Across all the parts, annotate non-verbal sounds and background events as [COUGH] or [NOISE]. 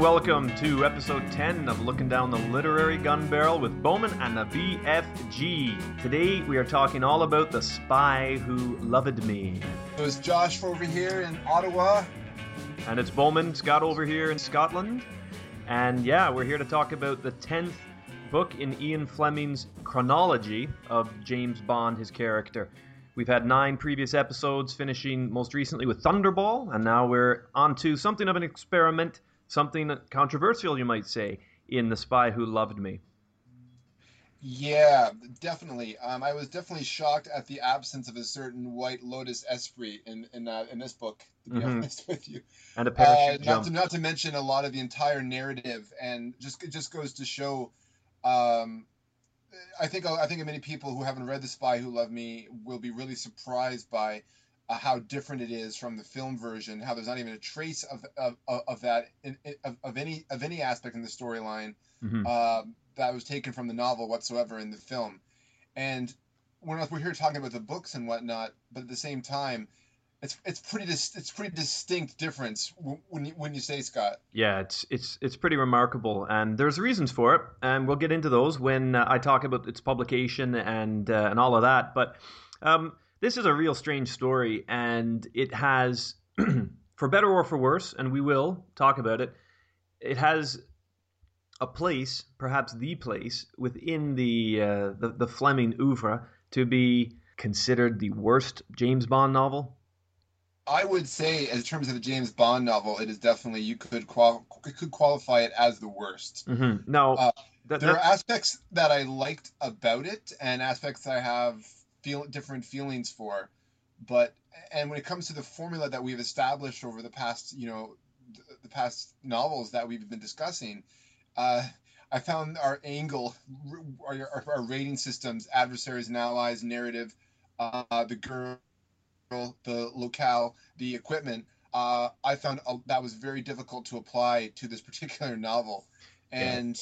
and welcome to episode 10 of Looking Down the Literary Gun Barrel with Bowman and the BFG. Today we are talking all about The Spy Who Loved Me. It was Josh over here in Ottawa. And it's Bowman, Scott over here in Scotland. And yeah, we're here to talk about the 10th book in Ian Fleming's chronology of James Bond, his character. We've had nine previous episodes, finishing most recently with Thunderball, and now we're on to something of an experiment, something controversial, you might say, in The Spy Who Loved Me. Yeah, definitely. Um, I was definitely shocked at the absence of a certain White Lotus esprit in in, uh, in this book. To be mm-hmm. honest with you, and a parachute uh, jump. Not to, not to mention a lot of the entire narrative, and just it just goes to show um, I think I think many people who haven't read The Spy Who Loved Me will be really surprised by uh, how different it is from the film version. How there's not even a trace of of, of that in, of, of any of any aspect in the storyline mm-hmm. uh, that was taken from the novel whatsoever in the film. And when we're here talking about the books and whatnot, but at the same time, it's it's pretty dis- it's pretty distinct difference when you, when you say Scott. Yeah, it's it's it's pretty remarkable, and there's reasons for it, and we'll get into those when uh, I talk about its publication and uh, and all of that. But um, this is a real strange story, and it has, [CLEARS THROAT] for better or for worse, and we will talk about it. It has a place, perhaps the place within the uh, the, the Fleming oeuvre to be considered the worst James Bond novel I would say, in terms of the James Bond novel, it is definitely you could qual- could qualify it as the worst. Mm-hmm. Now, uh, that, there are aspects that I liked about it, and aspects I have feel different feelings for. But and when it comes to the formula that we've established over the past, you know, the, the past novels that we've been discussing, uh, I found our angle, our, our, our rating systems, adversaries and allies, narrative, uh, the girl the locale, the equipment, uh, I found uh, that was very difficult to apply to this particular novel, and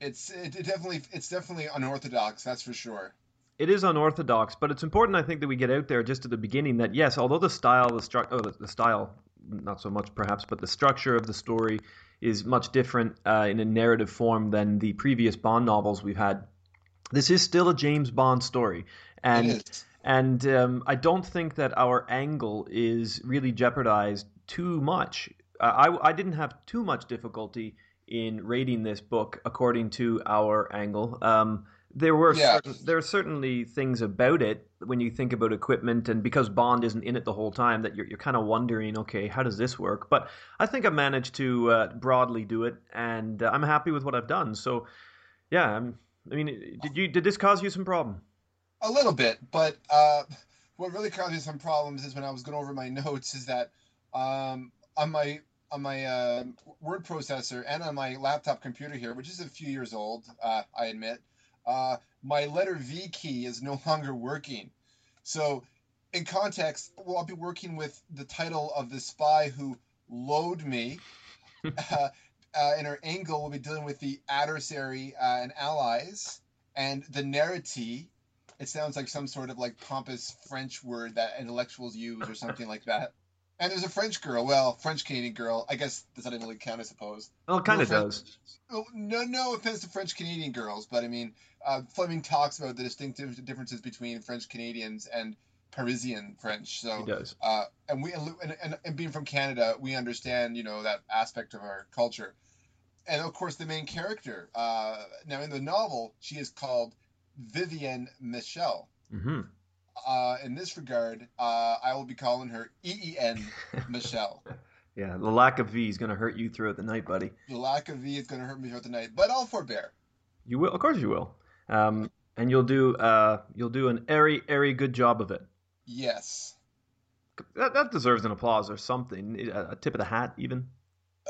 yeah. it's it, it definitely it's definitely unorthodox. That's for sure. It is unorthodox, but it's important, I think, that we get out there just at the beginning that yes, although the style, the stru- oh, the, the style, not so much perhaps, but the structure of the story is much different uh, in a narrative form than the previous Bond novels we've had. This is still a James Bond story, and and um, I don't think that our angle is really jeopardized too much. I, I didn't have too much difficulty in rating this book according to our angle. Um, there were yeah. certain, there are certainly things about it when you think about equipment and because Bond isn't in it the whole time that you're, you're kind of wondering, okay, how does this work? But I think I've managed to uh, broadly do it, and uh, I'm happy with what I've done. So, yeah, I'm, I mean, did you did this cause you some problem? A little bit, but uh, what really caused me some problems is when I was going over my [LAUGHS] notes is that um, on my on my uh, word processor and on my laptop computer here, which is a few years old, uh, I admit, uh, my letter V key is no [LAUGHS] longer working. So, in context, well, I'll be working with the title of the spy who load me. [LAUGHS] uh, uh, in our angle, we'll be dealing with the adversary uh, and allies, and the narrative it sounds like some sort of like pompous French word that intellectuals use or something like that. And there's a French girl, well, French Canadian girl. I guess does that even really count? I suppose. Well, it kind of does. Oh, no, no offense to French Canadian girls, but I mean, uh, Fleming talks about the distinctive differences between French Canadians and Parisian French. So he does. Uh, and we and, and, and being from Canada, we understand you know that aspect of our culture. And of course, the main character. Uh, now, in the novel, she is called Vivienne Michel. Mm-hmm. Uh, in this regard, uh, I will be calling her E-E-N [LAUGHS] Michel. yeah, the lack of V is going to hurt you throughout the night, buddy. The lack of V is going to hurt me throughout the night, but I'll forbear. You will, of course, you will, um, and you'll do uh, you'll do an airy, airy good job of it. Yes. That, that deserves an applause or something, a, tip of the hat, even.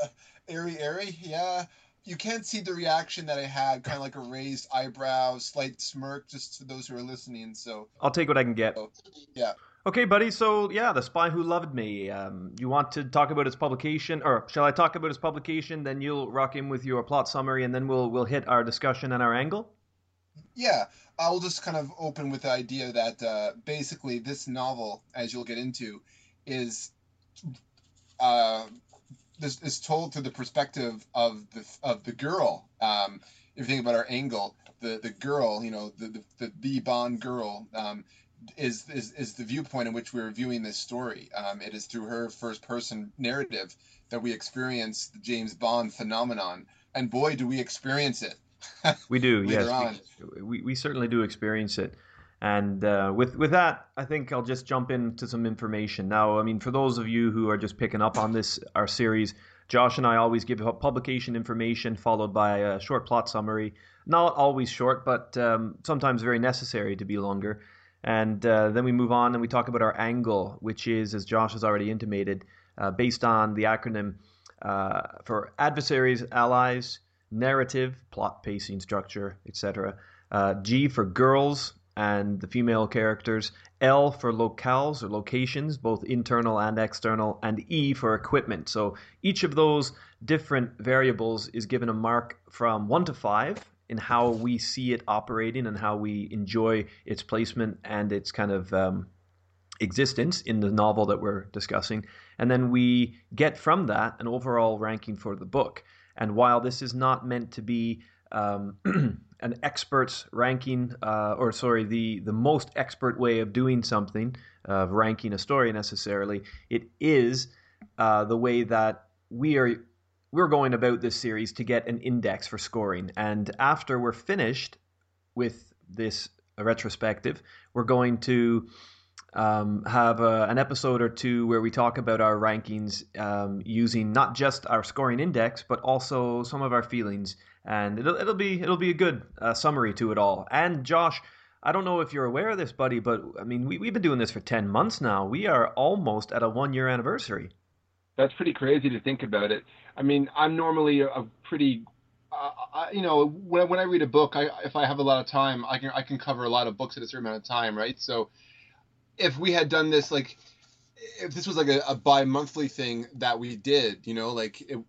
Uh, airy, airy, yeah you can't see the reaction that I had, kind of like a raised eyebrow, slight smirk, just to those who are listening. So I'll take what I can get. So, yeah. Okay, buddy. So yeah, the Spy Who Loved Me. Um, you want to talk about its publication, or shall I talk about its publication? Then you'll rock in with your plot summary, and then we'll we'll hit our discussion and our angle. Yeah, I'll just kind of open with the idea that uh, basically this novel, as you'll get into, is uh, this is told through the perspective of the of the girl. Um, if you think about our angle, the the girl, you know, the the the, Bond girl. Um, is, is is the viewpoint in which we're viewing this story. Um, it is through her first person narrative that we experience the James Bond phenomenon, and boy, do we experience it. We do, [LAUGHS] yes, we, we, we certainly do experience it. And uh, with with that, I think I'll just jump into some information now. I mean, for those of you who are just picking up on this our series, Josh and I always give publication information followed by a short plot summary. Not always short, but um, sometimes very necessary to be longer. And uh, then we move on and we talk about our angle, which is, as Josh has already intimated, uh, based on the acronym uh, for adversaries, allies, narrative, plot, pacing, structure, etc. Uh, G for girls, and the female characters, L for locales or locations, both internal and external, and E for equipment. So each of those different variables is given a mark from 1 to 5 in how we see it operating and how we enjoy its placement and its kind of um, existence in the novel that we're discussing. And then we get from that an overall ranking for the book. And while this is not meant to be um, [CLEARS THROAT] an expert's ranking, uh, or sorry, the the most expert way of doing something, of ranking a story necessarily. It is uh, the way that we are we're going about this series to get an index for scoring. And after we're finished with this retrospective, we're going to um, have a, an episode or two where we talk about our rankings um, using not just our scoring index, but also some of our feelings and it'll it'll be it'll be a good uh, summary to it all. And Josh, I don't know if you're aware of this, buddy, but I mean we we've been doing this for ten months now. We are almost at a one year anniversary. That's pretty crazy to think about it. I mean, I'm normally a pretty uh, I, you know, when, when I read a book, I, if I have a lot of time, I can I can cover a lot of books at a certain amount of time, right? So, if we had done this like if this was like a, a bi-monthly thing that we did, you know, like it,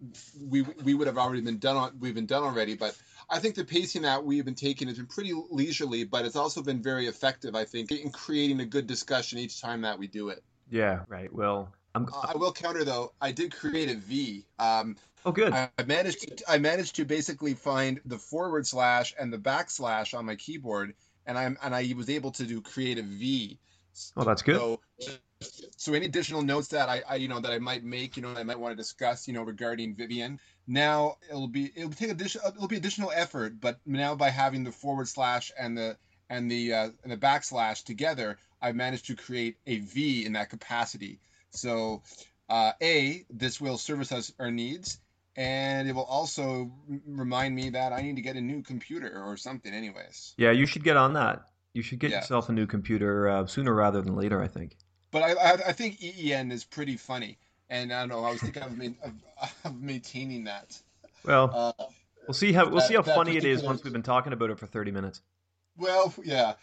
we we would have already been done on we've been done already. But I think the pacing that we've been taking has been pretty leisurely, but it's also been very effective. I think in creating a good discussion each time that we do it. Yeah. Right. Well, I'm... Uh, I will counter though. I did create a V. Um, oh, good. I, I managed to I managed to basically find the forward slash and the backslash on my keyboard, and I'm and I was able to do create a V. Oh, that's good. So so any additional notes that I, I, you know that I might make, you know, I might want to discuss, you know, regarding Vivienne. Now it'll be it'll take additional it'll be additional effort, but now by having the forward slash and the and the uh, and the backslash together, I've managed to create a V in that capacity. So uh, a this will service us our needs, and it will also remind me that I need to get a new computer or something. Anyways. Yeah, you should get on that. You should get yeah. yourself a new computer uh, sooner rather than later. I think. But I, I, I think EEN is pretty funny, and I don't know. I was thinking of, of, of maintaining that. Well, uh, we'll see how we'll that, see how funny it is once we've been talking about it for thirty minutes. Well, yeah.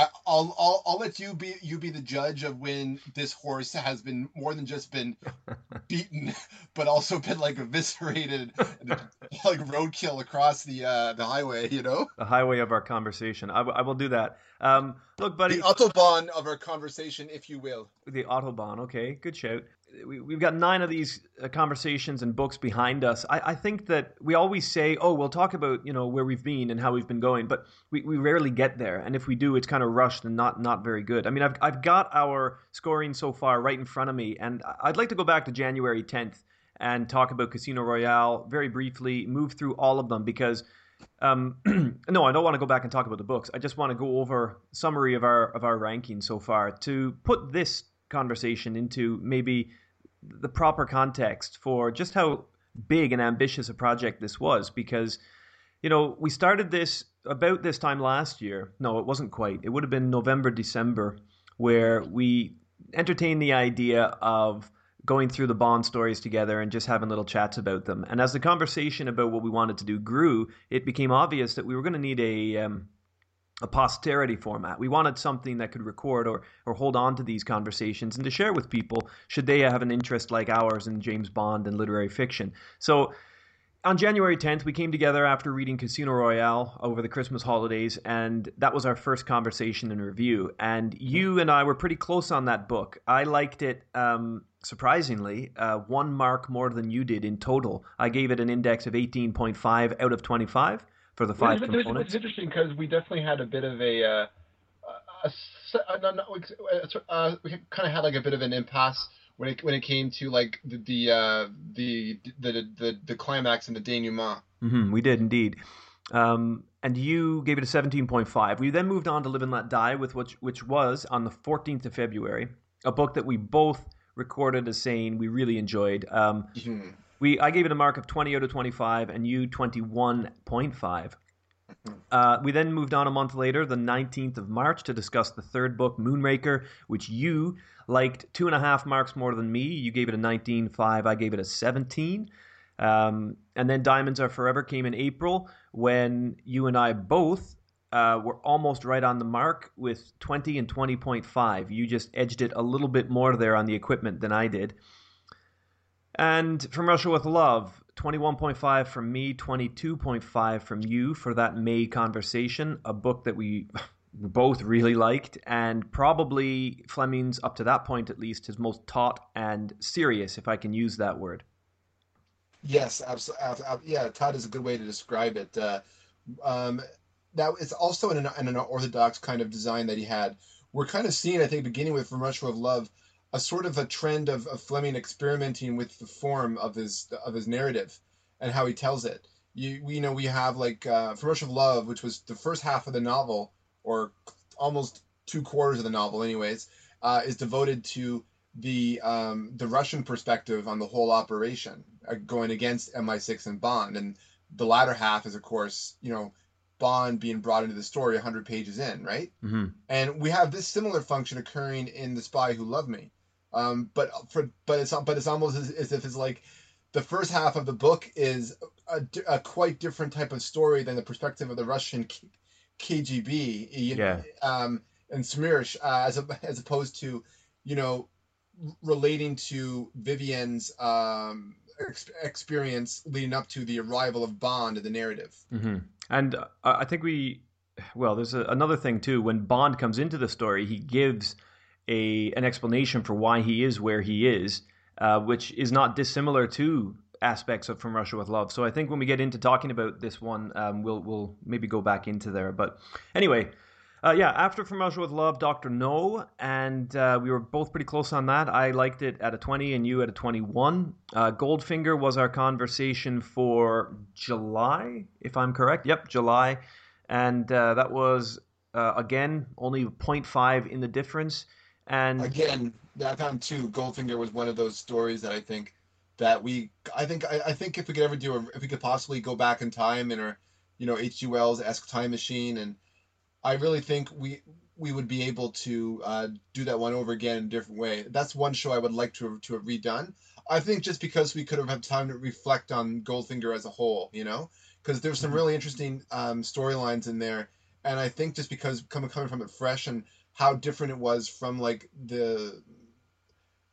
I, will I'll I'll let you be you be the judge of when this horse has been more than just been [LAUGHS] beaten, but also been like eviscerated, [LAUGHS] like roadkill across the uh, the highway. You know, the highway of our conversation. I, w- I will do that. Um, look, buddy, the autobahn of our conversation, if you will. The autobahn. Okay, good shout we, we've got nine of these uh, conversations and books behind us. I, I, think that we always say, "Oh, we'll talk about you know where we've been and how we've been going," but we, we rarely get there. And if we do, it's kind of rushed and not not very good. I mean, I've I've got our scoring so far right in front of me, and I'd like to go back to January 10th and talk about Casino Royale very briefly, move through all of them because. Um, [CLEARS THROAT] no, I don't want to go back and talk about the books. I just want to go over summary of our of our ranking so far to put this conversation into maybe the proper context for just how big and ambitious a project this was because you know we started this about this time last year. No it wasn't quite. It would have been november december where we entertained the idea of going through the bond stories together and just having little chats about them. And as the conversation about what we wanted to do grew it became obvious that we were going to need a um, a posterity format. We wanted something that could record or, or hold on to these conversations and to share with people should they have an interest like ours in James Bond and literary fiction. So on January 10th, we came together after reading Casino Royale over the Christmas holidays, and that was our first conversation and review. And you and I were pretty close on that book. I liked it um, surprisingly, uh, one mark more than you did in total. I gave it an index of 18.5 out of 25 for the five components. It's interesting because we definitely had a bit of a, uh, a, a, a uh, we kind of had like a bit of an impasse when it when it came to like the the uh, the, the, the the climax and the denouement. Mm-hmm, we did indeed. Um, and you gave it a 17.5. We then moved on to Live and Let Die, with which which was on the 14th of February, a book that we both recorded as saying we really enjoyed. Um, mm-hmm. We I gave it a mark of 20 out of 25, and you 21.5. Uh, we then moved on a month later, the 19th of March, to discuss the third book, Moonraker, which you liked two and a half marks more than me. You gave it a 19.5, I gave it a 17. Um, and then Diamonds Are Forever came in April when you and I both uh, were almost right on the mark with 20 and 20.5. You just edged it a little bit more there on the equipment than I did. And From Russia with Love, 21.5 from me, 22.5 from you for that May conversation, a book that we [LAUGHS] both really liked, and probably Fleming's, up to that point at least, his most taut and serious, if I can use that word. Yes, absolutely. Yeah, taut is a good way to describe it. Uh, um, now, it's also in an, in an orthodox kind of design that he had. We're kind of seeing, I think, beginning with From Russia with Love, a sort of a trend of, of Fleming experimenting with the form of his of his narrative and how he tells it. You we you know we have like uh, From Russia of Love, which was the first half of the novel, or almost two quarters of the novel, anyways, uh, is devoted to the um, the Russian perspective on the whole operation, uh, going against MI6 and Bond, and the latter half is, of course, you know, Bond being brought into the story 100 pages in, right? Mm-hmm. And we have this similar function occurring in The Spy Who Loved Me. Um, but for but it's but it's almost as, as, if it's like the first half of the book is a, a, quite different type of story than the perspective of the Russian K- KGB. yeah. Um, and SMERSH, uh, as a, as opposed to, you know, relating to Vivienne's um, ex- experience leading up to the arrival of Bond in the narrative. Mm-hmm. And uh, I think we, well, there's a, another thing too. When Bond comes into the story, he gives a an explanation for why he is where he is, uh, which is not dissimilar to aspects of From Russia with Love. So I think when we get into talking about this one, um, we'll we'll maybe go back into there. But anyway. Uh, yeah, after From Russia with Love, Doctor No, and uh, we were both pretty close on that. I liked it at a 20 and you at a 21. Uh, Goldfinger was our conversation for July, if I'm correct. Yep, July. And uh, that was, uh, again, only 0.5 in the difference. And again, that time too, Goldfinger was one of those stories that I think that we, I think, I, I think if we could ever do, a, if we could possibly go back in time in our, you know, H.G. Wells esque time machine, and I really think we we would be able to uh, do that one over again in a different way. That's one show I would like to have, to have redone. I think just because we could have had time to reflect on Goldfinger as a whole, you know, because there's some really interesting um, storylines in there, and I think just because coming coming from it fresh and how different it was from like the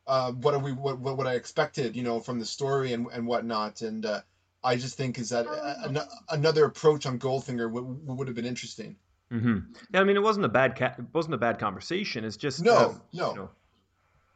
uh, what we what, what I expected, you know, from the story and and whatnot. And uh, I just think is that a, another approach on Goldfinger would would have been interesting. Mm-hmm. Yeah, I mean, it wasn't a bad ca- it wasn't a bad conversation. It's just no, uh, no. You know,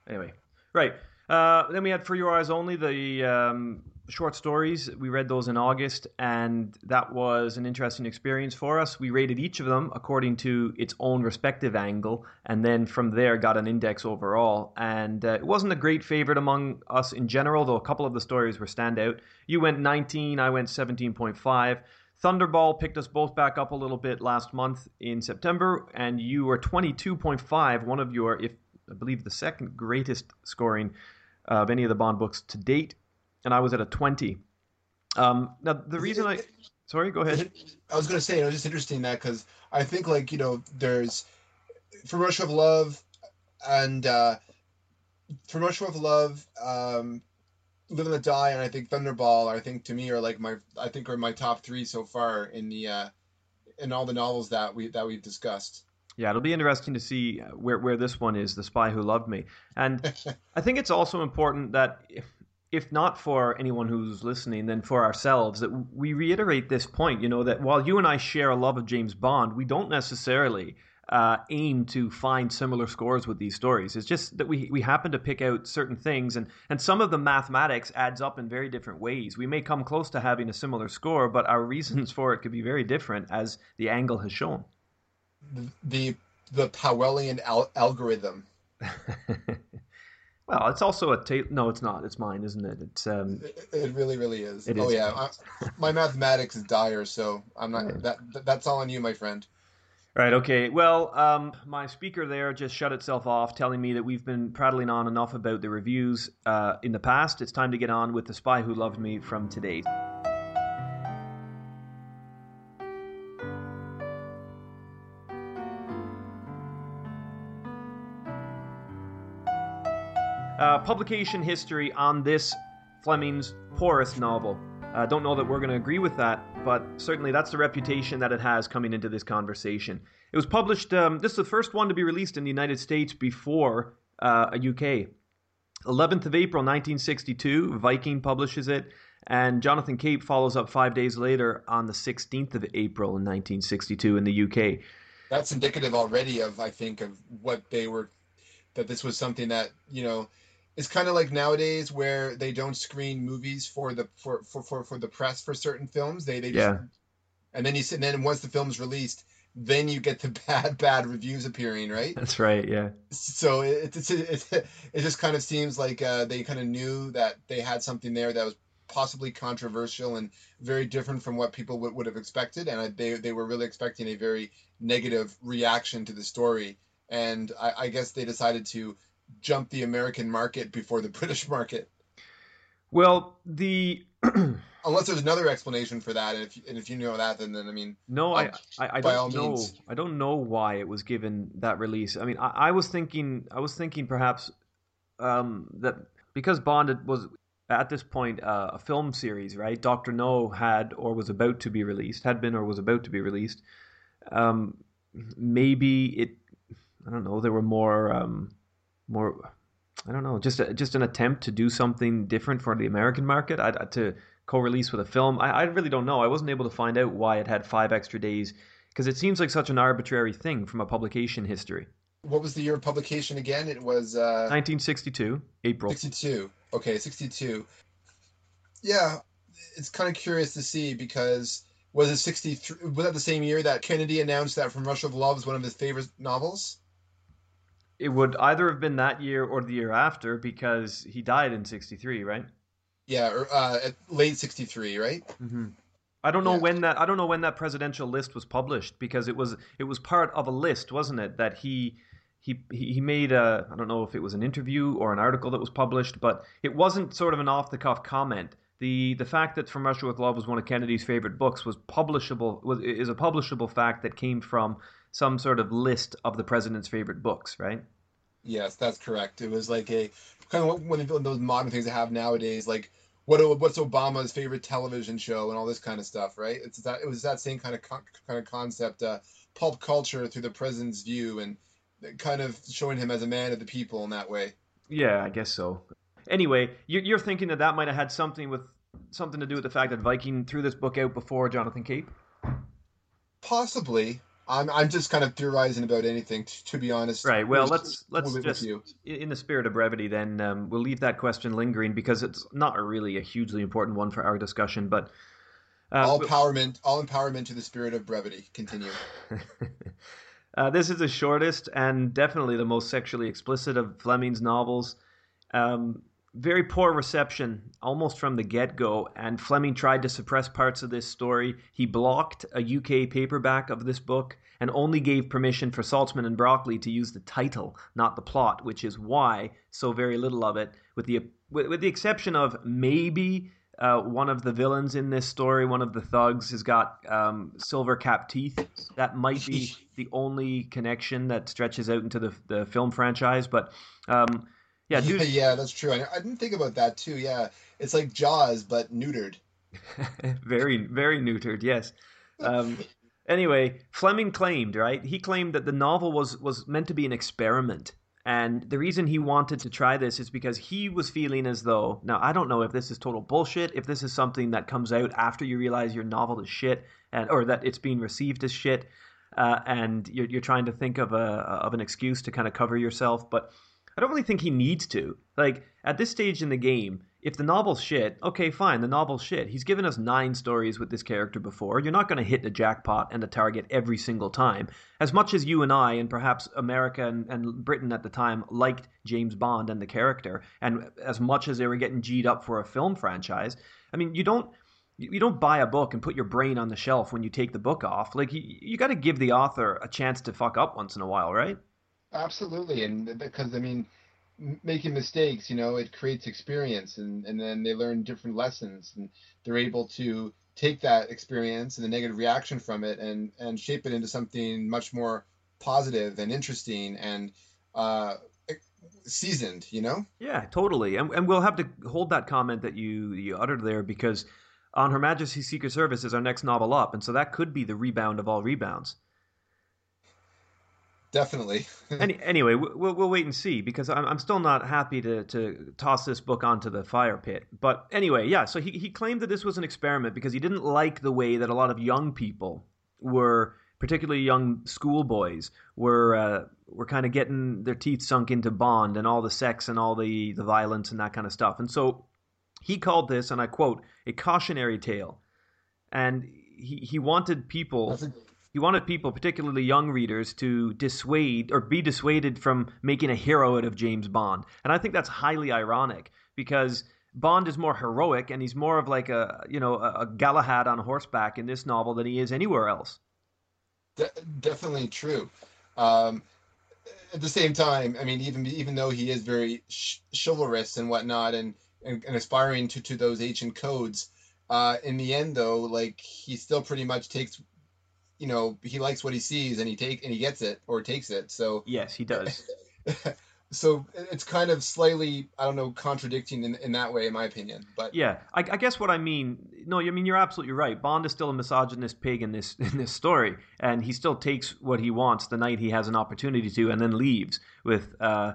anyway, right. Uh, then we had For Your Eyes Only, the um, short stories. We read those in August, and that was an interesting experience for us. We rated each of them according to its own respective angle, and then from there got an index overall. And uh, it wasn't a great favorite among us in general, though a couple of the stories were standout. You went 19, I went 17.5. Thunderball picked us both back up a little bit last month in September, and you were 22.5, one of your, if I believe, the second greatest scoring of any of the Bond books to date, and I was at a 20. Um, now, the reason I. Sorry, go ahead. I was going to say, it was just interesting that because I think, like, you know, there's From Russia of Love and uh, From Russia of Love, um, Live and Let Die, and I think Thunderball, I think to me are like my, I think are my top three so far in the, uh, in all the novels that we that we've discussed. Yeah, it'll be interesting to see where, where this one is, The Spy Who Loved Me. And [LAUGHS] I think it's also important that, if, not for anyone who's listening, then for ourselves, that we reiterate this point, you know, that while you and I share a love of James Bond, we don't necessarily uh, aim to find similar scores with these stories. It's just that we we happen to pick out certain things, and and some of the mathematics adds up in very different ways. We may come close to having a similar score, but our reasons for it could be very different, as the angle has shown. The the Powellian al- algorithm. [LAUGHS] well, it's also a ta- no, it's not. It's mine, isn't it? It's um. It, it really, really is. It oh is. yeah, I, my mathematics is dire, so I'm not. That that's all on you, my friend. Right. Okay. Well, um, my speaker there just shut itself off, telling me that we've been prattling on enough about the reviews uh, in the past. It's time to get on with the Spy Who Loved Me from today. Uh, publication history on this Fleming's poorest novel. I uh, don't know that we're going to agree with that, but certainly that's the reputation that it has coming into this conversation. It was published, um, this is the first one to be released in the United States before uh, UK. 11th of April 1962, Viking publishes it, and Jonathan Cape follows up five days later on the 16th of April in 1962 in the UK. That's indicative already of, I think, of what they were, that this was something that, you know, it's kind of like nowadays where they don't screen movies for the for for for, for the press for certain films. They they just, and then you and then once the film's released, then you get the [LAUGHS] bad bad reviews appearing, right? That's right, yeah. So it it's it, it, it just kind of seems like uh, they kind of knew that they had something there that was possibly controversial and very different from what people would, would have expected, and I, they they were really expecting a very negative reaction to the story, and I, I guess they decided to jump the American market before the [LAUGHS] British market. Well, the [CLEARS THROAT] Unless there's another explanation for that, and if and if you know that, then then I mean, No, I, I, I don't know. means. I don't know why it was given that release. I mean, I, I was thinking, I was thinking perhaps um, that because Bond was at this point uh, a film series, right? Doctor No had or was about to be released, had been or was about to be released. Um, maybe it, I don't know. There were more, um, more. I don't know, just a, just an attempt to do something different for the American market. I, to co-release with a film. I, I really don't know. I wasn't able to find out why it had five extra days because it seems like such an arbitrary thing from a publication history. what was the year of publication again? It was uh, 1962, April. 62. Okay, 62. Yeah, it's kind of curious to see because was it 63? Was that the same year that Kennedy announced that From Russia with Love was one of his favorite novels? It would either have been that year or the year after because he died in 63, right? Yeah, or uh, at late 63, right? Mm-hmm. I don't know Yeah. when that I don't know when that presidential list was published because it was it was part of a list, wasn't it? That he he he made a I don't know if it was an interview or an article that was published, but it wasn't sort of an off the cuff comment. The the fact that From Russia with Love was one of Kennedy's favorite books was publishable was is a publishable fact that came from some sort of list of the president's favorite books, right? Yes, that's correct. It was like a kind of one of those modern things they have nowadays, like what what's Obama's favorite television show and all this kind of stuff, right? It's that it was that same kind of con- kind of concept, uh, pulp culture through the president's view, and kind of showing him as a man of the people in that way. Yeah, I guess so. Anyway, you- you're thinking that that might have had something with something to do with the fact that Viking threw this book out before Jonathan Cape. Possibly. I'm I'm just kind of theorizing about anything, t- to be honest. Right. Well, let's let's just in the spirit of brevity, then um, we'll leave that question lingering because it's not really a hugely important one for our discussion. But uh, all empowerment, all empowerment to the spirit of brevity. Continue. [LAUGHS] uh, this is the shortest and definitely the most sexually explicit of Fleming's novels. Um, very poor reception almost from the get go, and Fleming tried to suppress parts of this story. He blocked a UK paperback of this book and only gave permission for Saltzman and Broccoli to use the title, not the plot, which is why so very little of it, with the with, with the exception of maybe uh, one of the villains in this story, one of the thugs, has got um, silver cap teeth. That might be [LAUGHS] the only connection that stretches out into the the film franchise. But um, yeah, [LAUGHS] dude, yeah, that's true. I, I didn't think about that too. Yeah, it's like Jaws but neutered. [LAUGHS] very very neutered. Yes. Um, [LAUGHS] anyway, Fleming claimed right. He claimed that the novel was was meant to be an experiment. And the reason he wanted to try this is because he was feeling as though now I don't know if this is total bullshit, if this is something that comes out after you realize your novel is shit, and or that it's being received as shit. uh, and you're, you're trying to think of a of an excuse to kind of cover yourself. But I don't really think he needs to. Like at this stage in the game, if the novel's shit, okay, fine, the novel's shit. He's given us nine stories with this character before. You're not going to hit the jackpot and the target every single time. As much as you and I, and perhaps America and, and Britain at the time, liked James Bond and the character, and as much as they were getting G'd up for a film franchise, I mean, you don't you don't buy a book and put your brain on the shelf when you take the book off. Like you, you got to give the author a chance to fuck up once in a while, right? Absolutely, and because I mean, making mistakes, you know, it creates experience, and and then they learn different lessons, and they're able to take that experience and the negative reaction from it, and and shape it into something much more positive and interesting and uh, seasoned, you know? Yeah, totally. And, and we'll have to hold that comment that you you uttered there because on Her Majesty's Secret Service is our next novel up, and so that could be the rebound of all rebounds. Definitely. [LAUGHS] Any, anyway, we'll, we'll wait and see because I'm, I'm still not happy to, to toss this book onto the fire pit. But anyway, yeah, so he, he claimed that this was an experiment because he didn't like the way that a lot of young people were, particularly young schoolboys, were uh, were kind of getting their teeth sunk into Bond and all the sex and all the, the violence and that kind of stuff. And so he called this, and I quote, a cautionary tale. And he, he wanted people he wanted people, particularly young readers, to dissuade or be dissuaded from making a hero out of James Bond. And I think that's highly ironic because Bond is more heroic and he's more of like a you know a, Galahad on horseback in this novel than he is anywhere else. De- definitely true. Um, at the same time, I mean, even even though he is very sh- chivalrous and whatnot, and and, and aspiring to, to those ancient codes. Uh, in the end, though, like he still pretty much takes, you know, he likes what he sees and he take and he gets it or takes it. So yes, he does. [LAUGHS] so it's kind of slightly, I don't know, contradicting in, in that way, in my opinion. But yeah, I, I guess what I mean, no, I mean you're absolutely right. Bond is still a misogynist pig in this in this story, and he still takes what he wants the night he has an opportunity to, and then leaves with, uh,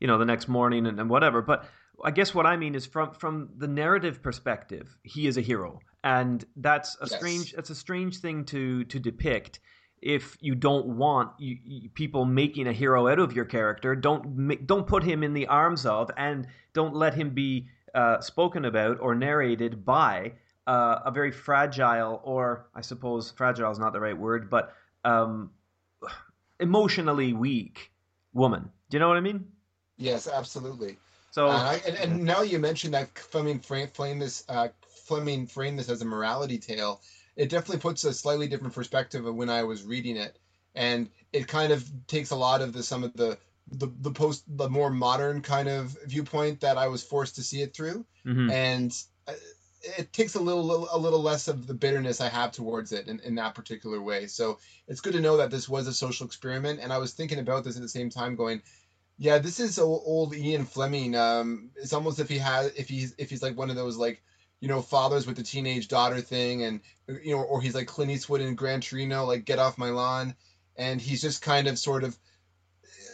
you know, the next morning and, and whatever. But I guess what I mean is from from the narrative perspective, he is a hero, and that's a yes. strange that's a strange thing to to depict. If you don't want you, you, people making a hero out of your character, don't don't put him in the arms of, and don't let him be uh, spoken about or narrated by uh, a very fragile, or I suppose fragile is not the right word, but um, emotionally weak woman. Do you know what I mean? Yes, absolutely. So uh, and, and, now you mentioned that frame, frame this uh, Fleming framed this as a morality tale. It definitely puts a slightly different perspective of when I was reading it, and it kind of takes a lot of the some of the the, the post the more modern kind of viewpoint that I was forced to see it through, mm-hmm. and uh, it takes a little a little less of the bitterness I have towards it in, in that particular way. So it's good to know that this was a social experiment, and I was thinking about this at the same time, going, yeah, this is old Ian Fleming. Um, it's almost if he has if he's if he's like one of those like you know fathers with the teenage daughter thing, and you know, or he's like Clint Eastwood in Gran Torino, like get off my lawn, and he's just kind of sort of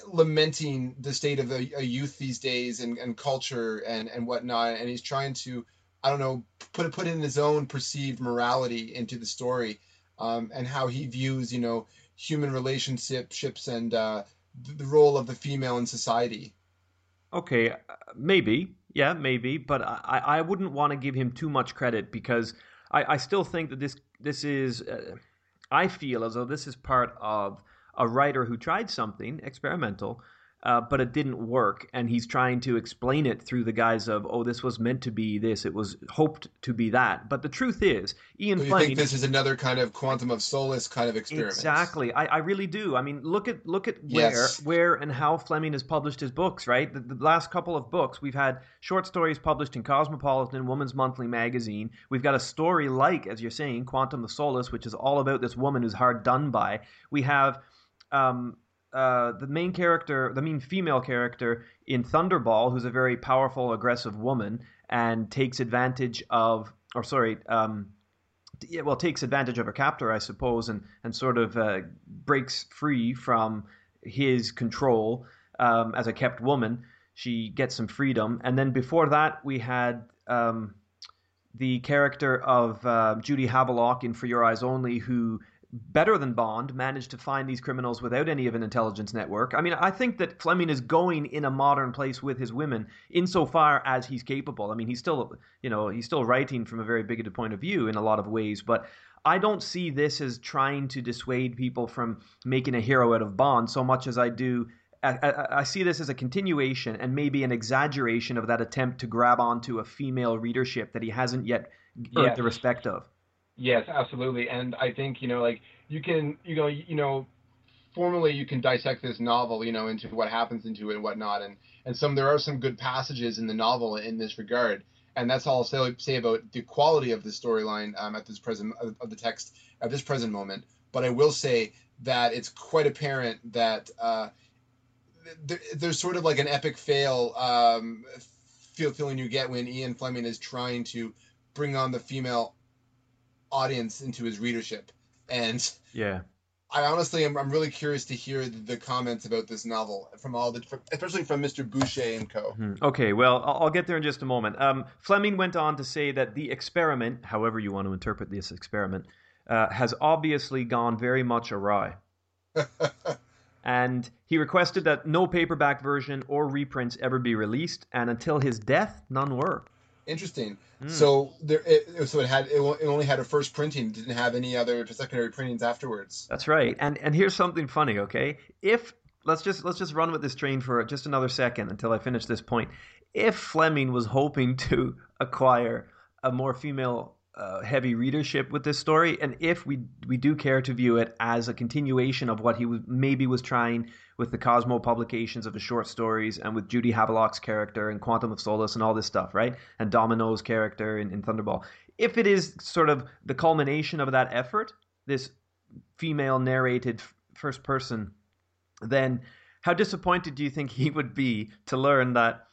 lamenting the state of a, a youth these days and, and culture and and whatnot, and he's trying to I don't know put put in his own perceived morality into the story, um, and how he views you know human relationships and uh, the role of the female in society. Okay, uh, maybe, yeah, maybe, but I, I wouldn't want to give him too much credit because I, I still think that this this is, uh, I feel as though this is part of a writer who tried something experimental uh, but it didn't work. And he's trying to explain it through the guise of, oh, this was meant to be this, it was hoped to be that. But the truth is, Ian so you Fleming. think this is another kind of quantum of solace kind of experiment? Exactly. I, I really do. I mean, look at look at where yes. where and how Fleming has published his books. Right, the, the last couple of books we've had short stories published in Cosmopolitan, Woman's Monthly magazine. We've got a story like, as you're saying, Quantum of Solace, which is all about this woman who's hard done by. We have um, uh, the main character, the main female character in Thunderball, who's a very powerful, aggressive woman, and takes advantage of, or sorry, um, yeah, well, takes advantage of her captor, I suppose, and and sort of uh, breaks free from his control um, as a kept woman. She gets some freedom, and then before that, we had. Um, the character of uh, Judy Havelock in For Your Eyes Only, who better than Bond, managed to find these criminals without any of an intelligence network. I mean, I think that Fleming is going in a modern place with his women insofar as he's capable. I mean, he's still, you know, he's still writing from a very bigoted point of view in a lot of ways, but I don't see this as trying to dissuade people from making a hero out of Bond so much as I do. I, I, see this as a continuation and maybe an exaggeration of that attempt to grab onto a female readership that he hasn't yet earned yes. the respect of. Yes, absolutely. And I think, you know, like you can, you know, you know, formally you can dissect this novel, you know, into what happens into it and whatnot. And, and some, there are some good passages in the novel in this regard and that's all I'll say, about the quality of the storyline um, at this present of the text at this present moment. But I will say that it's quite apparent that uh, there, there's sort of like an epic fail um, feel feeling you get when Ian Fleming is trying to bring on the female audience into his readership, and yeah, I honestly am I'm really curious to hear the comments about this novel from all the, especially from Mr. Boucher and co. Mm-hmm. Okay, well, I'll get there in just a moment. Um, Fleming went on to say that the experiment, however you want to interpret this experiment, uh, has obviously gone very much awry. [LAUGHS] and he requested that no paperback version or reprints ever be released, and until his death, none were. Interesting. Mm. So there, it, so it had it, only had a first printing, didn't have any other secondary printings afterwards. That's right. And and here's something funny. Okay, if let's just let's just run with this train for just another second until I finish this point. If Fleming was hoping to [LAUGHS] acquire a more female heavy readership with this story, and if we we do care to view it as a continuation of what he was, maybe was trying with the Cosmo publications of his short stories, and with Judy Havelock's character and Quantum of Solace and all this stuff, right? And Domino's character in, in Thunderball. If it is sort of the culmination of that effort, this female narrated first person, then how disappointed do you think he would be to learn that?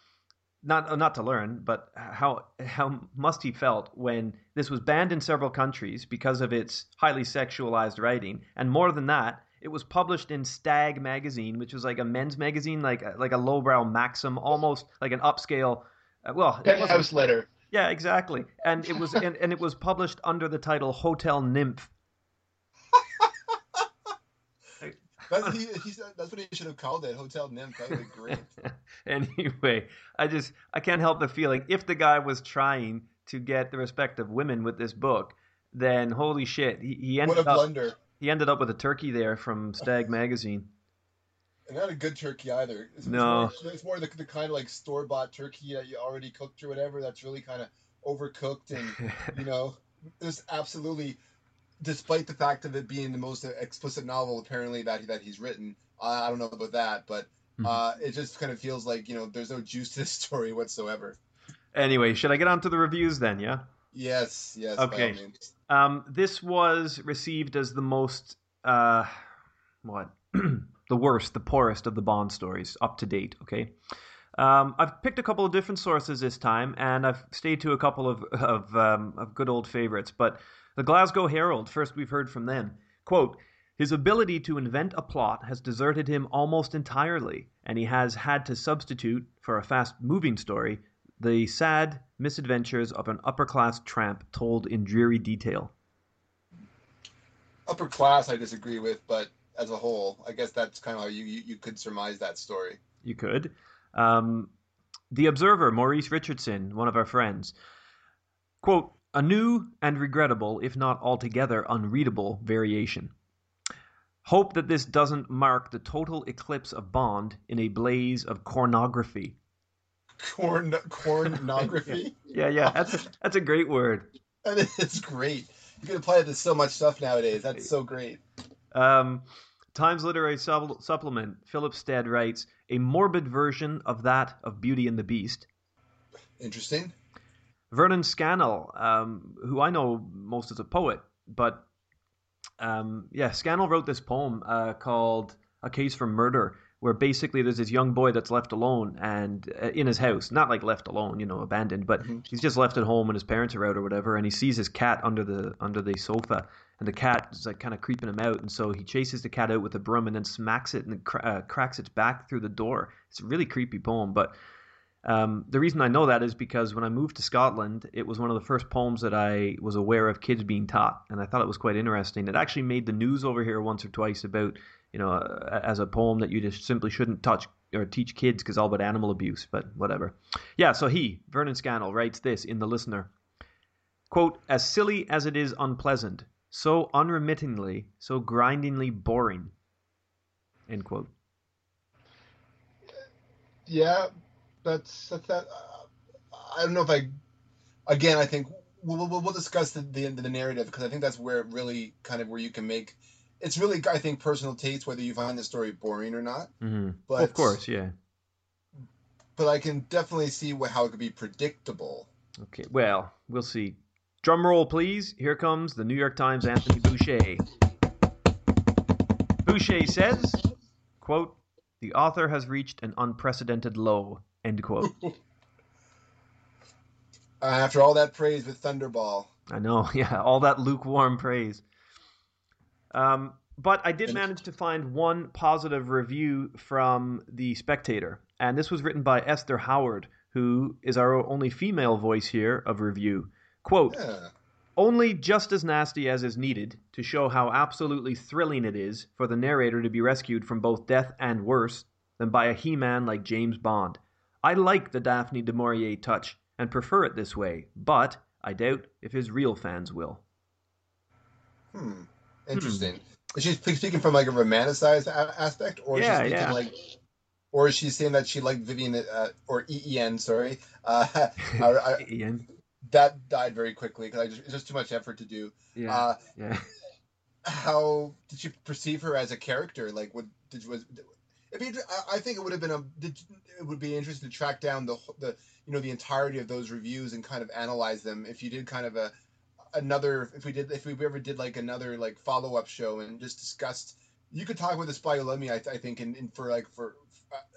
Not not to learn, but how how must he felt when this was banned in several countries because of its highly sexualized writing, and more than that, it was published in Stag magazine, which was like a men's magazine, like like a lowbrow Maxim, almost like an upscale. Uh, well, penthouse letter. Yeah, exactly, and it was and, and it was published under the title Hotel Nymph That's, he, that's what he should have called it, Hotel Nymph. That would be great. [LAUGHS] anyway, I just I can't help the feeling if the guy was trying to get the respect of women with this book, then holy shit, he, he ended what a up blunder. he ended up with a turkey there from Stag [LAUGHS] magazine. And not a good turkey either. It's, no, it's more, it's more the, the kind of like store bought turkey that you already cooked or whatever. That's really kind of overcooked and [LAUGHS] you know, there's absolutely despite the fact of it being the most explicit novel apparently that that he's written. Uh, I don't know about that, but mm-hmm. uh, it just kind of feels like you know there's no juice to this [LAUGHS] story whatsoever. Anyway, should I get on to the reviews then? Yeah. Yes. Yes. Okay. Um, this was received as the most uh, what [CLEARS THROAT] the worst, the poorest of the Bond stories up to date. Okay. Um, I've picked a couple of different sources this time, and I've stayed to a couple of of, um, of good old favorites. But the Glasgow Herald, first we've heard from them. Quote, his ability to invent a plot has deserted him almost entirely, and he has had to substitute, for a fast moving story, the sad misadventures of an upper class tramp told in dreary detail. Upper class, I disagree with, but as a whole, I guess that's kind of how you, you, you could surmise that story. You could. Um, the Observer, Maurice Richardson, one of our friends, quote, a new and regrettable, if not altogether unreadable, variation. Hope that this doesn't mark the total eclipse of Bond in a blaze of cornography. Corn cornography? [LAUGHS] yeah, yeah, that's that's a great word. That is great. You can apply it to so much stuff nowadays. That's so great. Um, Times Literary Supplement, Philip Stead writes, a morbid version of that of Beauty and the Beast. Interesting. Vernon Scannell, um, who I know most as a poet, but um, yeah, Scannell wrote this poem uh, called "A Case for Murder," where basically there's this young boy that's left alone and uh, in his house, not like left alone, you know, abandoned, but mm-hmm. he's just left at home when his parents are out or whatever, and he sees his cat under the under the sofa, and the cat is like kind of creeping him out, and so he chases the cat out with a broom and then smacks it and cr- uh, cracks its back through the door. It's a really creepy poem, but Um, the reason I know that is because when I moved to Scotland, it was one of the first poems that I was aware of kids being taught, and I thought it was quite interesting. It actually made the news over here once or twice about, you know, as a poem that you just simply shouldn't touch or teach kids because all about animal abuse, but whatever. Yeah, so he, Vernon Scannell, writes this in The Listener. Quote, as silly as it is unpleasant, so unremittingly, so grindingly boring. End quote. Yeah, that's that's that. Uh, I don't know if I. Again, I think we'll we'll, we'll discuss the, the the narrative because I think that's where it really kind of where you can make. It's really I think personal taste whether you find the story boring or not. Mm-hmm. But of course, yeah. But I can definitely see how it could be predictable. Okay, well, we'll see. Drum roll, please. Here comes the New York Times Anthony Boucher. Boucher says, quote, the author has reached an unprecedented low, end quote. [LAUGHS] Uh, after all that praise with Thunderball. I know, [LAUGHS] yeah, all that lukewarm praise. Um, but I did manage to find one positive review from The Spectator, and this was written by Esther Howard, who is our only female voice here of review. Quote, Yeah. only just as nasty as is needed to show how absolutely thrilling it is for the narrator to be rescued from both death and worse than by a he man like James Bond. I like the Daphne du Maurier touch and prefer it this way, but I doubt if his real fans will. Hmm. Interesting. Is she speaking from like a romanticized a- aspect, or is Yeah, she speaking yeah. like, or is she saying that she liked Vivienne uh, or EEN? Sorry, uh, I, I, [LAUGHS] Ian? that died very quickly because I just it's just too much effort to do. Yeah. Uh, yeah. how did you perceive her as a character? Like, what did was? It'd be, I- think it would have been a. It would be interesting to track down the the you know the entirety of those reviews and kind of analyze them. If you did kind of a another, if we did, if we ever did like another like follow up show and just discussed, you could talk with the spy who loved me. I, I think and, in for like for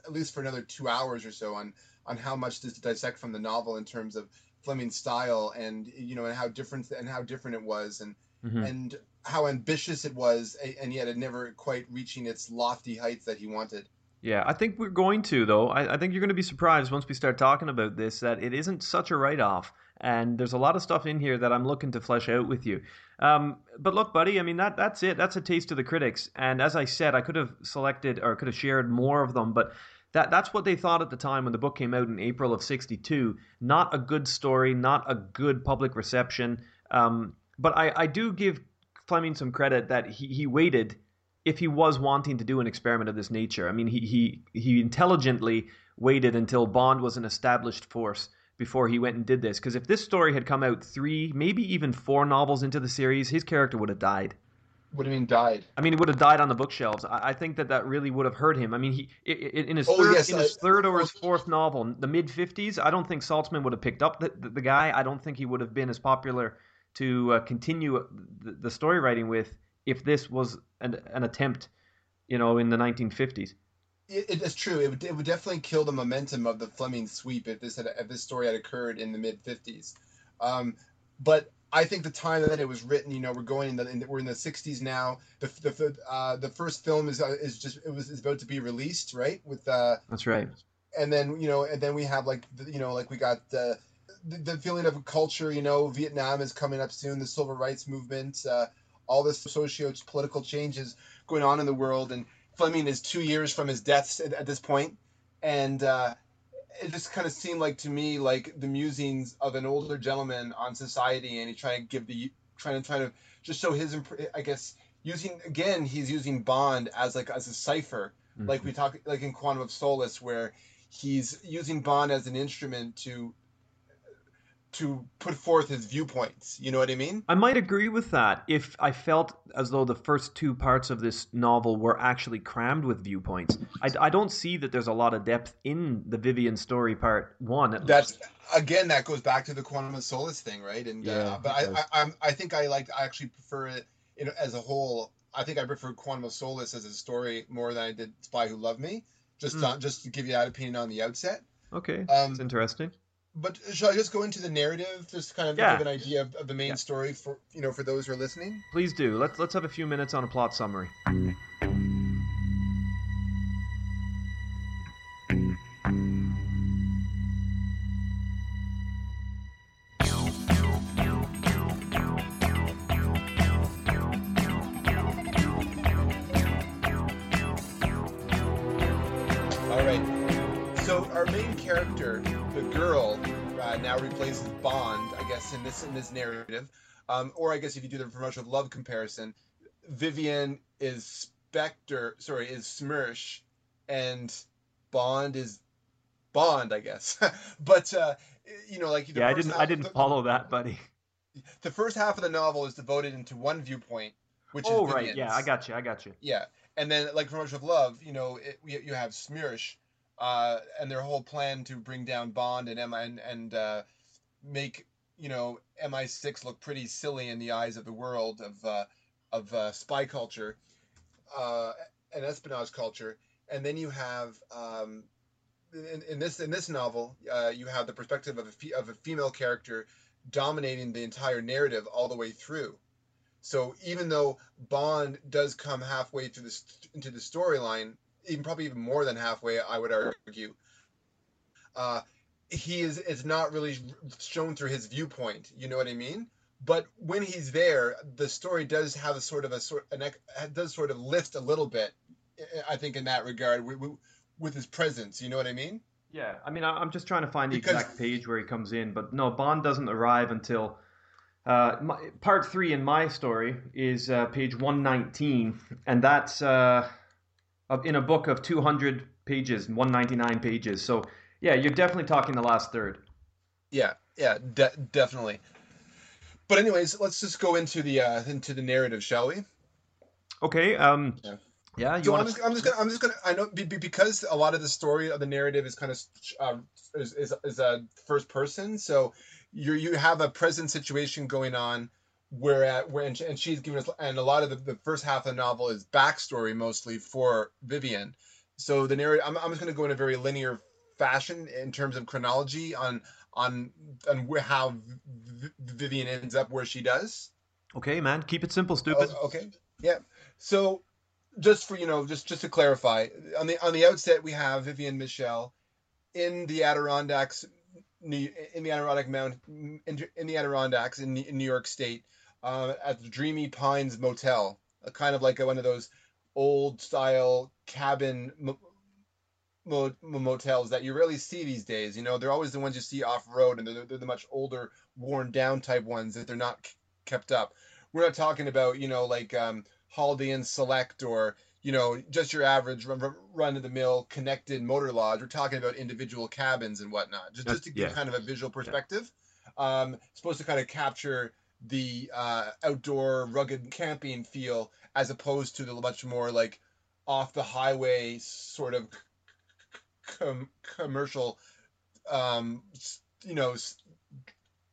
at least for another two hours or so on on how much to dissect from the novel in terms of Fleming's style and you know and how different and how different it was and Mhm. and how ambitious it was, and yet it never quite reaching its lofty heights that he wanted. Yeah, I think we're going to though. I, I think you're going to be surprised once we start talking about this that it isn't such a write-off, and there's a lot of stuff in here that I'm looking to flesh out with you. Um, but look, buddy, I mean that that's it. That's a taste of the critics, and as I said, I could have selected or could have shared more of them, but that that's what they thought at the time when the book came out in April of '62. Not a good story, not a good public reception. Um, but I, I do give Fleming some credit that he, he waited if he was wanting to do an experiment of this nature. I mean, he he he intelligently waited until Bond was an established force before he went and did this. Because if this story had come out three, maybe even four novels into the series, his character would have died. What do you mean died? I mean, he would have died on the bookshelves. I, I think that that really would have hurt him. I mean, he in his Oh, third, yes, in his I- third or his [LAUGHS] fourth novel, the mid '50s, I don't think Saltzman would have picked up the, the, the guy. I don't think he would have been as popular to uh, continue the, the story writing with if this was an, an attempt, you know, in the 1950s. It, it is true. It would, it would definitely kill the momentum of the Fleming sweep if this had if this story had occurred in the mid fifties. Um, but I think the time that it was written, you know, we're going in the, in the we're in the sixties now. The the uh, the first film is uh, is just it was is about to be released, right? With uh, That's right. and then you know, and then we have like the, you know, like we got the, the the feeling of a culture. You know, Vietnam is coming up soon. The civil rights movement, uh, all this socio-political changes going on in the world, and Fleming is two years from his death at, at this point, and uh, it just kind of seemed like to me like the musings of an older gentleman on society, and he's trying to give the trying to trying to just show his I guess using again he's using Bond as like as a cipher like we talk like in Quantum of Solace where he's using Bond as an instrument to to put forth his viewpoints. You know what I mean? I might agree with that if I felt as though the first two parts of this novel were actually crammed with viewpoints. I, I don't see that there's a lot of depth in the Vivienne story part one. At That's again that goes back to the Quantum of Solace thing, right? And Yeah, uh, but I. I I'm, I think I like I actually prefer it you know, as a whole. I think I prefer Quantum of Solace as a story more than I did Spy Who Loved Me. Just Hmm. on, just to give you that opinion on the outset. Okay, Um, that's interesting. But shall I just go into the narrative, just to kind of Yeah. give an idea of, of the main Yeah. story for you know for those who are listening? Please do. Let's let's have a few minutes on a plot summary. Our main character, the girl, uh, now replaces Bond, I guess, in this in this narrative. Um, or I guess if you do the From Russia with Love comparison, Vivienne is Spectre, sorry, is SMERSH, and Bond is Bond, I guess. [LAUGHS] but uh, you know, like yeah, I didn't, I didn't the, follow that, buddy. The first half of the novel is devoted into one viewpoint, which oh, is right, yeah, I got you, I got you. Yeah, and then like From Russia with Love, you know, it, you have SMERSH, uh, and their whole plan to bring down Bond and M and and uh, make you know MI6 look pretty silly in the eyes of the world of uh, of uh, spy culture uh, and espionage culture, and then you have um, in, in, this in this novel uh, you have the perspective of a fe- of a female character dominating the entire narrative all the way through. So even though Bond does come halfway through this into the storyline, even probably even more than halfway, I would argue. Uh, he is it's not really shown through his viewpoint. You know what I mean? But when he's there, the story does have a sort of a sort an does sort of lift a little bit. I think in that regard with, with his presence. You know what I mean? Yeah, I mean I'm just trying to find the because, exact page where he comes in, but no, Bond doesn't arrive until. Uh, my, part three in my story is uh, page 119, and that's uh, in a book of 200 pages, 199 pages. So yeah, you're definitely talking the last third. Yeah, yeah, de- definitely. But anyways, let's just go into the uh, into the narrative, shall we? Okay. Um, yeah. Yeah, you so I'm, just, I'm just gonna I'm just gonna I know because a lot of the story of the narrative is kind of uh, is is, is a first person, so you you have a present situation going on where at where and, and she's given us and a lot of the, the first half of the novel is backstory mostly for Vivienne. So the narrative I'm, I'm just going to go in a very linear fashion in terms of chronology on on on where, how Vivienne ends up where she does. Okay, man, keep it simple, stupid. Oh, okay, yeah. So just for you know, just just to clarify, on the on the outset we have Vivienne Michel in the Adirondacks, in the Adirondack Mount, in, in the Adirondacks in, in New York State, uh, at the Dreamy Pines Motel, a kind of like a, one of those old style cabin motels that you rarely see these days. You know, they're always the ones you see off road, and they're, they're the much older, worn down type ones that they're not kept up. We're not talking about you know like um, Holiday Inn Select or you know just your average run of the mill connected motor lodge. We're talking about individual cabins and whatnot, just just to give yeah. kind of a visual perspective. Yeah. Um, supposed to kind of capture the uh, outdoor rugged camping feel as opposed to the much more like off the highway sort of com- commercial, um, you know,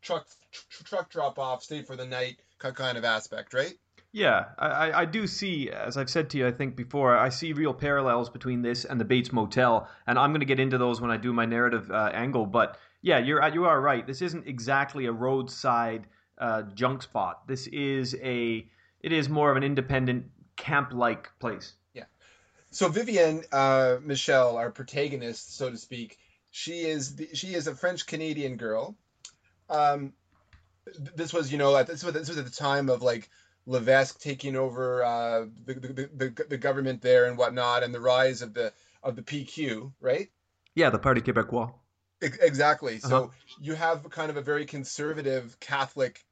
truck tr- truck drop off, stay for the night kind of aspect, right? Yeah, I, I do see, as I've said to you, I think before, I see real parallels between this and the Bates Motel, and I'm going to get into those when I do my narrative uh, angle. But yeah, you're you are right. This isn't exactly a roadside uh, junk spot. This is a it is more of an independent camp like place. Yeah. So Vivienne uh, Michel, our protagonist, so to speak, she is the, she is a French Canadian girl. Um, this was you know this was this was at the time of like Levesque taking over uh, the, the, the the government there and whatnot, and the rise of the of the PQ, right? Yeah, the Parti Québécois. Exactly. Uh-huh. So you have kind of a very conservative Catholic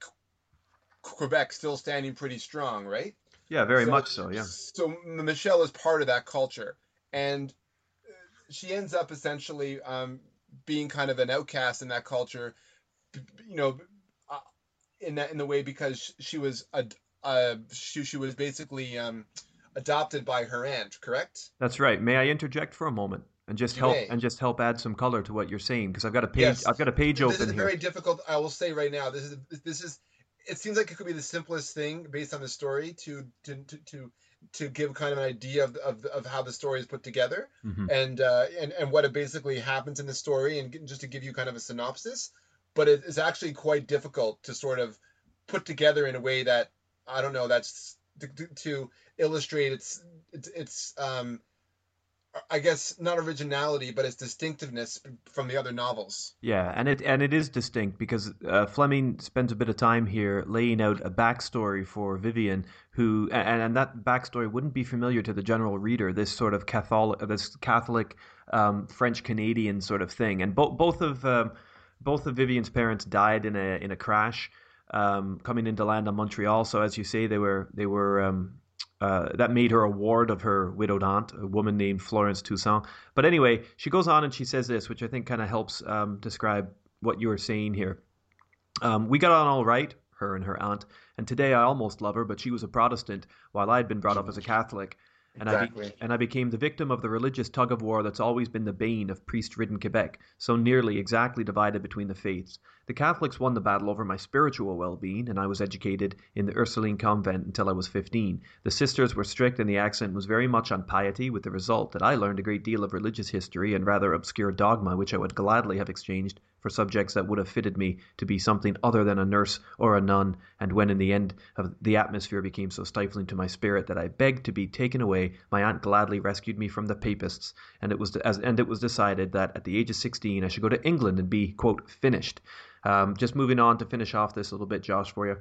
Quebec still standing pretty strong, right? Yeah, very so, much so. Yeah. So Michel is part of that culture, and she ends up essentially um, being kind of an outcast in that culture. You know, uh, in that in the way because she was a, a she she was basically um, adopted by her aunt. Correct. That's right. May I interject for a moment? And just help and just help add some color to what you're saying because I've got a page yes. I've got a page this open is here. very difficult. I will say right now this is this is it seems like it could be the simplest thing based on the story to to to to, to give kind of an idea of, of, of how the story is put together mm-hmm. and uh, and and what it basically happens in the story and just to give you kind of a synopsis but it is actually quite difficult to sort of put together in a way that I don't know that's to, to illustrate its its, its um, I guess not originality, but its distinctiveness from the other novels. Yeah, and it and it is distinct because uh, Fleming spends a bit of time here laying out a backstory for Vivienne, who and, and that backstory wouldn't be familiar to the general reader. This sort of Catholic, this Catholic um, French Canadian sort of thing, and both both of um, both of Vivienne's parents died in a in a crash um, coming into land on Montreal. So as you say, they were they were um, uh, that made her a ward of her widowed aunt, a woman named Florence Toussaint. But anyway, she goes on and she says this, which I think kind of helps um, describe what you were saying here. Um, we got on all right, her and her aunt, and today I almost love her, but she was a Protestant, while I'd been brought up as a Catholic. And, exactly. I be- and I became the victim of the religious tug of war that's always been the bane of priest ridden Quebec, so nearly exactly divided between the faiths. The Catholics won the battle over my spiritual well being, and I was educated in the Ursuline convent until I was 15. The sisters were strict, and the accent was very much on piety, with the result that I learned a great deal of religious history and rather obscure dogma, which I would gladly have exchanged for subjects that would have fitted me to be something other than a nurse or a nun, and when in the end the atmosphere became so stifling to my spirit that I begged to be taken away, my aunt gladly rescued me from the papists, and it was as, and it was decided that at the age of sixteen I should go to England and be quote finished. Um, just moving on to finish off this a little bit, Josh, for you.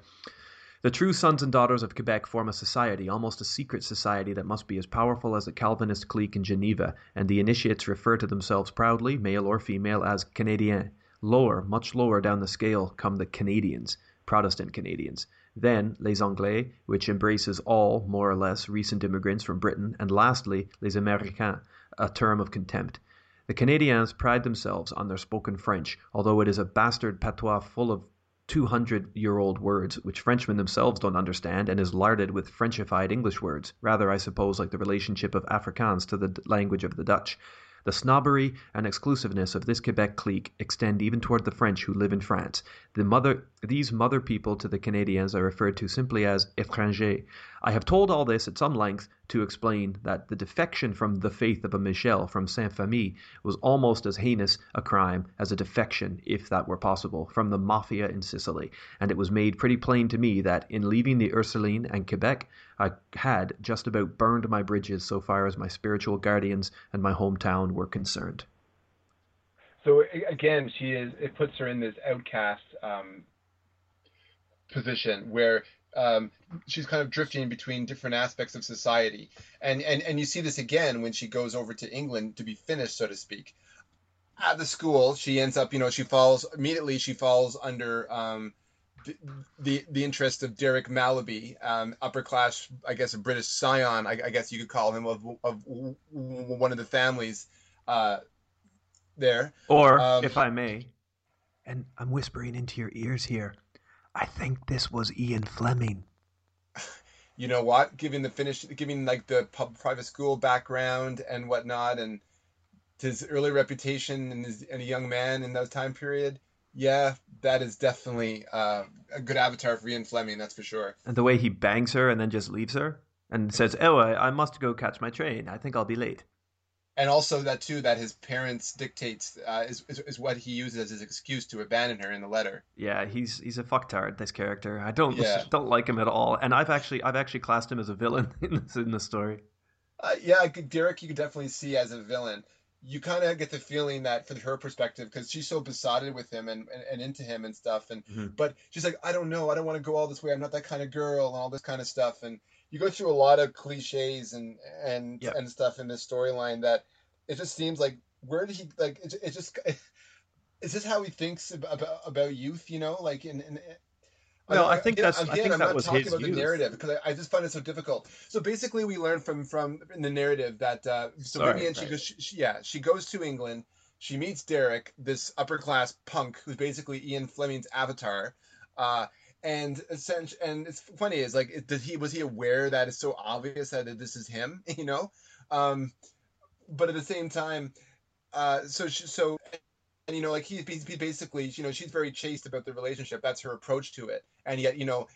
The true sons and daughters of Quebec form a society, almost a secret society that must be as powerful as the Calvinist clique in Geneva, and the initiates refer to themselves proudly, male or female, as Canadiens. Lower, much lower down the scale, come the Canadians, Protestant Canadians. Then les Anglais, which embraces all, more or less, recent immigrants from Britain. And lastly, les Américains, a term of contempt. The Canadians pride themselves on their spoken French, although it is a bastard patois full of two hundred year old words which Frenchmen themselves don't understand and is larded with Frenchified English words, rather, I suppose, like the relationship of Afrikaans to the language of the Dutch. The snobbery and exclusiveness of this Quebec clique extend even toward the French who live in France. The mother, these mother people to the Canadians are referred to simply as étrangers. I have told all this at some length to explain that the defection from the faith of a Michel from Saint Famille was almost as heinous a crime as a defection, if that were possible, from the Mafia in Sicily, and it was made pretty plain to me that in leaving the Ursuline and Quebec I had just about burned my bridges so far as my spiritual guardians and my hometown were concerned. So again, she is. It puts her in this outcast um, position where um, she's kind of drifting between different aspects of society, and and and you see this again when she goes over to England to be finished, so to speak. At the school, she ends up, you know, she falls immediately. She falls under um, the the interest of Derek Mallaby, um, upper class, I guess a British scion, I, I, guess you could call him of, of one of the families uh, there. Or, um, if I may, and I'm whispering into your ears here, I think this was Ian Fleming. [LAUGHS] You know what? Giving the finish, giving like the pub, private school background and whatnot, and his early reputation and, his, and a young man in that time period yeah, that is definitely uh, a good avatar for Ian Fleming, that's for sure. And the way he bangs her and then just leaves her and says, "Oh, I, I must go catch my train. I think I'll be late." And also that too, that his parents dictates uh, is, is, is what he uses as his excuse to abandon her in the letter. Yeah, he's he's a fucktard. This character, I don't yeah. [LAUGHS] don't like him at all. And I've actually I've actually classed him as a villain [LAUGHS] in this in the story. Uh, yeah, Derek, you could definitely see as a villain you kind of get the feeling that from her perspective because she's so besotted with him and, and, and into him and stuff and mm-hmm. but she's like i don't know i don't want to go all this way i'm not that kind of girl and all this kind of stuff and you go through a lot of cliches and and yep. and stuff in this storyline that it just seems like where did he like it, it just [LAUGHS] is this how he thinks about about youth you know like in, in no, I, I think that's. Again, I think I'm that not was talking his about the narrative because I, I, just find it so difficult. So basically, we learn from from in the narrative that uh, so Sorry, Vivienne, right. she goes, she, yeah, she goes to England. She meets Derek, this upper class punk who's basically Ian Fleming's avatar. Uh, and essentially, and it's funny is like, did he was he aware that it's so obvious that this is him? [LAUGHS] You know, um, but at the same time, uh, so she, so and you know like he's, basically you know she's very chaste about the relationship. That's her approach to it. And yet you know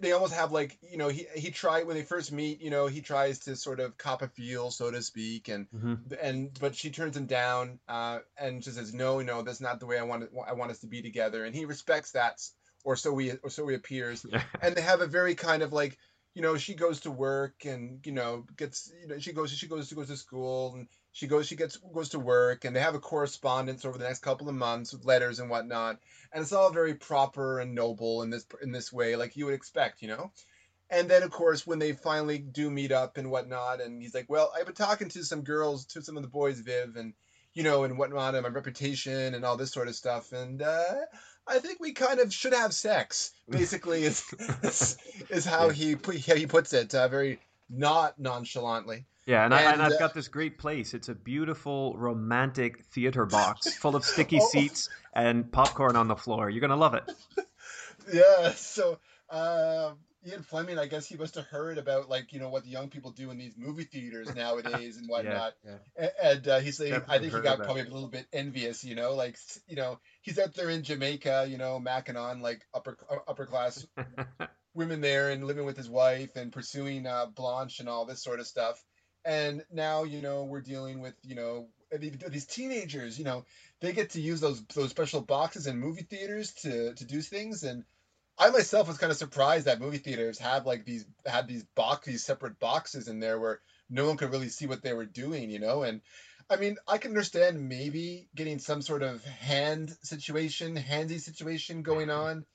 they almost have like you know he he tried when they first meet you know he tries to sort of cop a feel so to speak and mm-hmm. and but she turns him down uh, and she says no no that's not the way I want it, I want us to be together. And he respects that or so we or so he appears. [LAUGHS] And they have a very kind of like you know, she goes to work and you know gets you know she goes she goes she goes to school and she goes she gets goes to work and they have a correspondence over the next couple of months with letters and whatnot and it's all very proper and noble in this in this way like you would expect you know and then of course when they finally do meet up and whatnot and he's like well i've been talking to some girls to some of the boys viv and you know and whatnot and my reputation and all this sort of stuff and uh I think we kind of should have sex. [LAUGHS] Basically, is is, is how he he puts it, uh, very not nonchalantly. Yeah, and, and, I, and I've uh, got this great place. It's a beautiful, romantic theater box full of sticky [LAUGHS] oh. seats and popcorn on the floor. You're gonna love it. [LAUGHS] yeah. So, uh, Ian Fleming, I guess he must have heard about like you know what the young people do in these movie theaters [LAUGHS] nowadays and whatnot. yeah, yeah. And uh, he's saying, I think he got probably a little bit envious, you know, like you know he's out there in Jamaica, you know, macking on like upper uh, upper class women there and living with his wife and pursuing uh, Blanche and all this sort of stuff. And now you know we're dealing with you know these teenagers, you know, they get to use those those special boxes in movie theaters to to do things and I myself was kind of surprised that movie theaters have like these had these box these separate boxes in there where no one could really see what they were doing, you know. And I mean, I can understand maybe getting some sort of hand situation, handy situation going mm-hmm. on,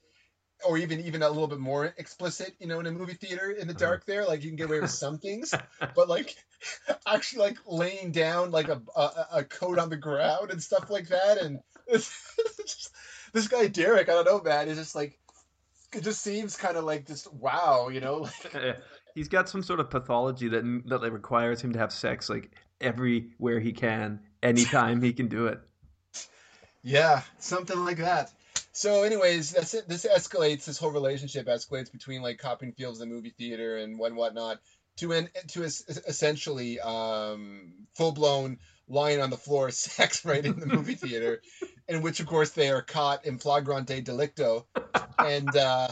or even even a little bit more explicit, you know, in a movie theater in the uh-huh. dark. There, like you can get away with some things, [LAUGHS] but like actually like laying down like a a, a coat on the ground and stuff like that, and [LAUGHS] this guy Derek, I don't know, man, is just like it just seems kind of like just wow, you know. [LAUGHS] Like... He's got some sort of pathology that that like, requires him to have sex like everywhere he can, anytime he can do it. Yeah, something like that. So, anyways, that's it. This escalates. This whole relationship escalates between like Copperfields, the movie theater, and what whatnot to an to essentially um, full blown lying on the floor [LAUGHS] sex right in the movie theater, in which of course they are caught in flagrante delicto, and uh,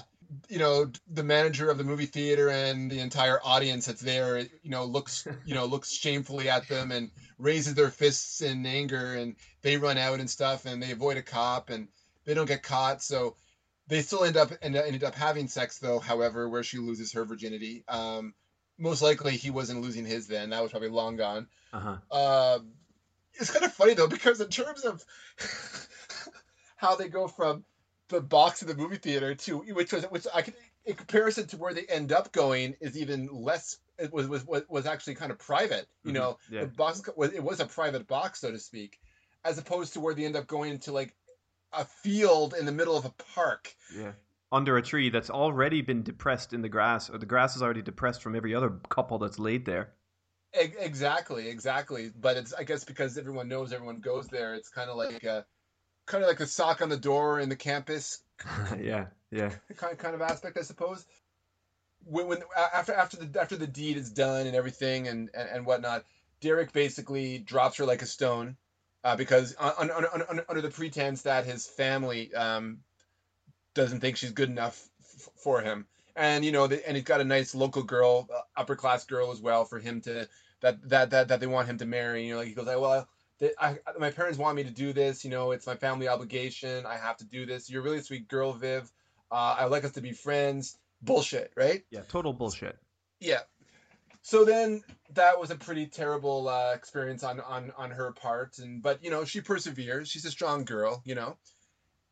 you know the manager of the movie theater and the entire audience that's there, you know, looks you know looks shamefully at them and raises their fists in anger, and they run out and stuff, and they avoid a cop, and they don't get caught, so. They still end up end, ended up having sex though. However, where she loses her virginity, um, most likely he wasn't losing his then. That was probably long gone. Uh-huh. Uh, it's kind of funny though because in terms of [LAUGHS] how they go from the box of the movie theater to which was which I could in comparison to where they end up going is even less it was was was actually kind of private you mm-hmm. know yeah. the box was it was a private box so to speak as opposed to where they end up going to like a field in the middle of a park yeah under a tree that's already been depressed in the grass or the grass is already depressed from every other couple that's laid there Exactly, exactly. But it's I guess because everyone knows everyone goes there, it's kind of like a kind of like a sock on the door in the campus. [LAUGHS] yeah, yeah. Kind kind of aspect, I suppose. When, when after after the after the deed is done and everything and and, and whatnot, Derek basically drops her like a stone, uh, because un, un, un, under the pretense that his family um, doesn't think she's good enough f- for him and you know, the, and he's got a nice local girl, uh, upper class girl as well for him to that that that that they want him to marry. You know, like he goes, like, well. They, I, my parents want me to do this. You know, it's my family obligation. I have to do this. You're a really sweet girl, Viv. Uh, I like us to be friends. Bullshit, right? Yeah, total bullshit. Yeah. So then that was a pretty terrible uh, experience on on on her part, and but you know she perseveres. She's a strong girl, you know,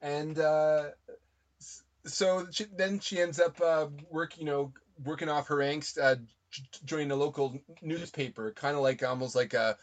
and uh, so she, then she ends up uh, work, you know, working off her angst, uh, joining a local newspaper, kind of like almost like a,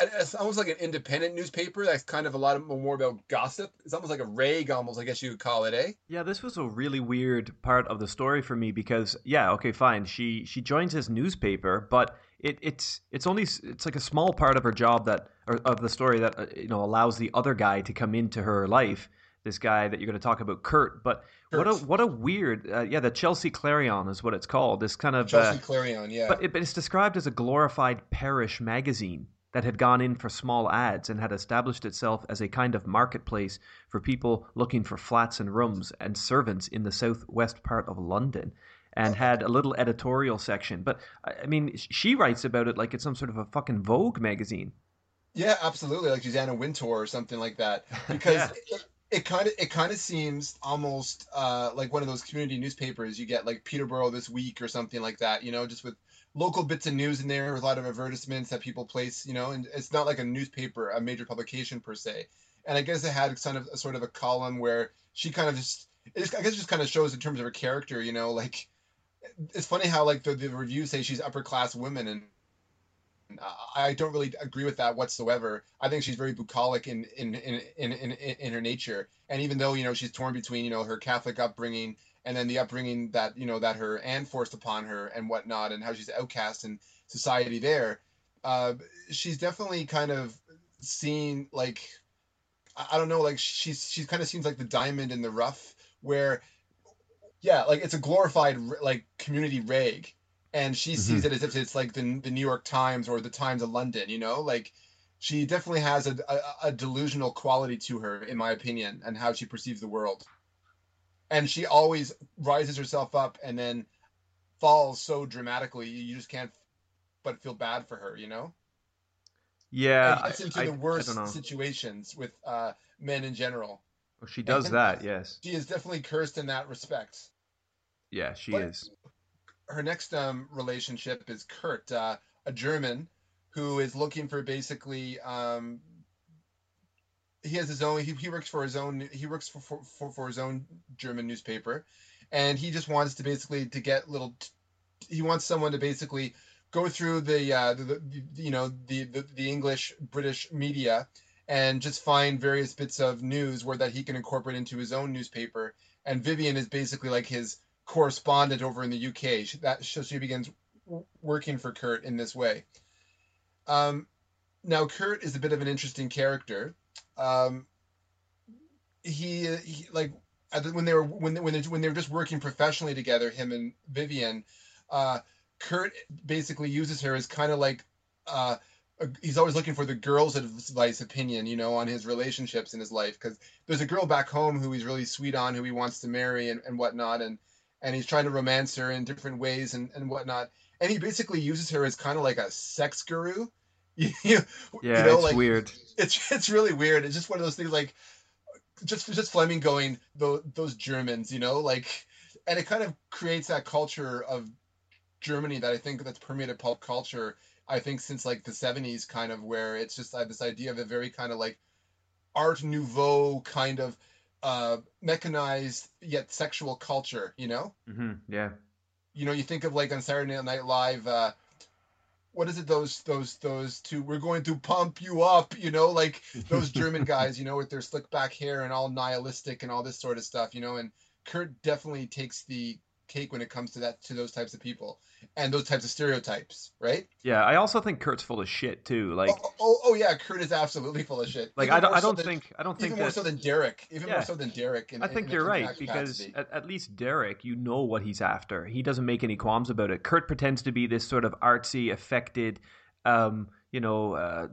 it's almost like an independent newspaper that's kind of a lot of more about gossip. It's almost like a rag, almost, I guess you would call it, eh? Yeah, this was a really weird part of the story for me because, yeah, okay, fine, she she joins his newspaper, but it, it's it's only it's like a small part of her job that or of the story that uh, you know allows the other guy to come into her life this guy that you're going to talk about, Kurt. But Kurt. what a what a weird, uh, yeah, the Chelsea Clarion is what it's called. This kind of Chelsea uh, Clarion, yeah. But, it, but it's described as a glorified parish magazine that had gone in for small ads and had established itself as a kind of marketplace for people looking for flats and rooms and servants in the southwest part of London and had a little editorial section. But I mean, she writes about it like it's some sort of a fucking Vogue magazine. Yeah, absolutely, like she's Anna Wintour or something like that. [LAUGHS] Because yeah it kind of it kind of seems almost uh, like one of those community newspapers you get like Peterborough this week or something like that. You know, just with local bits of news in there with a lot of advertisements that people place. You know, and it's not like a newspaper, a major publication per se. And I guess it had kind of a sort of a column where she kind of just, just I guess it just kind of shows in terms of her character. You know, like it's funny how like the, the reviews say she's upper class woman and I don't really agree with that whatsoever. I think she's very bucolic in in, in in in in her nature, and even though you know she's torn between you know her Catholic upbringing and then the upbringing that you know that her aunt forced upon her and whatnot, and how she's outcast in society there, uh, she's definitely kind of seen like I don't know, like she's she kind of seems like the diamond in the rough, where yeah, like it's a glorified like community rag and she mm-hmm. sees it as if it's like the, the New York Times or the Times of London, you know, like she definitely has a, a, a, delusional quality to her, in my opinion, and how she perceives the world. And she always rises herself up and then falls so dramatically, you just can't but feel bad for her, you know? Yeah. And gets into I, the worst situations with uh, men in general. Well, she does and that, yes. She is definitely cursed in that respect. Yeah, she but, is her next um, relationship is Kurt, uh, a German who is looking for basically. Um, he has his own. He, he works for his own. He works for, for for his own German newspaper, and he just wants to basically to get little. He wants someone to basically go through the, uh, the, the you know the, the the English British media and just find various bits of news where that he can incorporate into his own newspaper. And Vivienne is basically like his correspondent over in the UK. She, that so she begins working for Kurt in this way. Um, now Kurt is a bit of an interesting character. Um, he, he like when they were when when they, when they were just working professionally together, him and Vivienne, uh, Kurt basically uses her as kind of like uh, he's always looking for the girl's advice opinion, you know, on his relationships in his life because there's a girl back home who he's really sweet on, who he wants to marry and, and whatnot, and and he's trying to romance her in different ways and, and whatnot. And he basically uses her as kind of like a sex guru. [LAUGHS] yeah, you know, it's like, weird. It's it's really weird. It's just one of those things like just just Fleming going those those Germans, you know, like, and it kind of creates that culture of Germany that I think that's permeated pulp culture. I think since like the '70s, kind of where it's just uh, this idea of a very kind of like Art Nouveau kind of uh, mechanized yet sexual culture. You know. Mm-hmm. Yeah. You know, you think of like on Saturday Night Live. Uh, what is it? Those those those two. We're going to pump you up. You know, like [LAUGHS] those German guys. You know, with their slick back hair and all nihilistic and all this sort of stuff. You know, and Kurt definitely takes the cake when it comes to that to those types of people and those types of stereotypes, right? Yeah, I also think Kurt's full of shit too. Like, oh, oh, oh yeah, Kurt is absolutely full of shit. Like, even I don't, I don't so think, than, I don't think even more so than Derek, even yeah, more so than Derek. In, I think in you're right because at, at, least Derek, you know what he's after. He doesn't make any qualms about it. Kurt pretends to be this sort of artsy, affected, um, you know, uh,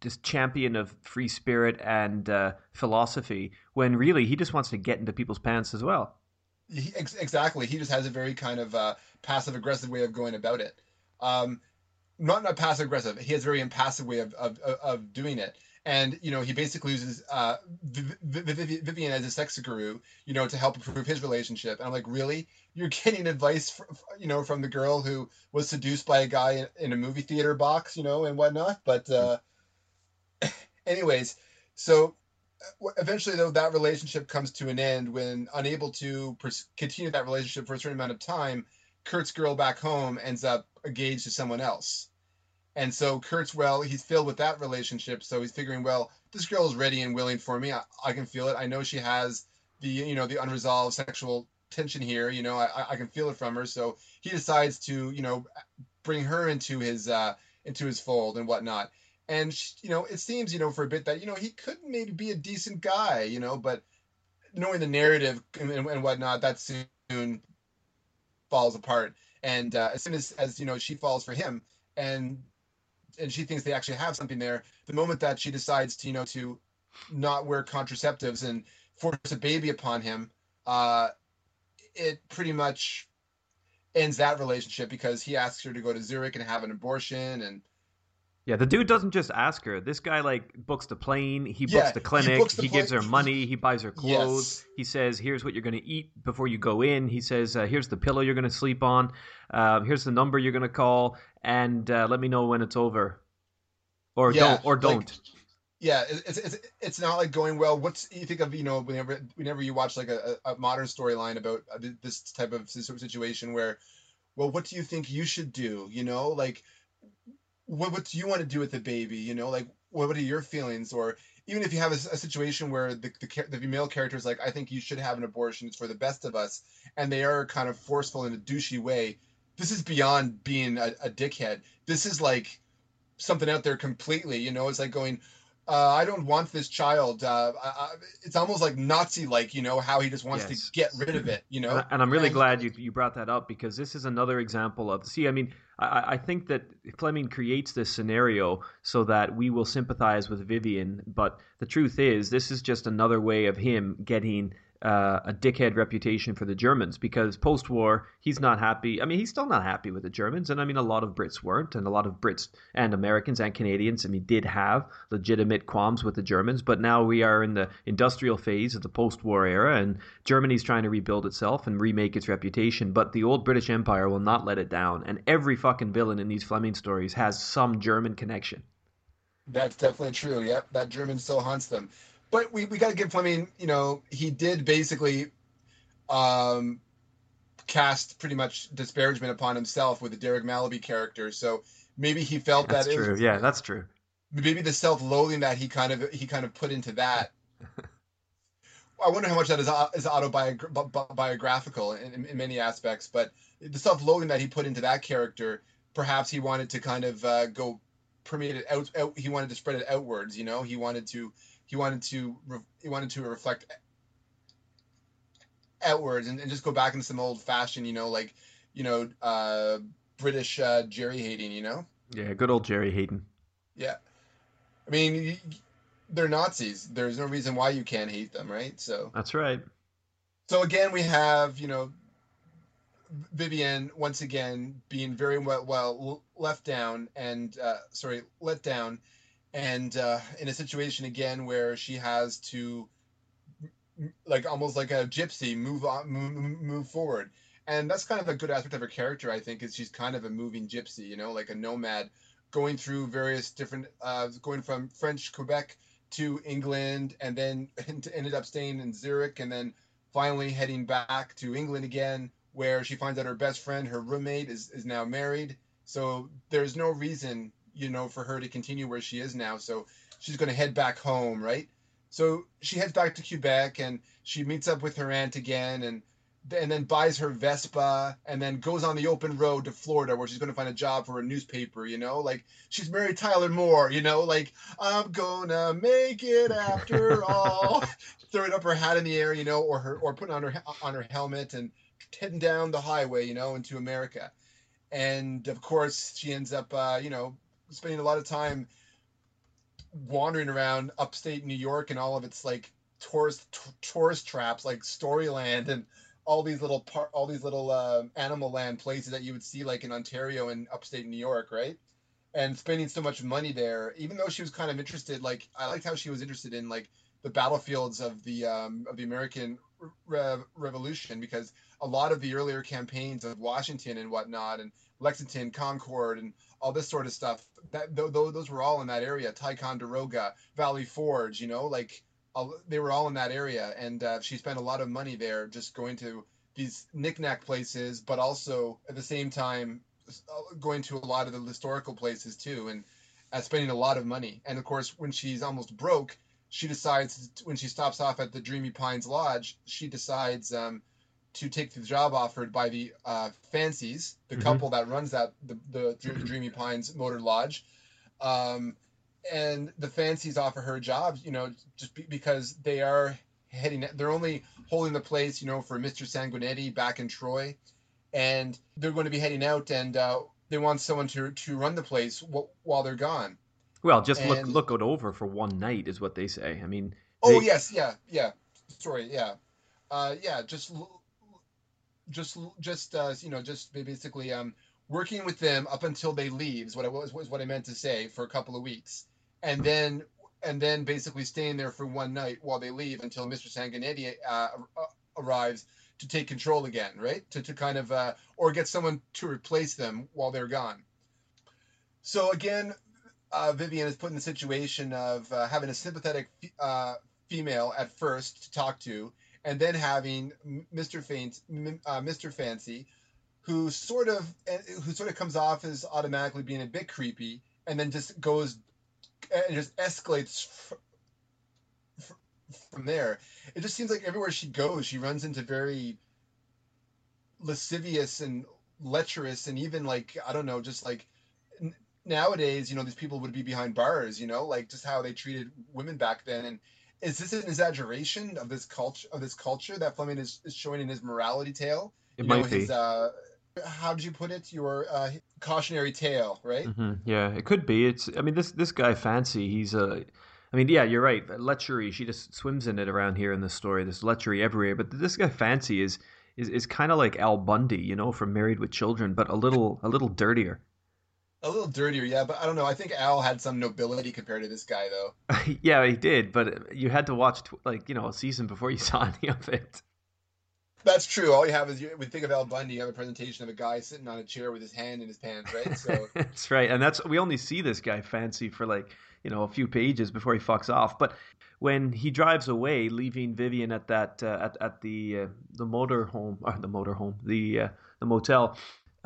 this champion of free spirit and uh, philosophy, when really he just wants to get into people's pants as well. He, ex- exactly. He just has a very kind of uh, passive aggressive way of going about it. Um, not not passive aggressive. He has a very impassive way of, of, of doing it. And you know, he basically uses uh, Vivienne as a sex guru, you know, to help improve his relationship. And I'm like, really? You're getting advice, from, you know, from the girl who was seduced by a guy in a movie theater box, you know, and whatnot. But, uh, [LAUGHS] anyways, so eventually though that relationship comes to an end when unable to pers- continue that relationship for a certain amount of time kurt's girl back home ends up engaged to someone else. And so kurt's well he's filled with that relationship so he's figuring well this girl is ready and willing for me. I, I can feel it. I know she has the you know the unresolved sexual tension here you know I, I can feel it from her. So he decides to you know bring her into his uh into his fold and whatnot and you know it seems you know for a bit that you know he could maybe be a decent guy you know but knowing the narrative and, and whatnot that soon falls apart. And uh, as soon as as you know she falls for him and and she thinks they actually have something there the moment that she decides to you know to not wear contraceptives and force a baby upon him uh it pretty much ends that relationship because he asks her to go to Zurich and have an abortion and Yeah, the dude doesn't just ask her. This guy like books the plane, he books the clinic, he, books the gives her money, he buys her clothes. Yes. He says, "Here's what you're going to eat before you go in." He says, uh, "Here's the pillow you're going to sleep on. Um, here's the number you're going to call, and uh, let me know when it's over." Or Yeah, don't, or don't. yeah it's, it's it's not like going well what's you think of you know whenever whenever you watch like a, a modern storyline about uh, this type of si- situation where well what do you think you should do you know like what what do you want to do with the baby you know like what, what are your feelings or even if you have a situation where the, the the male character is like i think you should have an abortion it's for the best of us and they are kind of forceful in a douchey way this is beyond being a, a dickhead this is like something out there completely you know it's like going uh, I don't want this child. Uh, I, I, it's almost like Nazi-like, you know, how he just wants Yes. to get rid of it, you know. And, and I'm really And- glad you, you brought that up because this is another example of. See, I mean, I, I think that Fleming creates this scenario so that we will sympathize with Vivienne, but the truth is, this is just another way of him getting uh, a dickhead reputation for the Germans because post war, he's not happy. I mean, he's still not happy with the Germans, and I mean, a lot of Brits weren't, and a lot of Brits and Americans and Canadians, I mean, did have legitimate qualms with the Germans, but now we are in the industrial phase of the post war era, and Germany's trying to rebuild itself and remake its reputation, but the old British Empire will not let it down, and every fucking villain in these Fleming stories has some German connection. That's definitely true. Yep, that German still haunts them. But we, we got to give Fleming, you know, he did basically um, cast pretty much disparagement upon himself with the Derek Mallaby character. So maybe he felt That's that true. was, Yeah, that's true. maybe the self-loathing that he kind of he kind of put into that. [LAUGHS] I wonder how much that is is autobiographical in, in, in many aspects, but the self-loathing that he put into that character, perhaps he wanted to kind of uh, go permeate it out, out. He wanted to spread it outwards. You know, he wanted to he wanted to re- he wanted to reflect outwards and, and just go back into some old-fashioned, you know, like you know, uh, British uh, Jerry hating. You know. Yeah, good old Jerry Hayden. Yeah. I mean, they're Nazis. There's no reason why you can't hate them, right? So, That's right. so again, we have, you know, Vivienne once again being very well, well left down and, uh, sorry, let down, and uh, in a situation again where she has to, like almost like a gypsy, move on, move, move forward. And that's kind of a good aspect of her character, I think, is she's kind of a moving gypsy, you know, like a nomad going through various different uh, going from French Quebec to England and then [LAUGHS] ended up staying in Zurich and then finally heading back to England again where she finds out her best friend her roommate is, is now married so there's no reason you know for her to continue where she is now so she's going to head back home right so she heads back to Quebec and she meets up with her aunt again and and then buys her Vespa and then goes on the open road to Florida where she's going to find a job for a newspaper, you know? Like she's Mary Tyler Moore, you know? Like I'm going to make it after [LAUGHS] all. Throwing up her hat in the air, you know, or her or putting on her on her helmet and heading down the highway, you know, into America. And of course, she ends up uh, you know, spending a lot of time wandering around upstate New York and all of its like tourist t- tourist traps like Storyland and all these little par- all these little uh, animal land places that you would see like in Ontario and upstate New York, right? And spending so much money there, even though she was kind of interested, like I liked how she was interested in like the battlefields of the um, of the American Re- Revolution because a lot of the earlier campaigns of Washington and whatnot and Lexington, Concord, and all this sort of stuff. That th- th- those were all in that area. Ticonderoga, Valley Forge, you know, like all- they were all in that area, and uh, she spent a lot of money there just going to these knickknack places, but also at the same time uh, going to a lot of the historical places too, and uh, spending a lot of money. And of course, when she's almost broke, she decides when she stops off at the Dreamy Pines Lodge, she decides um, to take the job offered by the uh, Phanceys, the Mhm. couple that runs that the, the Dreamy Pines Motor Lodge. Um, and the Phanceys offer her a job, you know, just be, because they are heading, they're only holding the place, you know, for Mr. Sanguinetti back in Troy, and they're going to be heading out, and uh, they want someone to to run the place wh- while they're gone. Well, just look And- look it over for one night is what they say. I mean, Oh yes, yeah, yeah. Sorry, yeah, uh, yeah. Just, just, just, uh, you know, just basically, um, working with them up until they leave is what I was, was what I meant to say for a couple of weeks, and then and then basically staying there for one night while they leave until Mr. Sanguinetti uh, arrives to take control again, right? To, to kind of uh, or get someone to replace them while they're gone. So again, uh, Vivienne is put in the situation of uh, having a sympathetic uh, female at first to talk to, and then having Mr. Faint, uh, Mr. Phancey, who sort of who sort of comes off as automatically being a bit creepy, and then just goes and just escalates from there. It just seems like everywhere she goes, she runs into very lascivious and lecherous, and even like I don't know, just like nowadays, you know, these people would be behind bars, you know, like just how they treated women back then. And is this an exaggeration of this culture of this culture that Fleming is, is showing in his morality tale? It you might know, be. his uh, how did you put it? Your uh, cautionary tale, right? Mm-hmm. Yeah, it could be. It's. I mean, this this guy Phancey. He's a. I mean, yeah, you're right. Lechery. She just swims in it around here in this story. There's lechery everywhere. But this guy Phancey is is, is kind of like Al Bundy, you know, from Married with Children, but a little a little dirtier. A little dirtier, yeah, but I don't know. I think Al had some nobility compared to this guy, though. [LAUGHS] yeah, he did, but you had to watch like you know a season before you [LAUGHS] saw any of it. That's true. All you have is you, we think of Al Bundy. You have a presentation of a guy sitting on a chair with his hand in his pants, right? So [LAUGHS] that's right, and that's we only see this guy Phancey for like you know a few pages before he fucks off. But when he drives away, leaving Vivienne at that uh, at at the uh, the motor home or the motor home the uh, the motel.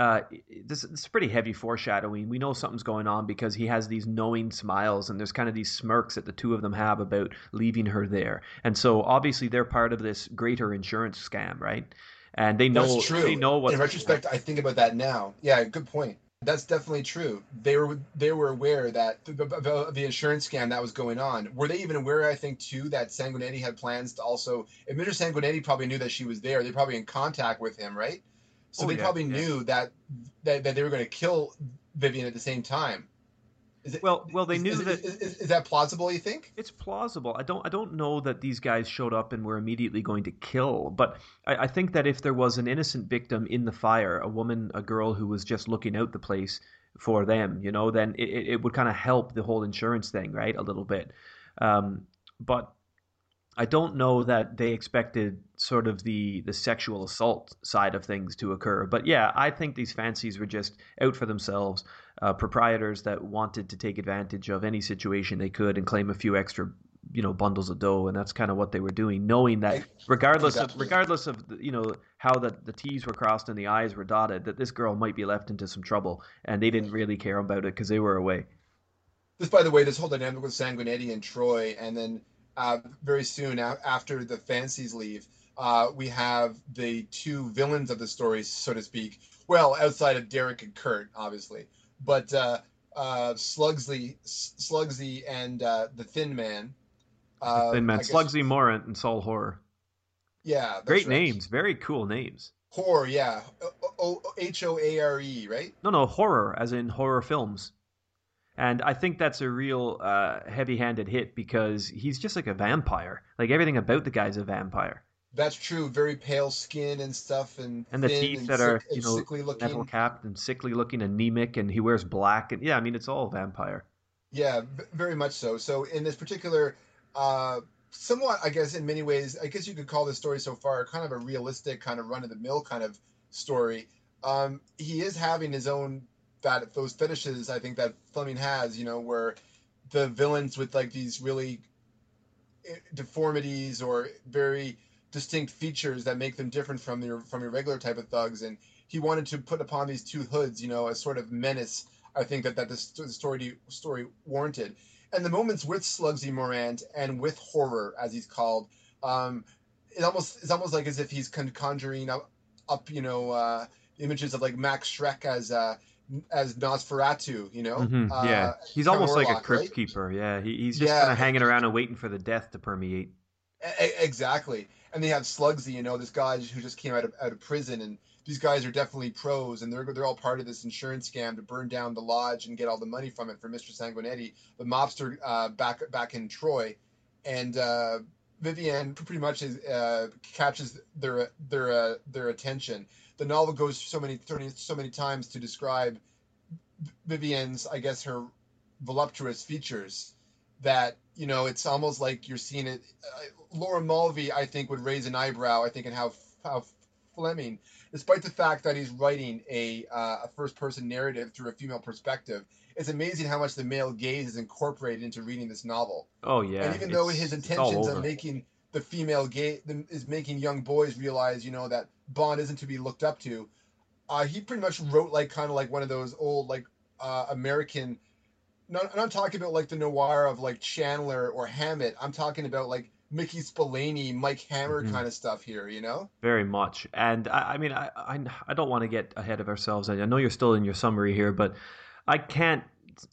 Uh, this, this is pretty heavy foreshadowing. We know something's going on because he has these knowing smiles and there's kind of these smirks that the two of them have about leaving her there. And so obviously they're part of this greater insurance scam, right? And they know That's true. they know what In retrospect, I think about that now. Yeah, good point. That's definitely true. They were they were aware that the, the, the, insurance scam that was going on. Were they even aware? I think too that Sanguinetti had plans to also. If Mr. Sanguinetti probably knew that she was there, they're probably in contact with him, right? So Oh, they yeah, probably yeah. knew that, that that they were going to kill Vivienne at the same time. Is it, Well, well, they is, knew is, that Is, is, that plausible? You think? It's plausible. I don't. I don't know that these guys showed up and were immediately going to kill. But I, I think that if there was an innocent victim in the fire, a woman, a girl who was just looking out the place for them, you know, then it, it it would kind of help the whole insurance thing, right, a little bit. Um, but I don't know that they expected sort of the the sexual assault side of things to occur. But yeah, I think these Phanceys were just out for themselves, uh, proprietors that wanted to take advantage of any situation they could and claim a few extra, you know, bundles of dough, and that's kind of what they were doing, knowing that regardless of regardless of the, you know how the the T's were crossed and the I's were dotted, that this girl might be left into some trouble, and they didn't really care about it because they were away. This, by the way, this whole dynamic with Sanguinetti and Troy, and then uh, very soon a- after the Phanceys leave, uh, we have the two villains of the story, so to speak. Well, outside of Derek and Kurt, obviously, but uh, uh, Slugsley, S- Slugsy, and uh, the Thin Man. Uh, Thin Man, I Slugsy Morant, and Sol Horror. Yeah, Great right. names, very cool names. Horror, yeah, H O A R E, right? No, no, horror, as in horror films. And I think that's a real uh, heavy-handed hit because he's just like a vampire. Like everything about the guy's a vampire. That's true. Very pale skin and stuff, and And the teeth and that are, you know, sickly looking. metal capped and sickly looking, anemic, and he wears black. And yeah, I mean, it's all vampire. Yeah, very much so. So in this particular, uh, somewhat, I guess, in many ways, I guess you could call this story so far kind of a realistic, kind of run of the mill kind of story. Um, he is having his own that those fetishes. I think that Fleming has, you know, where the villains with like these really eh, deformities or very distinct features that make them different from your from your regular type of thugs, and he wanted to put upon these two hoods, you know, a sort of menace I think that that the, the story story warranted. And the moments with Slugsy Morant and with horror, as he's called, um, it almost it's almost like as if he's conjuring up, up you know, uh, images of like Max Schreck as uh, as Nosferatu, you know. Mhm, Uh, yeah, he's almost like a crypt right? keeper. Yeah, he, he's just Yeah. kind of hanging around and waiting for the death to permeate. E- exactly. And they have Slugsy, you know, this guy who just came out of, out of prison, and these guys are definitely pros, and they're they're all part of this insurance scam to burn down the lodge and get all the money from it for Mr. Sanguinetti, the mobster uh, back back in Troy, and uh, Vivienne pretty much is, uh, catches their their uh, their attention. The novel goes so many so many times to describe Vivienne's, I guess, her voluptuous features that you know it's almost like you're seeing it. Uh, Laura Mulvey, I think, would raise an eyebrow. I think, and how how Fleming, despite the fact that he's writing a uh, a first person narrative through a female perspective, it's amazing how much the male gaze is incorporated into reading this novel. Oh yeah. And even though his intentions of making the female gaze is making young boys realize, you know, that Bond isn't to be looked up to, uh, he pretty much wrote like kind of like one of those old like uh, American. Not, I'm talking about like the noir of like Chandler or Hammett. I'm talking about like Mickey Spillane, Mike Hammer mm-hmm. kind of stuff here, you know? Very much. And I, I mean, I, I, I don't want to get ahead of ourselves. I know you're still in your summary here, but I can't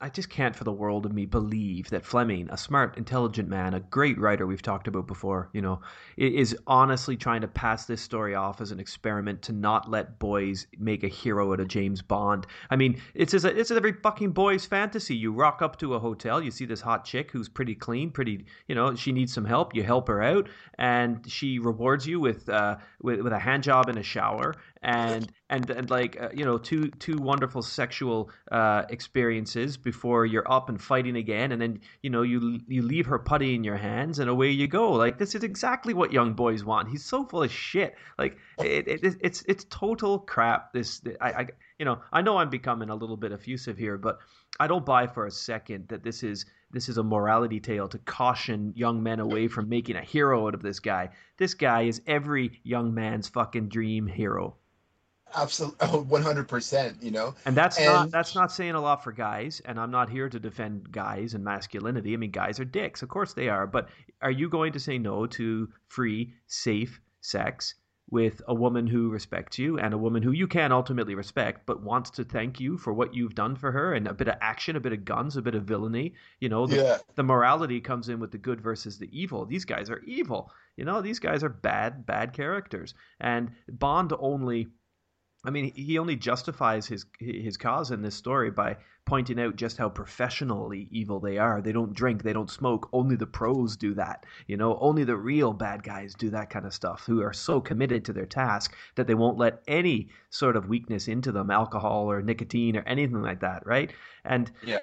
I just can't for the world of me believe that Fleming, a smart, intelligent man, a great writer we've talked about before, you know, is honestly trying to pass this story off as an experiment to not let boys make a hero out of James Bond. I mean, it's as a, it's every fucking boy's fantasy. You rock up to a hotel, you see this hot chick who's pretty clean, pretty, you know, she needs some help. You help her out, and she rewards you with uh, with, with a hand job in a shower, and and and like uh, you know two two wonderful sexual uh, experiences before you're up and fighting again and then you know you you leave her putty in your hands and away you go like this is exactly what young boys want he's so full of shit like it, it it's it's total crap this I, I you know I know I'm becoming a little bit effusive here but I don't buy for a second that this is this is a morality tale to caution young men away from making a hero out of this guy. This guy is every young man's fucking dream hero. Absolutely, [LAUGHS] oh, one hundred percent. You know, and that's and, not that's not saying a lot for guys. And I'm not here to defend guys and masculinity. I mean, guys are dicks, of course they are. But are you going to say no to free, safe sex with a woman who respects you and a woman who you can ultimately respect, but wants to thank you for what you've done for her and a bit of action, a bit of guns, a bit of villainy? You know, the, yeah. the morality comes in with the good versus the evil. These guys are evil. You know, these guys are bad, bad characters. And Bond only I mean, he only justifies his his cause in this story by pointing out just how professionally evil they are. They don't drink, they don't smoke. Only the pros do that. You know, only the real bad guys do that kind of stuff. Who are so committed to their task that they won't let any sort of weakness into them, alcohol or nicotine or anything like that, right? And yeah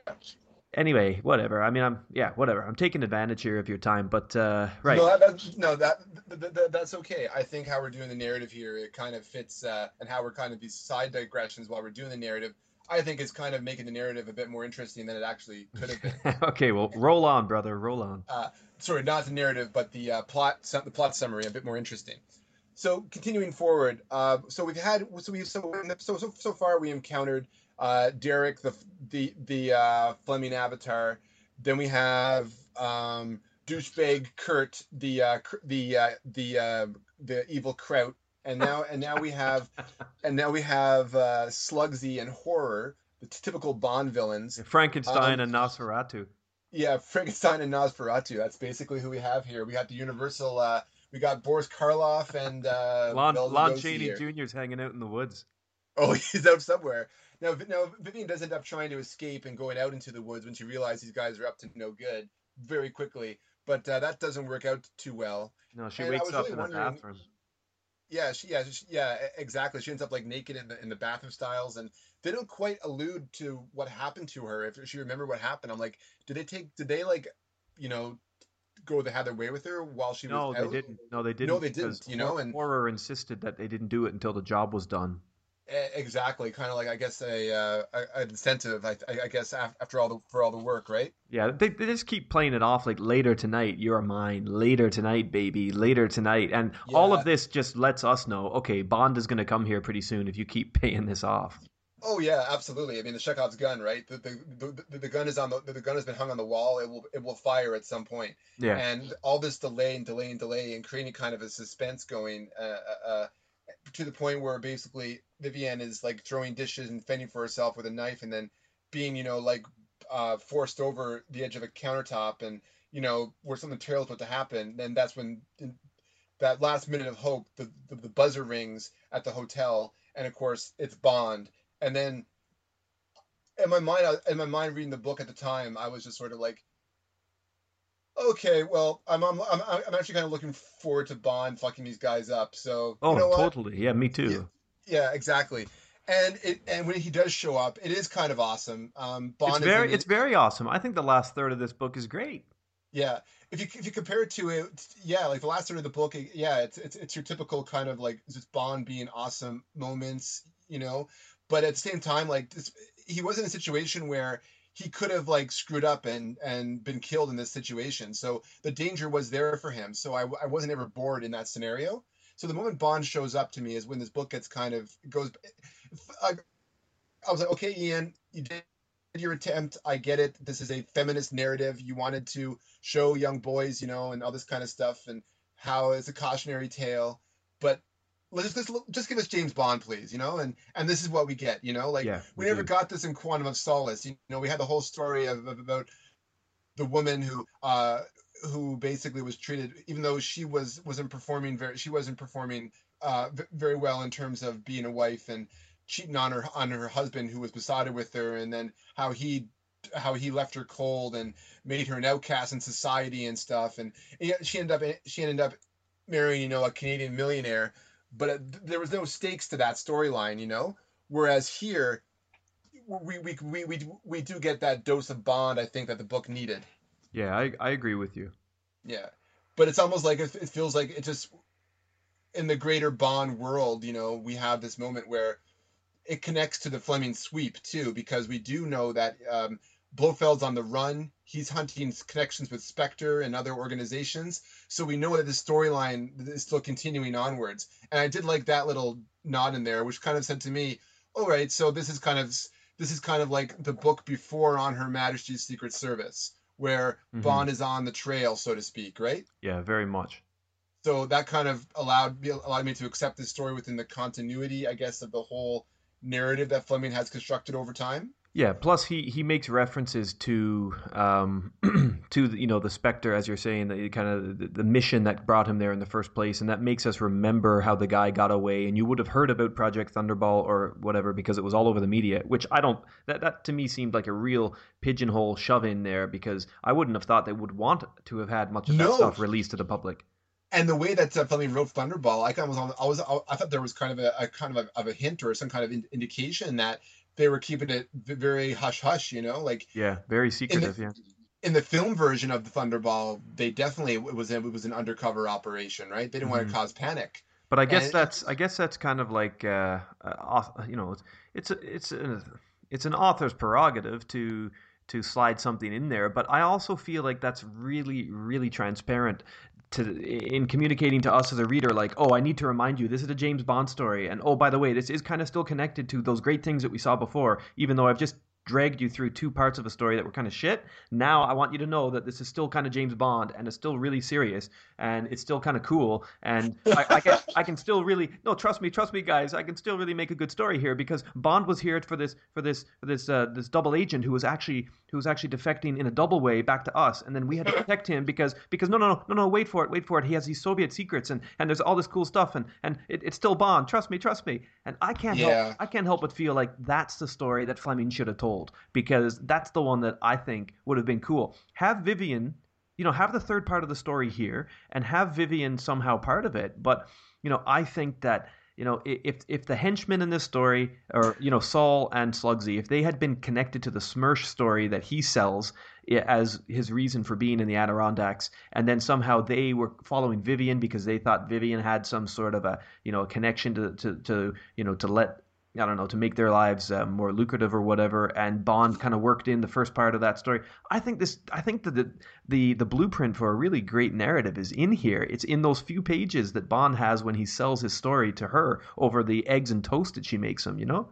anyway, whatever. I mean, I'm yeah, whatever. I'm taking advantage here of your time, but uh, right. No, that, no, that, that, that, that's okay. I think how we're doing the narrative here, it kind of fits, uh, and how we're kind of these side digressions while we're doing the narrative. I think is kind of making the narrative a bit more interesting than it actually could have been. [LAUGHS] okay, well, roll on, brother, roll on. Uh, sorry, not the narrative, but the uh, plot, the plot summary, a bit more interesting. So continuing forward, uh, so we've had so we so so so, so far we encountered uh, Derek, the the the uh, Fleming Avatar. Then we have um, douchebag Kurt, the uh, the uh, the uh, the evil Kraut, and now and now we have and now we have uh, Slugsy and Horror, the t- typical Bond villains. Frankenstein um, and Nosferatu. Yeah, [LAUGHS] Frankenstein and Nosferatu. That's basically who we have here. We got the Universal. Uh, we got Boris Karloff and uh, Lon, Lon Chaney Jr. is hanging out in the woods. Oh, [LAUGHS] he's out somewhere. Now, now Vivienne does end up trying to escape and going out into the woods when she realizes these guys are up to no good very quickly. But uh, that doesn't work out too well. No, she and wakes up really in the bathroom. Yeah, she, yeah, she, yeah, exactly. She ends up like naked in the in the bathroom styles, and they don't quite allude to what happened to her. If she remember what happened, I'm like, did they take? Did they like, you know, go they had their way with her while she no, was? No, they didn't. No, they didn't. No, they didn't. You know, and horror insisted that they didn't do it until the job was done. Exactly, kind of like I guess a, uh, a incentive. I, I, guess after all the for all the work, right? Yeah, they, they just keep playing it off like later tonight, you're mine. Later tonight, baby. Later tonight, and yeah. all of this just lets us know, okay, Bond is going to come here pretty soon if you keep paying this off. Oh yeah, absolutely. I mean, the Chekhov's gun, right? The, the the, the, gun is on the the gun has been hung on the wall. It will it will fire at some point. Yeah. And all this delay and delay and delay and creating kind of a suspense going. Uh, uh, uh to the point where basically Vivienne is like throwing dishes and fending for herself with a knife, and then being, you know, like uh, forced over the edge of a countertop, and you know where something terrible is about to happen. Then that's when that last minute of hope, the, the, the buzzer rings at the hotel, and of course it's Bond. And then in my mind, in my mind, reading the book at the time, I was just sort of like, okay, well, I'm I'm I'm, I'm actually kind of looking forward to Bond fucking these guys up. So Oh, you know totally. Yeah, me too. Yeah, exactly. And it and when he does show up, it is kind of awesome. Um, Bond It's is very it's very awesome. I think the last third of this book is great. Yeah, if you if you compare it to it, yeah, like the last third of the book, it- yeah, it's it's it's your typical kind of like just Bond being awesome moments, you know. But at the same time, like this, he was in a situation where he could have like screwed up and and been killed in this situation. So the danger was there for him. So I I wasn't ever bored in that scenario. So the moment Bond shows up to me is when this book gets kind of goes. I, I was like, okay, Ian, you did your attempt. I get it. This is a feminist narrative. You wanted to show young boys, you know, and all this kind of stuff, and how it's a cautionary tale. But let's just just give us James Bond, please, you know, and and this is what we get, you know, like Yeah, we we never do. got this in Quantum of Solace. You know, we had the whole story of, of about the woman who uh who basically was treated even though she was wasn't performing very she wasn't performing uh very well in terms of being a wife and cheating on her on her husband who was besotted with her and then how he how he left her cold and made her an outcast in society and stuff and yeah, she ended up she ended up marrying you know a Canadian millionaire but uh, there was no stakes to that storyline you know? Whereas here we, we, we, we, we do get that dose of bond I think that the book needed. Yeah, I I agree with you. yeah, but it's almost like it, it feels like it just in the greater Bond world, you know, we have this moment where it connects to the Fleming sweep too, because we do know that um, Blofeld's on the run. He's hunting connections with Spectre and other organizations, so we know that the storyline is still continuing onwards. And I did like that little nod in there, which kind of said to me, "All right, so this is kind of this is kind of like the book before On Her Majesty's Secret Service." Where Mhm. Bond is on the trail, so to speak, right? Yeah, very much. so that kind of allowed me allowed me to accept this story within the continuity, I guess, of the whole narrative that Fleming has constructed over time. Yeah. Plus, he he makes references to um [CLEARS THROAT] to the, you know the Spectre, as you're saying, the kind of the, the mission that brought him there in the first place, and that makes us remember how the guy got away. And you would have heard about Project Thunderball or whatever because it was all over the media. Which I don't. That that to me seemed like a real pigeonhole shove in there because I wouldn't have thought they would want to have had much of that stuff released to the public. And the way that uh, Fleming wrote Thunderball, I kind of was on, I was I thought there was kind of a, a kind of a, of a hint or some kind of in, indication that they were keeping it very hush hush, you know, like Yeah, very secretive. yeah. in the film version of the Thunderball, they definitely it was it was an undercover operation, right? They didn't want Mhm. to cause panic. But I guess And- that's I guess that's kind of like uh, uh, you know it's it's a, it's a, it's an author's prerogative to to slide something in there. But I also feel like that's really really transparent to in communicating to us as a reader. Like, oh, I need to remind you this is a James Bond story, and oh, by the way, this is kind of still connected to those great things that we saw before, even though I've just dragged you through two parts of a story that were kind of shit. Now I want you to know that this is still kind of James Bond and it's still really serious and it's still kind of cool and I, I can I can still really [LAUGHS] no trust me trust me guys I can still really make a good story here because Bond was here for this for this for this uh, this double agent who was actually who was actually defecting in a double way back to us and then we had to protect him because because no no no no no wait for it wait for it he has these Soviet secrets and and there's all this cool stuff and and it, it's still Bond trust me trust me and I can't Yeah. help I can't help but feel like that's the story that Fleming should have told because that's the one that I think would have been cool. Have Vivienne, you know, have the third part of the story here and have Vivienne somehow part of it. But, you know, I think that, you know, if if the henchmen in this story or, you know, Sol and Slugsy, if they had been connected to the SMERSH story that he sells as his reason for being in the Adirondacks, and then somehow they were following Vivienne because they thought Vivienne had some sort of a, you know, a connection to, to, to you know, to let I don't know, to make their lives uh, more lucrative or whatever. And Bond kind of worked in the first part of that story. I think this, I think that the, the the blueprint for a really great narrative is in here. It's in those few pages that Bond has when he sells his story to her over the eggs and toast that she makes him. You know?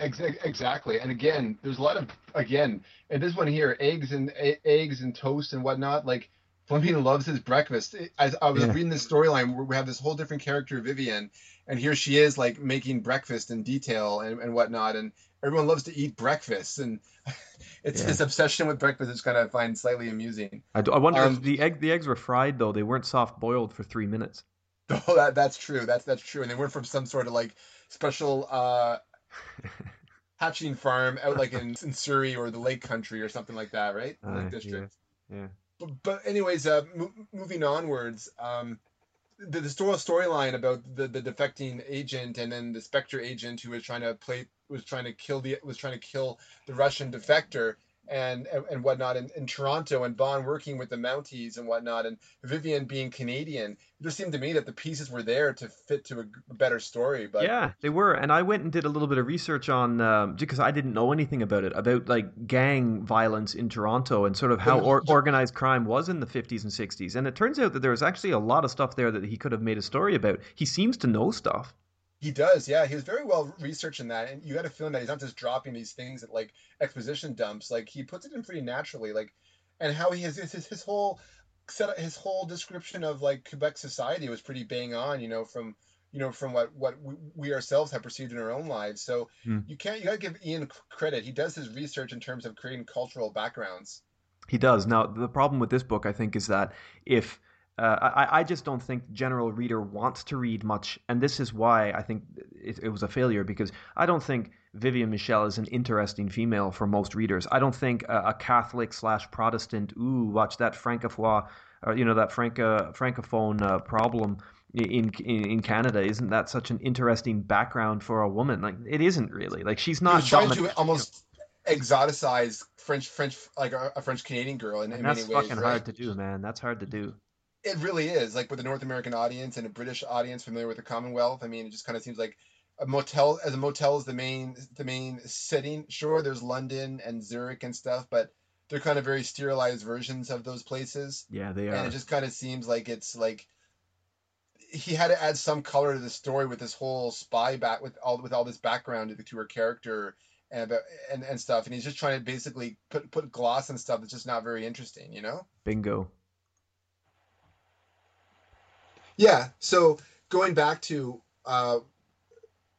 Ex- Exactly. And again, there's a lot of again, and this one here, eggs and e- eggs and toast and whatnot. Like Fleming loves his breakfast. As I was Yeah. reading this storyline, where we have this whole different character, Vivienne, and here she is, like making breakfast in detail and, and whatnot. And everyone loves to eat breakfast, and [LAUGHS] it's Yeah. this obsession with breakfast is kind of find slightly amusing. I, I wonder Um, if the egg the eggs were fried though. They weren't soft boiled for three minutes. [LAUGHS] Oh, that that's true. That's that's true. And they weren't from some sort of like special uh [LAUGHS] hatching farm out like in, in Surrey or the Lake Country or something like that, right? Uh, Lake District. Yeah. but, but anyways, uh, mo- moving onwards, um, the, the story storyline about the, the defecting agent and then the Spectre agent who was trying to play was trying to kill the was trying to kill the Russian defector and and, and whatnot in, in Toronto and Bond working with the Mounties and whatnot and Vivienne being Canadian. It just seemed to me that the pieces were there to fit to a better story. But yeah, they were, and I went and did a little bit of research on um, because I didn't know anything about it about like gang violence in Toronto and sort of how or, organized crime was in the 50s and 60s. And it turns out that there was actually a lot of stuff there that he could have made a story about. He seems to know stuff. He does, yeah. He was very well researched in that, and you got a feeling that he's not just dropping these things at like exposition dumps. Like he puts it in pretty naturally, like, and how he has his, his whole set his whole description of like Quebec society was pretty bang on. You know, from you know from what what we, we ourselves have perceived in our own lives. So Hmm. you can't you got to give Ian credit. He does his research in terms of creating cultural backgrounds. He does. Now, the problem with this book, I think, is that if uh, I, I just don't think the general reader wants to read much, and this is why I think it, it was a failure because I don't think Vivienne Michel is an interesting female for most readers. I don't think a, a Catholic slash Protestant, ooh, watch that francophone, or you know that franca francophone uh, problem in, in in Canada. Isn't that such an interesting background for a woman? Like it isn't really. Like she's not trying to almost exoticize French French like a, French Canadian girl in, in and many that's ways. fucking right? hard to do, man. That's hard to do. It really is like with a North American audience and a British audience familiar with the Commonwealth. I mean, it just kind of seems like a motel as a motel is the main the main setting. Sure, there's London and Zurich and stuff, but they're kind of very sterilized versions of those places, Yeah, they are. and it just kind of seems like it's like he had to add some color to the story with this whole spy back with all with all this background to, to her character and and and stuff, and he's just trying to basically put put gloss and stuff that's just not very interesting, you know. Bingo. Yeah. So going back to uh,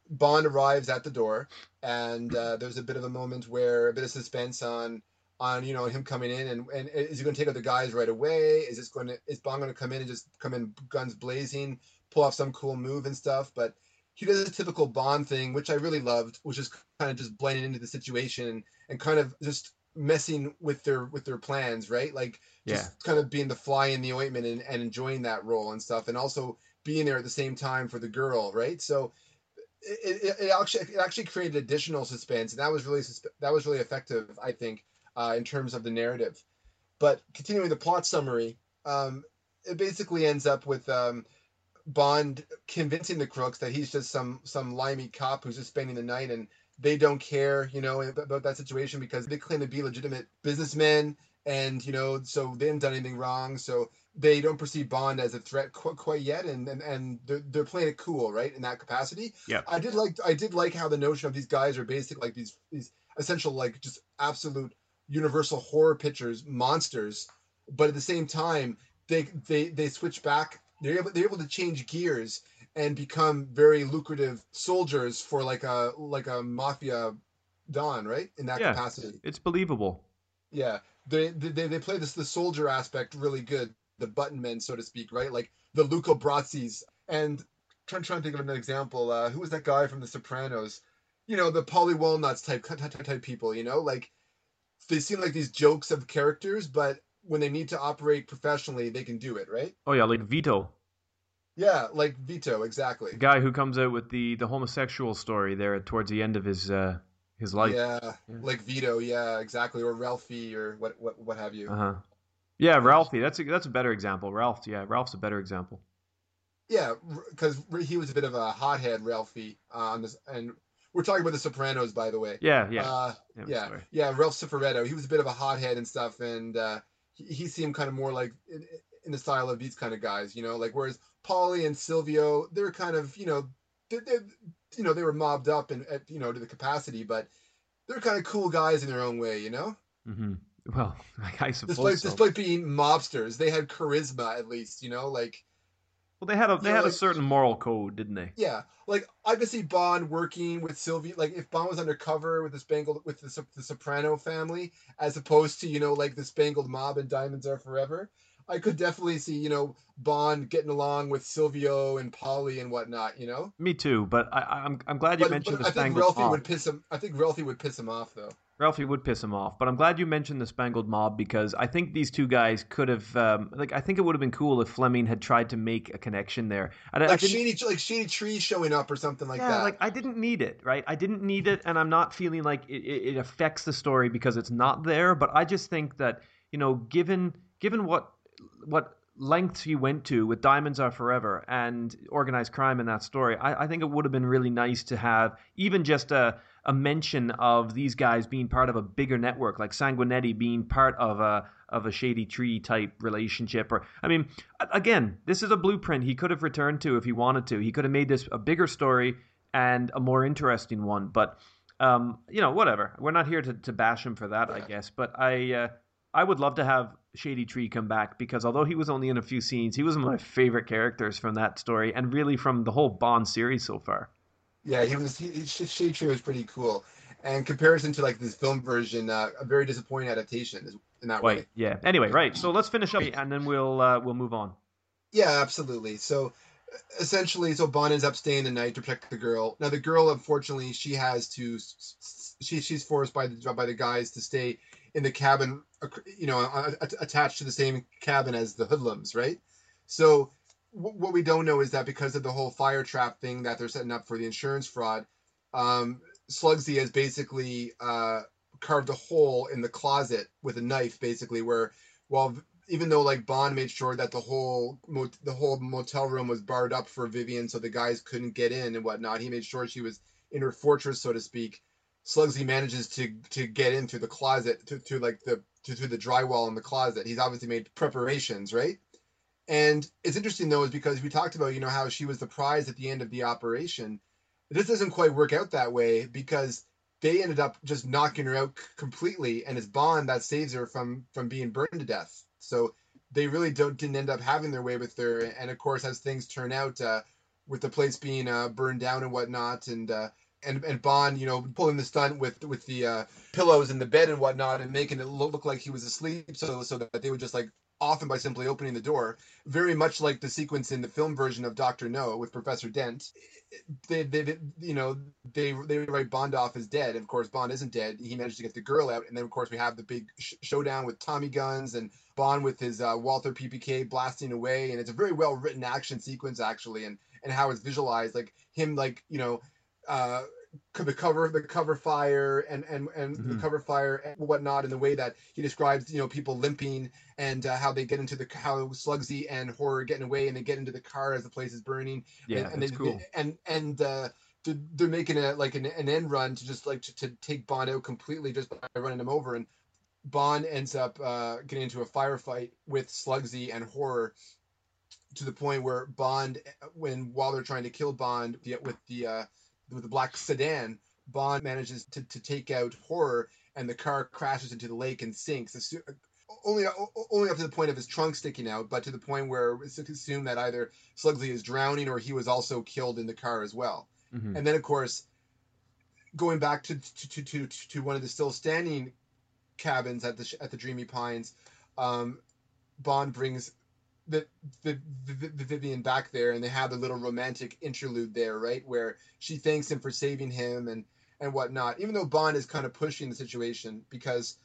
Bond arrives at the door, and uh, there's a bit of a moment where a bit of suspense on on you know him coming in, and, and is he going to take out the guys right away? Is this going to is Bond going to come in and just come in guns blazing, pull off some cool move and stuff? But he does a typical Bond thing, which I really loved, which is kind of just blending into the situation and kind of just messing with their with their plans, right? Like just kind of being the fly in the ointment and, and enjoying that role and stuff and also being there at the same time for the girl right? So it, it, it actually it actually created additional suspense and that was really that was really effective i think uh, in terms of the narrative. But continuing the plot summary um, it basically ends up with um, bond convincing the crooks that he's just some some limey cop who's just spending the night and they don't care you know about that situation because they claim to be legitimate businessmen and you know so they haven't done anything wrong so they don't perceive bond as a threat qu- quite yet and and, and they're, they're playing it cool right in that capacity Yeah. i did like i did like how the notion of these guys are basically like these these essential like just absolute universal horror pictures monsters but at the same time they they they switch back they're able they're able to change gears and become very lucrative soldiers for like a like a mafia don right in that Yeah. capacity It's believable. yeah, they they they play this the soldier aspect really good, the button men so to speak, right? Like the Luca Brazzis and trying trying to think of an example. Uh, who was that guy from The Sopranos? You know, the Paulie Walnuts type type, type people. You know, like they seem like these jokes of characters, but when they need to operate professionally, they can do it, right? Oh yeah, like Vito, Yeah, like Vito, exactly. the guy who comes out with the the homosexual story there towards the end of his uh his life. Yeah, Yeah. like Vito, yeah, exactly, or Ralphie, or what what what have you. Uh huh. Yeah, Ralphie. That's a that's a better example. Ralph. Yeah, Ralph's a better example. Yeah, because he was a bit of a hothead, Ralphie, uh, on this, and we're talking about the Sopranos, by the way. Yeah, yeah. uh, yeah, yeah, sorry. yeah. Ralph Cifaretto, he was a bit of a hothead and stuff, and uh, he, he seemed kind of more like in, in the style of these kind of guys, you know. Like whereas Paulie and Silvio, they're kind of, you know, they, they you know, they were mobbed up and at, you know to the capacity, but they're kind of cool guys in their own way, you know. hmm Well, [LAUGHS] I suppose Despite so. despite being mobsters, they had charisma at least, you know, like. Well, they had a they had a certain moral code, didn't they? Yeah, like I could see Bond working with Sylvie. Like if Bond was undercover with the Spangled with the, the Soprano family, as opposed to you know like the Spangled Mob and Diamonds Are Forever, I could definitely see you know Bond getting along with Silvio and Paulie and whatnot. You know, Me too. But I, I'm I'm glad you but, mentioned but the I think Spangled Ralphie Mob. would piss him. I think Ralphie would piss him off though. Ralphie would piss him off. But I'm glad you mentioned the Spangled Mob because I think these two guys could have, um, like, I think it would have been cool if Fleming had tried to make a connection there. I, like I shady, like shady trees showing up or something like yeah, that. like I didn't need it, right? I didn't need it, and I'm not feeling like it, it affects the story because it's not there. But I just think that you know, given given what what lengths he went to with Diamonds Are Forever and organized crime in that story, I, I think it would have been really nice to have even just a a mention of these guys being part of a bigger network, like Sanguinetti being part of a of a shady tree type relationship. Or I mean, again, this is a blueprint he could have returned to if he wanted to. He could have made this a bigger story and a more interesting one. But um, you know, whatever. We're not here to, to bash him for that, I guess. But I uh, I would love to have Shady Tree come back because although he was only in a few scenes, he was one of my favorite characters from that story and really from the whole Bond series so far. Yeah, he was. He, Shade Tree was pretty cool. And comparison to like this film version, uh, a very disappointing adaptation in that way. Yeah. Anyway, right. So let's finish up and then we'll uh, we'll move on. Yeah, absolutely. So essentially, so Bond ends up staying the night to protect the girl. Now the girl, unfortunately, she has to. She she's forced by the by the guys to stay in the cabin, you know, attached to the same cabin as the hoodlums, right? So what we don't know is that because of the whole fire trap thing that they're setting up for the insurance fraud, um, Slugsy has basically uh, carved a hole in the closet with a knife, basically, where well, even though like Bond made sure that the whole the whole motel room was barred up for Vivienne, so the guys couldn't get in and whatnot, he made sure she was in her fortress, so to speak. Slugsy manages to to get into the closet to, to like the to, to the drywall in the closet. He's obviously made preparations, right? And it's interesting though, is because we talked about, you know, how she was the prize at the end of the operation. This doesn't quite work out that way because they ended up just knocking her out completely, and it's Bond that saves her from from being burned to death. So they really don't didn't end up having their way with her. And of course, as things turn out, uh, with the place being uh, burned down and whatnot, and uh, and and Bond, you know, pulling the stunt with with the uh, pillows in the bed and whatnot, and making it look like he was asleep, so so that they would just like often by simply opening the door, very much like the sequence in the film version of Doctor No with Professor Dent. They, they, they, you know, they they write Bond off as dead. Of course, Bond isn't dead. He managed to get the girl out, and then of course we have the big sh- showdown with Tommy guns and Bond with his uh, Walther PPK blasting away, and it's a very well written action sequence actually, and and how it's visualized, like him like you know. Uh, the cover the cover fire and and and mm-hmm. the cover fire and whatnot in the way that he describes you know people limping and uh, how they get into the how Slugsy and horror getting away and they get into the car as the place is burning. Yeah and, and they, cool. and and uh they're, they're making a like an, an end run to just like to, to take Bond out completely just by running him over. And Bond ends up uh, getting into a firefight with Slugsy and horror to the point where Bond when while they're trying to kill Bond with the uh, the black sedan, Bond manages to, to take out horror, and the car crashes into the lake and sinks. Only only up to the point of his trunk sticking out, but to the point where it's assumed that either Slugsy is drowning or he was also killed in the car as well. Mm-hmm. And then, of course, going back to to, to, to one of the still standing cabins at the at the Dreamy Pines, um, Bond brings the, the, the, the Vivienne back there, and they have the little romantic interlude there, right, where she thanks him for saving him and and whatnot. Even though Bond is kind of pushing the situation because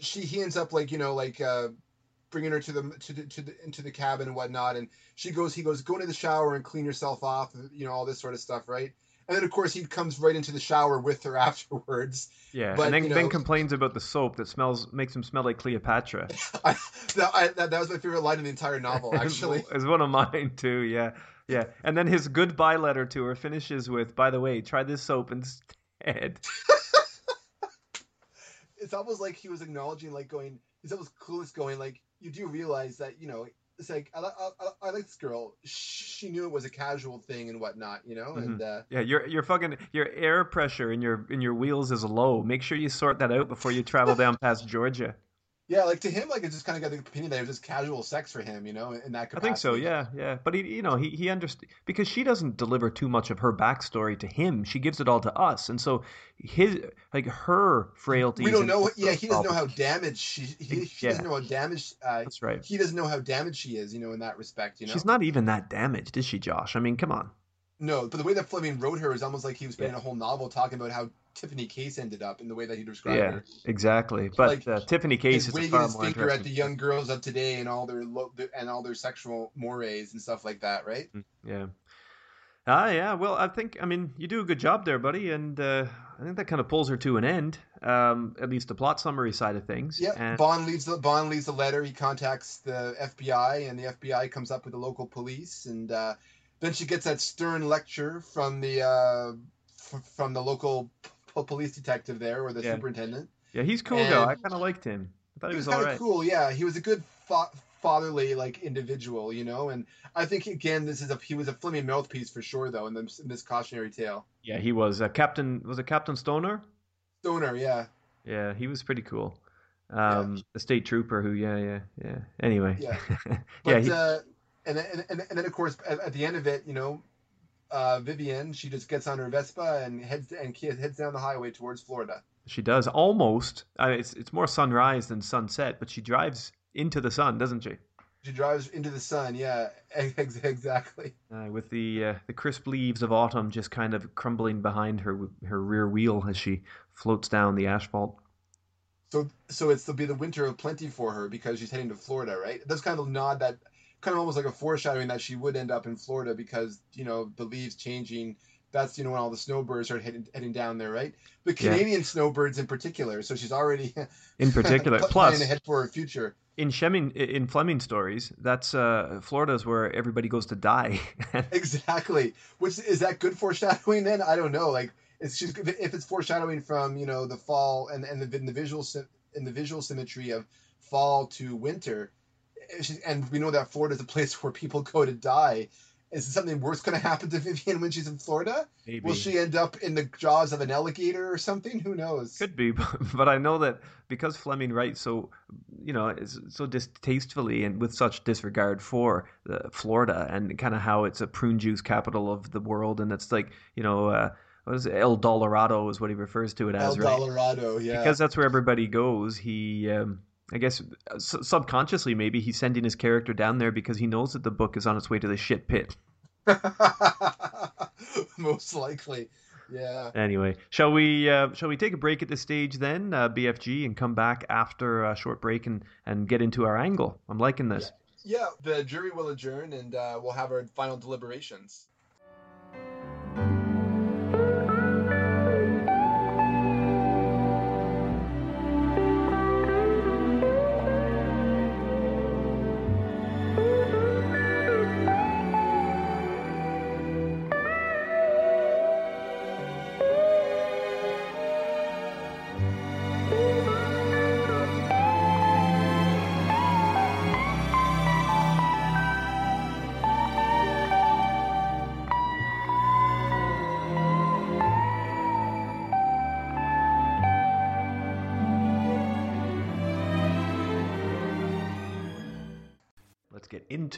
she he ends up like you know like uh, bringing her to the to the, to the into the cabin and whatnot, and she goes he goes go into the shower and clean yourself off, you know all this sort of stuff, right? And then of course he comes right into the shower with her [LAUGHS] afterwards. Yeah, but, and then, you know, then complains about the soap that smells makes him smell like Cleopatra. [LAUGHS] I, that, I, that, that, was my favorite line in the entire novel, [LAUGHS] actually. it's one of mine too. Yeah, yeah. And then his goodbye letter to her finishes with, "By the way, try this soap instead." it's almost like he was acknowledging, like going, he's almost clueless, going, like, you do realize that you know it's like I, I, I, like this girl. She knew it was a casual thing and whatnot, you know. Mm-hmm. And uh, yeah, your your fucking your air pressure in your in your wheels is low. Make sure you sort that out before you travel down past Georgia. Yeah, like to him, like it just kind of got the opinion that it was just casual sex for him, you know, in that capacity. I think so, yeah, yeah. But he, you know, he he understands because she doesn't deliver too much of her backstory to him. She gives it all to us, and so his like her frailty. We don't know. Yeah, he doesn't know how damaged she. He, she yeah. doesn't know how damaged. Uh, That's right. He doesn't know how damaged she is, you know, in that respect. You know, she's not even that damaged, is she, Josh? I mean, come on. No, but the way that Fleming wrote her is almost like he was spending yeah. a whole novel talking about how Tiffany Case ended up in the way that he described Yeah, her. exactly. But Like, uh, Tiffany Case is a far his more finger at the young girls of today and all their lo- and all their sexual mores and stuff like that, right? Yeah. Ah, yeah. Well, I think I mean you do a good job there, buddy, and uh, I think that kind of pulls her to an end. Um, at least the plot summary side of things. Yeah, And, Bond leaves the Bond leaves the letter. He contacts the FBI, and the FBI comes up with the local police, and uh, then she gets that stern lecture from the uh, f- from the local p- police detective there, or the Yeah. superintendent. yeah, he's cool though. I kind of liked him. I thought He was was kind of right. cool. Yeah, he was a good fa- fatherly like individual, you know. And I think again, this is a he was a Fleming mouthpiece for sure, though, in this, in this cautionary tale. Yeah, he was. Uh, Captain was it Captain Stonor? Stonor, yeah, Yeah, he was pretty cool. Um, the state trooper who, yeah, yeah, yeah. Anyway, Yeah. [LAUGHS] yeah, he, uh, and, then, and, and then of course at, at the end of it, you know, uh, Vivienne she just gets on her Vespa and heads and heads down the highway towards Florida. she does almost. Uh, it's it's more sunrise than sunset, but she drives into the sun, doesn't she? She drives into the sun. Yeah, [LAUGHS] ex- exactly. Uh, with the uh, the crisp leaves of autumn just kind of crumbling behind her her rear wheel as she floats down the asphalt. So so it's to be the winter of plenty for her because she's heading to Florida, right? That's kind of a nod that kind of almost like a foreshadowing that she would end up in Florida because you know the leaves changing. That's you know when all the snowbirds are heading heading down there, right? The Yeah. Canadian snowbirds in particular. So she's already [LAUGHS] In particular, [LAUGHS] plus ahead for her future. in Fleming in Fleming stories, that's uh, Florida's where everybody goes to die. [LAUGHS] Exactly. Which is that good foreshadowing? Then I don't know. Like, it's just if it's foreshadowing from you know the fall and and the, in the visual in the visual symmetry of fall to winter, and we know that Florida is a place where people go to die. Is something worse going to happen to [LAUGHS] Vivienne when she's in Florida? Maybe. Will she end up in the jaws of an alligator or something? Who knows? Could be, [LAUGHS] but, but I know that because Fleming writes so, you know, so distastefully and with such disregard for uh, Florida and kind of how it's a prune juice capital of the world, and it's like, you know, uh, what is it? El Dolorado is what he refers to it as, right? El right? Colorado, yeah. Because that's where everybody goes. He, um, I guess, subconsciously maybe he's sending his character down there because he knows that the book is on its way to the shit pit. [LAUGHS] Most likely, yeah. Anyway, shall we uh, shall we take a break at this stage then, uh, BFG, and come back after a short break and, and get into our angle? I'm liking this. Yeah, the jury will adjourn and uh, we'll have our final deliberations.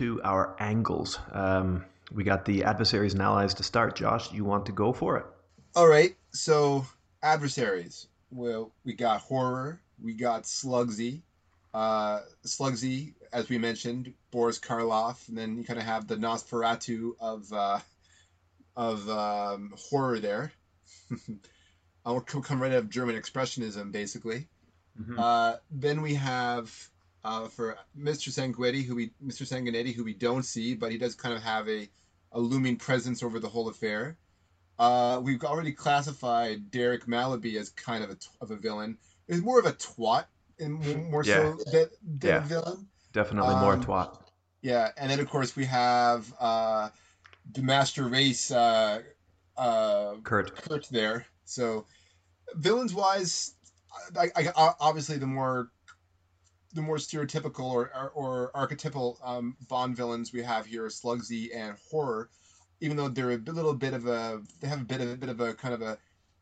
Into our angles. Um, we got the adversaries and allies to start. Josh, you want to go for it? All right, so adversaries. Well, we got horror, we got Slugsy. Uh, Slugsy, as we mentioned, Boris Karloff, and then you kind of have the Nosferatu of uh, of um, horror there. [LAUGHS] I'll co- come right out of German expressionism, basically. Uh, then we have uh, for Mr. Sanguinetti, who we Mr. Sanguinetti, who we don't see, but he does kind of have a, a looming presence over the whole affair. Uh, we've already classified Derek Mallaby as kind of a, t- of a villain. He's more of a twat, and more, more so than, than Yeah. a villain. Definitely more Um, twat. Yeah, and then of course we have uh, the master race uh, uh, Kurt. Kurt there. So villains wise, I, I, I, obviously the more the more stereotypical or or, or archetypal um, Bond villains we have here Slugsy and horror. Even though they're a little bit of a they have a bit of a bit of a kind of a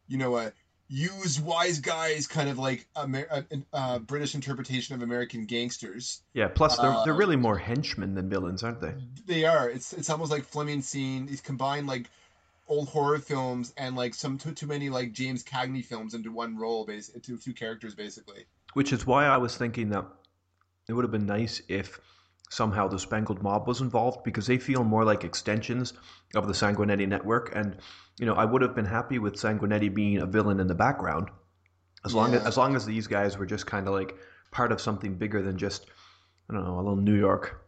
you know a use wise guys kind of like Amer- uh, uh, British interpretation of American gangsters. Yeah, plus they're, they're uh, really more henchmen than villains, aren't they? They are. It's it's almost like Fleming scene. He's combined like old horror films and like some too too many like James Cagney films into one role, base into two characters basically. Which is why I was thinking that it would have been nice if somehow the Spangled Mob was involved because they feel more like extensions of the Sanguinetti network. And you know, I would have been happy with Sanguinetti being a villain in the background, as long as as long as these guys were just kind of like part of something bigger than just I don't know a little New York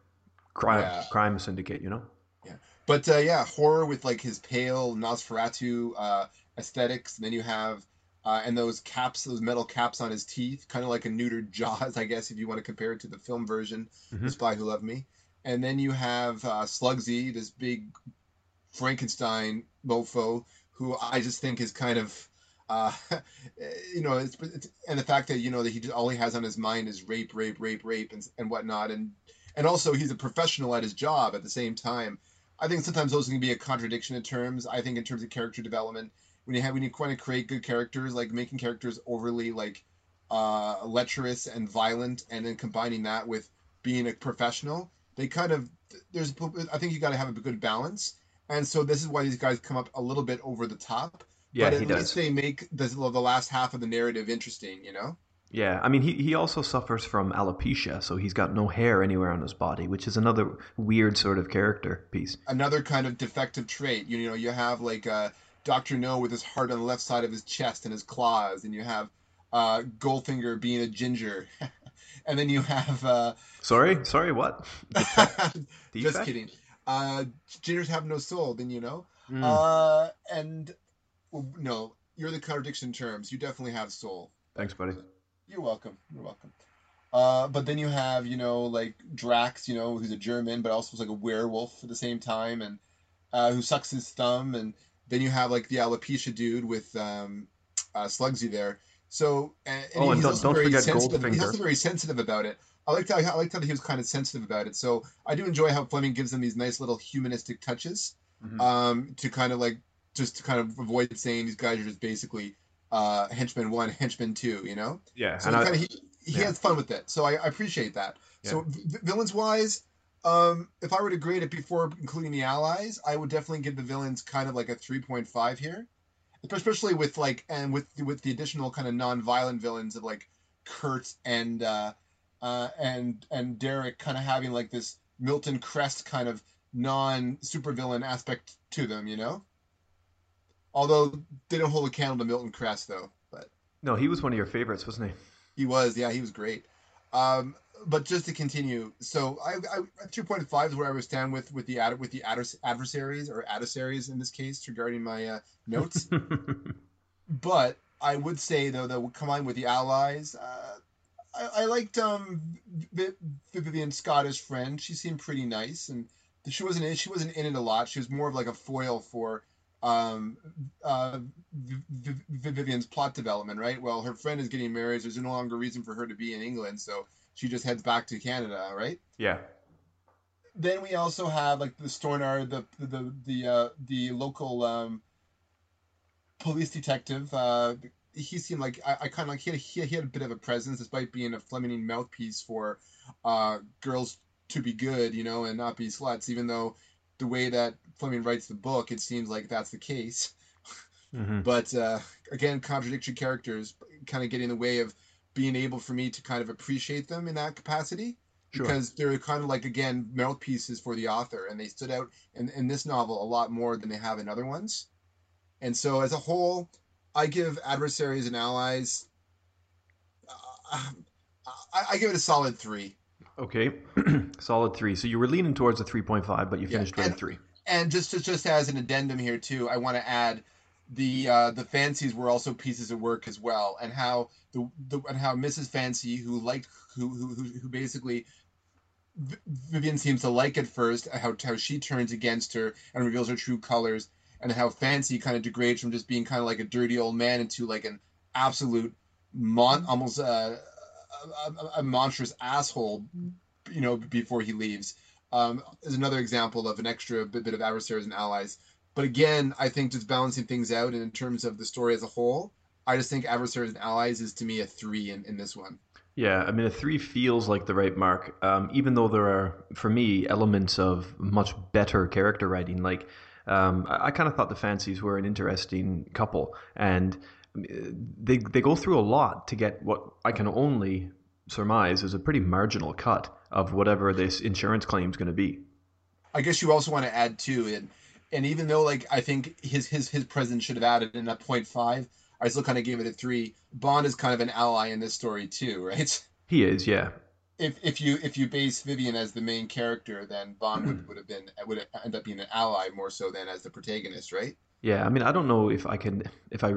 crime Yeah. crime syndicate, you know. Yeah, but uh, yeah, horror with like his pale Nosferatu uh, aesthetics. And then you have uh, and those caps, those metal caps on his teeth, kind of like a neutered [LAUGHS] Jaws, I guess, if you want to compare it to the film version, Mhm. The Spy Who Loved Me. And then you have uh, Slugsy, this big Frankenstein mofo, who I just think is kind of. Uh, [LAUGHS] you know, it's, it's and the fact that you know that he just all he has on his mind is rape, rape, rape, rape, and and whatnot, and and also he's a professional at his job at the same time. I think sometimes those can be a contradiction in terms. I think in terms of character development, when you have when you want to create good characters, like making characters overly like uh, lecherous and violent, and then combining that with being a professional, they kind of there's I think you got to have a good balance. And so this is why these guys come up a little bit over the top, Yeah, but at does. least they make the, the last half of the narrative interesting. You know. Yeah, I mean, he, he also suffers from alopecia, so he's got no hair anywhere on his body, which is another weird sort of character piece. another kind of defective trait. You know, you have like uh, Doctor No with his heart on the left side of his chest and his claws, and you have uh, Goldfinger being a ginger, [LAUGHS] and then you have uh, Sorry, sorry, what? [LAUGHS] just kidding. Uh, gingers have no soul, then you know. Mm. Uh, and well, no, you're the contradiction terms. You definitely have soul. Thanks, buddy. You're welcome. You're welcome. Uh, but then you have, you know, like Drax, you know, who's a German, but also is like a werewolf at the same time, and uh, who sucks his thumb. And then you have like the alopecia dude with um, uh, Sluggsy there. So and, and Oh, and he's don't- also don't very forget sensitive. He's also very sensitive about it. I liked how I liked how he was kind of sensitive about it. So I do enjoy how Fleming gives them these nice little humanistic touches Mhm. um, to kind of like just to kind of avoid saying these guys are just basically uh, henchmen one, henchmen two. You know. Yeah, So and he, I, kinda, he, he yeah. has fun with it. So I, I appreciate that. So v- villains wise, um, if I were to grade it before including the allies, I would definitely give the villains kind of like a three point five here, especially with like and with with the additional kind of non-violent villains of like Kurt and uh, uh, and and Derek kind of having like this Milton Krest kind of non supervillain aspect to them, you know. Although they don't hold a candle to Milton Krest though, but. no, he was one of your favorites, wasn't he? He was, yeah, he was great. Um, but just to continue, so I, I two point five is where I would stand with with the ad, with the advers- adversaries or adversaries in this case regarding my uh, notes. [LAUGHS] but I would say though that combined with the allies, uh, I, I liked um Vi- Vivienne Scottish friend. She seemed pretty nice, and she wasn't in, she wasn't in it a lot. She was more of like a foil for um uh Vi- Vi- Vivienne's plot development, right? Well, her friend is getting married. There's no longer reason for her to be in England, so she just heads back to Canada, right? yeah, then we also have like the Stonor, the the the uh, the local um, police detective. Uh, he seemed like I, I kind of like he had, he, he had a bit of a presence despite being a Fleming mouthpiece for uh, girls to be good, you know, and not be sluts. Even though the way that Fleming writes the book, it seems like that's the case. hmm But uh, again, contradictory characters kind of get in the way of being able for me to kind of appreciate them in that capacity sure. because they're kind of like again mouthpieces for the author and they stood out in, in this novel a lot more than they have in other ones and so as a whole i give adversaries and allies uh, I, I give it a solid three Okay, [CLEARS THROAT] solid three. So you were leaning towards a three point five, but you Yeah, finished with a three. and just just, just as an addendum here too i want to add the uh, the Phanceys were also pieces of work as well and how the, the and how mrs Phancey who liked who who, who basically Vivienne seems to like at first how how she turns against her and reveals her true colors, and how Phancey kind of degrades from just being kind of like a dirty old man into like an absolute mon almost uh, a, a, a monstrous asshole, you know, before he leaves. Um, is another example of an extra bit, bit of adversaries and allies. But again, I think just balancing things out, and in terms of the story as a whole, I just think adversaries and allies is to me a three in, in this one. Yeah, I mean, a three feels like the right mark, um, even though there are, for me, elements of much better character writing. Like, um, I, I kind of thought the Phanceys were an interesting couple, and uh, they they go through a lot to get what I can only surmise is a pretty marginal cut of whatever this insurance claim is going to be. I guess you also want to add too, and and even though like I think his his his presence should have added in a point five, I still kind of gave it a three. Bond is kind of an ally in this story too, [LAUGHS] right? He is, yeah. If if you if you base Vivienne as the main character, then Bond would, would have been would end up being an ally more so than as the protagonist, right? Yeah, I mean, I don't know if I can if I.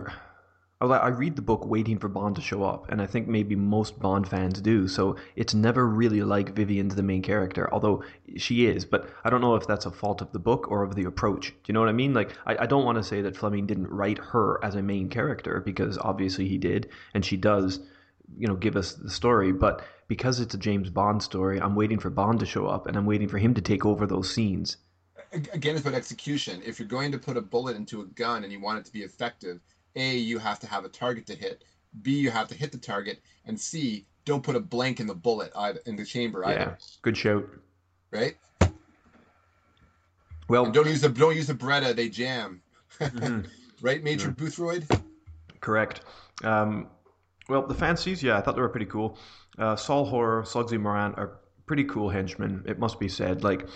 I read the book waiting for Bond to show up, and I think maybe most Bond fans do. So it's never really like Vivienne's the main character, although she is. But I don't know if that's a fault of the book or of the approach. Do you know what I mean? Like, I, I don't want to say that Fleming didn't write her as a main character because obviously he did, and she does, you know, give us the story. But because it's a James Bond story, I'm waiting for Bond to show up, and I'm waiting for him to take over those scenes. Again, it's about execution. If you're going to put a bullet into a gun and you want it to be effective a, you have to have a target to hit. B, you have to hit the target. And C, don't put a blank in the bullet either, in the chamber either. Yeah, good shout. Right. Well, and don't use the don't use the Beretta. They jam. Mm-hmm. [LAUGHS] right, Major mm-hmm. Boothroyd. Correct. Um, well, the Phanceys, yeah, I thought they were pretty cool. Uh, Sol Horror, Sluggsy Morant are pretty cool henchmen. It must be said. Like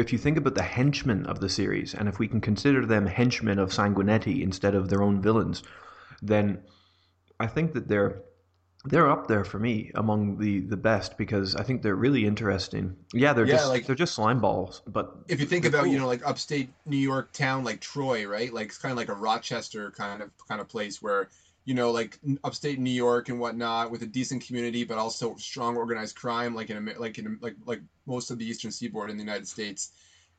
if you think about the henchmen of the series, and if we can consider them henchmen of Sanguinetti instead of their own villains, then I think that they're they're up there for me among the the best because I think they're really interesting. Yeah, they're yeah, just like, they're just slime balls, but if you think about cool. you know like upstate New York town like Troy, right? Like it's kind of like a Rochester kind of kind of place where you know like upstate New York and whatnot with a decent community, but also strong organized crime, like in like in like like most of the eastern seaboard in the United States.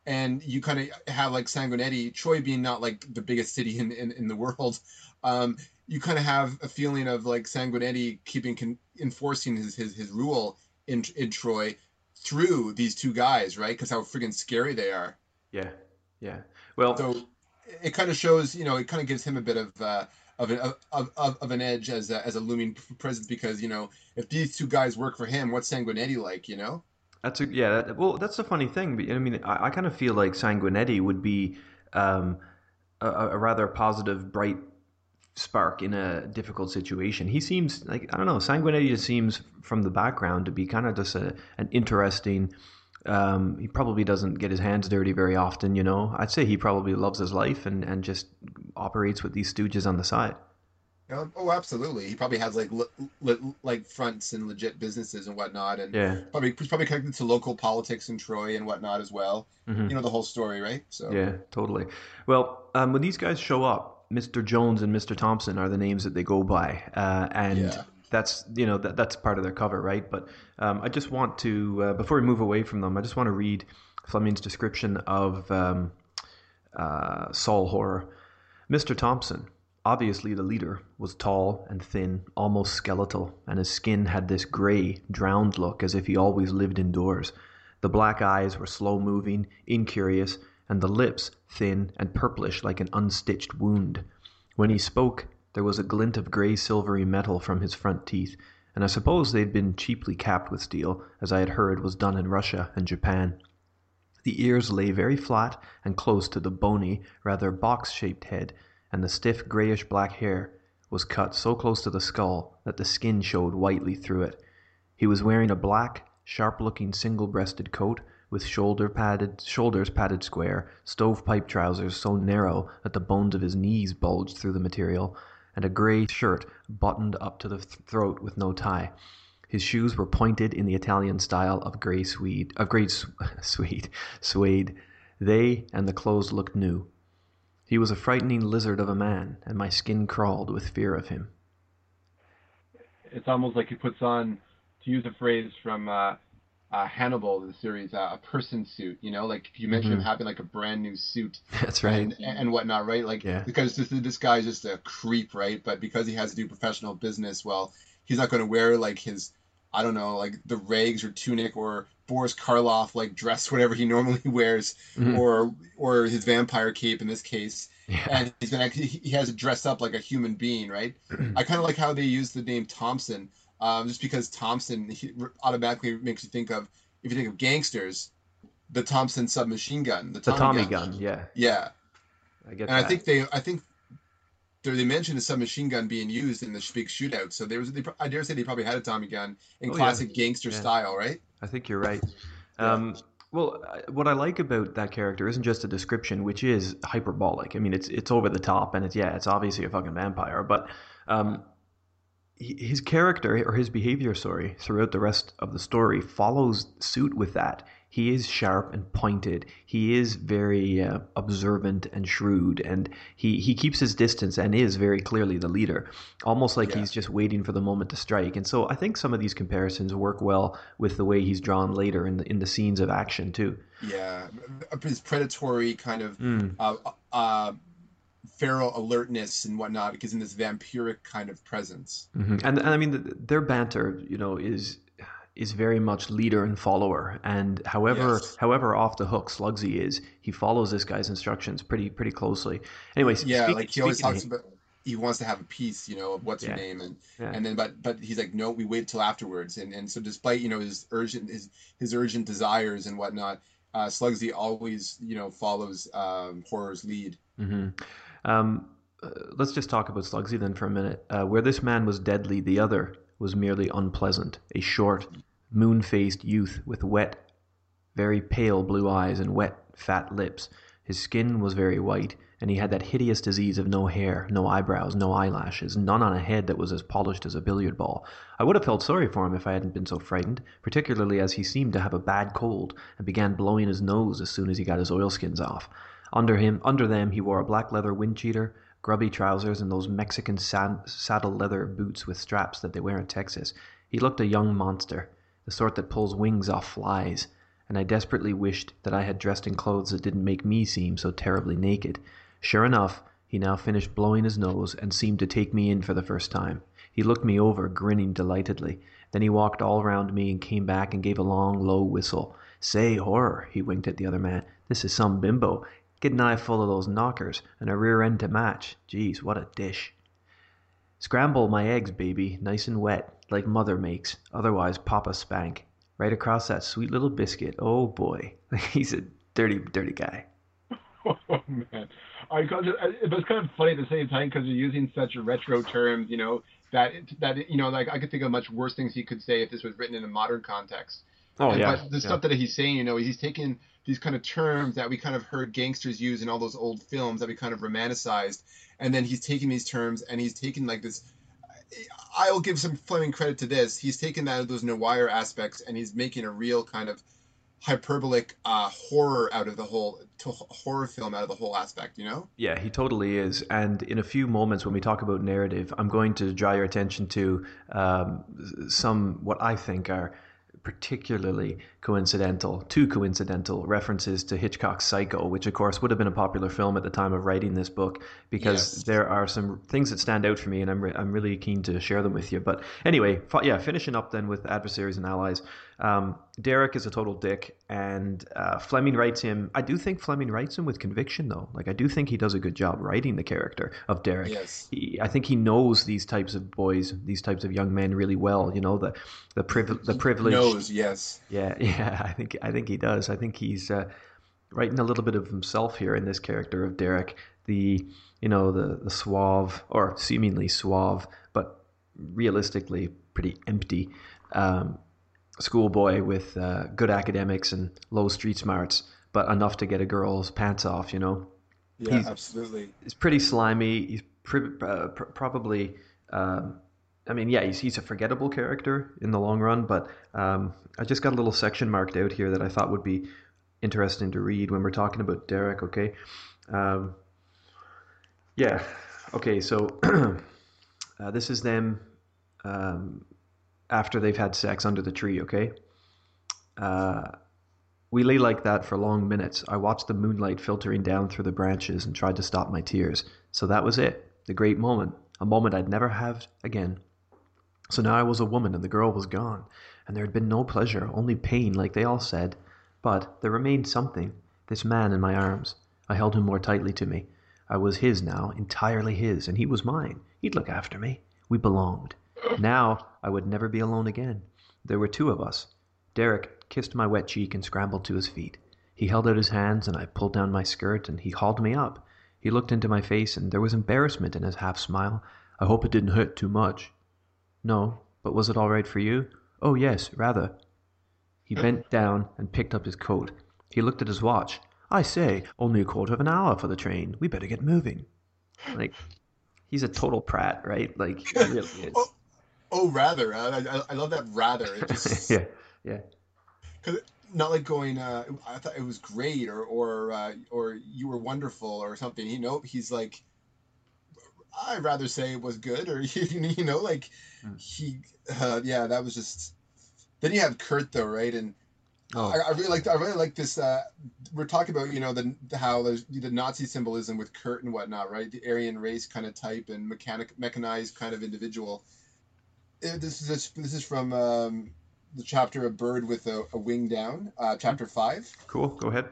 And you kind of have like Sanguinetti, Troy being not like the biggest city [LAUGHS] in in, in the world. Um, you kind of have a feeling of like Sanguinetti keeping con- enforcing his, his his rule in in Troy through these two guys, right? Because how freaking scary they are. Yeah, yeah. Well, so it kind of shows, you know, it kind of gives him a bit of uh, of an of, of, of an edge as a, as a looming presence because you know if these two guys work for him, what's Sanguinetti like? You know. That's a yeah. That, well, that's the funny thing. But I mean, I, I kind of feel like Sanguinetti would be um, a, a rather positive, bright spark in a difficult situation. He seems like I don't know. Sanguinetti just seems from the background to be kind of just a, an interesting. Um, he probably doesn't get his hands dirty very often, you know. I'd say he probably loves his life and, and just operates with these stooges on the side. Oh, absolutely. He probably has like like fronts and legit businesses and whatnot, and yeah, probably he's probably connected to local politics in Troy and whatnot as well. Mm-hmm. You know the whole story, right? So yeah, totally. Well, um, when these guys show up, Mr. Jones and Mr. Thompson are the names that they go by, uh, and yeah. That's you know that that's part of their cover, right? But um, I just want to uh, before we move away from them, I just want to read Fleming's description of um, uh, Sol Horror. Mr. Thompson, obviously the leader, was tall and thin, almost skeletal, and his skin had this grey, drowned look as if he always lived indoors. The black eyes were slow moving, incurious, and the lips thin and purplish like an unstitched wound. When he spoke, there was a glint of grey silvery metal from his front teeth, and I suppose they'd been cheaply capped with steel, as I had heard was done in Russia and Japan. The ears lay very flat and close to the bony, rather box-shaped head, and the stiff greyish-black hair was cut so close to the skull that the skin showed whitely through it. He was wearing a black, sharp-looking single-breasted coat with shoulder padded shoulders padded square, stovepipe trousers so narrow that the bones of his knees bulged through the material, and a grey shirt buttoned up to the throat with no tie. His shoes were pointed in the Italian style of grey suede, of grey [LAUGHS] suede, suede. They and the clothes looked new. He was a frightening lizard of a man, and my skin crawled with fear of him. It's almost like he puts on, to use a phrase from uh, uh, Hannibal, the series, uh, a person suit. You know, like you mentioned mm-hmm. him having like a brand new suit. [LAUGHS] That's right. And, and whatnot, right? Like yeah. because this this guy's just a creep, right? But because he has to do professional business, well, he's not going to wear like his I don't know, like the rags or tunic or Boris Karloff like dress, [LAUGHS] whatever he normally wears, mm-hmm. or or his vampire cape in this case. Yeah. And he's gonna he has it dressed up like a human being, right? [CLEARS THROAT] I kind of like how they use the name Thompson, um, just because Thompson automatically makes you think of if you think of gangsters, the Thompson submachine gun, the Tommy, the Tommy gun. gun. yeah, yeah. I get that. and that. I think they, I think they mentioned a submachine gun being used in the big shootout. So there was, they, I dare say, they probably had a Tommy gun in oh, classic yeah. gangster yeah. style, right? I think you're right. Um, Well, what I like about that character isn't just a description, which is hyperbolic. I mean, it's it's over the top, and it's yeah, it's obviously a fucking vampire, but um, his character or his behavior, sorry, throughout the rest of the story follows suit with that. He is sharp and pointed. He is very uh, observant and shrewd, and he, he keeps his distance and is very clearly the leader, almost like yeah. he's just waiting for the moment to strike. And so I think some of these comparisons work well with the way he's drawn later in the in the scenes of action too. Yeah, his predatory kind of mm. uh, uh, feral alertness and whatnot because in this vampiric kind of presence. Mm-hmm. And, and I mean, the, their banter, you know, is is very much leader and follower. And however yes. however off the hook Sluggsy is, he follows this guy's instructions pretty pretty closely. Anyways, yeah, speak, like he always talks about he wants to have a piece, you know, of what's yeah. your name, and yeah. and then but but he's like, no, we wait till afterwards, and and so despite you know his urgent his his urgent desires and whatnot, uh, Sluggsy always you know follows um, Horror's lead. Mm-hmm. Um, uh, let's just talk about Sluggsy then for a minute. Uh, where this man was deadly, the other was merely unpleasant. A short, moon faced youth with wet, very pale blue eyes and wet, fat lips. His skin was very white, and he had that hideous disease of no hair, no eyebrows, no eyelashes, none on a head that was as polished as a billiard ball. I would have felt sorry for him if I hadn't been so frightened, particularly as he seemed to have a bad cold and began blowing his nose as soon as he got his oilskins off. Under him, under them, he wore a black leather wind cheater, grubby trousers, and those Mexican sad, saddle leather boots with straps that they wear in Texas. He looked a young monster, the sort that pulls wings off flies, and I desperately wished that I had dressed in clothes that didn't make me seem so terribly naked. Sure enough, he now finished blowing his nose and seemed to take me in for the first time. He looked me over, grinning delightedly. Then he walked all round me and came back and gave a long, low whistle. Say, horror, he winked at the other man. This is some bimbo. Get an eye full of those knockers and a rear end to match. Geez, what a dish. Scramble my eggs, baby, nice and wet, like mother makes, otherwise papa spank. Right across that sweet little biscuit. Oh boy, [LAUGHS] he's a dirty, dirty guy. [LAUGHS] Oh man, I uh, it was kind of funny at the same time because you're using such retro terms, you know, that that you know, like I could think of much worse things he could say if this was written in a modern context. Oh yeah. But the yeah. stuff that he's saying, you know, he's taking these kind of terms that we kind of heard gangsters use in all those old films that we kind of romanticized, and then he's taking these terms and he's taking like this. I will give some Fleming credit to this. He's taken that those noir aspects and he's making a real kind of hyperbolic uh, horror out of the whole horror film out of the whole aspect you know yeah he totally is and in a few moments when we talk about narrative i'm going to draw your attention to um, some what i think are particularly coincidental, too coincidental references to Hitchcock's Psycho, which of course would have been a popular film at the time of writing this book, because yes. there are some things that stand out for me, and I'm re- I'm really keen to share them with you. But anyway, yeah, finishing up then with adversaries and allies. Um, Derek is a total dick, and uh, Fleming writes him. I do think Fleming writes him with conviction, though. Like I do think he does a good job writing the character of Derek. Yes. He, I think he knows these types of boys, these types of young men really well. You know the the, priv- the privilege. Knows, yes. Yeah, [LAUGHS] yeah. I think I think he does. I think he's uh, writing a little bit of himself here in this character of Derek. The you know the the suave or seemingly suave, but realistically pretty empty. Um, schoolboy with uh, good academics and low street smarts, but enough to get a girl's pants off, you know? Yeah, he's, absolutely. He's pretty slimy. He's uh, pr- probably, um, I mean, yeah, he's, he's a forgettable character in the long run, but um, I just got a little section marked out here that I thought would be interesting to read when we're talking about Derek, okay? Um, yeah, okay, so [CLEARS THROAT] uh, this is them um, after they've had sex under the tree, okay? Uh, we lay like that for long minutes. I watched the moonlight filtering down through the branches and tried to stop my tears. So that was it, the great moment, a moment I'd never have again. So now I was a woman and the girl was gone, and there had been no pleasure, only pain, like they all said. But there remained something this man in my arms. I held him more tightly to me. I was his now, entirely his, and he was mine. He'd look after me. We belonged. Now I would never be alone again. There were two of us. Derek kissed my wet cheek and scrambled to his feet. He held out his hands and I pulled down my skirt and he hauled me up. He looked into my face and there was embarrassment in his half smile. I hope it didn't hurt too much. No, but was it all right for you? Oh, yes, rather. He bent down and picked up his coat. He looked at his watch. I say, only a quarter of an hour for the train. We better get moving. Like, he's a total prat, right? Like, he really is. Oh, rather. I, I, I love that rather. It just [LAUGHS] yeah, yeah. Cause not like going. Uh, I thought it was great, or or uh, or you were wonderful, or something. You know, he's like. I'd rather say it was good, or [LAUGHS] you know, like Hmm. he, uh, yeah, that was just. Then you have Kurt though, right? And Oh, I, I really like I really like this. Uh, we're talking about you know the how there's the Nazi symbolism with Kurt and whatnot, right? The Aryan race kind of type and mechanic mechanized kind of individual. Uh, this is this, this is from um, the chapter "A Bird with a, a Wing Down," uh, chapter five. cool. Go ahead.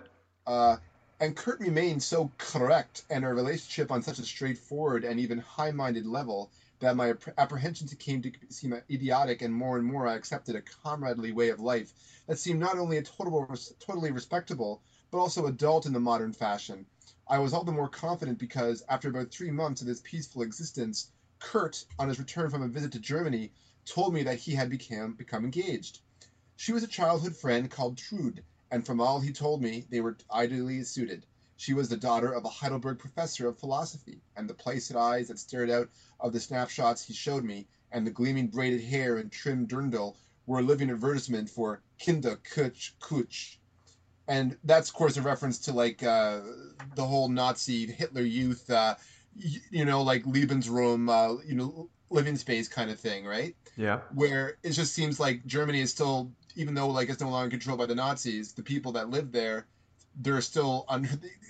Uh, and Kurt remained so correct, and our relationship on such a straightforward and even high-minded level that my apprehensions came to seem idiotic, and more and more I accepted a comradely way of life that seemed not only a total, totally respectable, but also adult in the modern fashion. I was all the more confident because, after about three months of this peaceful existence, Kurt, on his return from a visit to Germany, told me that he had become become engaged. She was a childhood friend called Trude, and from all he told me, they were ideally suited. She was the daughter of a Heidelberg professor of philosophy, and the placid eyes that stared out of the snapshots he showed me, and the gleaming braided hair and trim dirndl were a living advertisement for Kinder Kutsch Kutsch. And that's, of course, a reference to like uh, the whole Nazi Hitler Youth, uh, you know, like Lebensraum, uh, you know, living space kind of thing, right? Yeah. where it just seems like Germany is still, even though like it's no longer controlled by the Nazis, the people that live there, they're still under,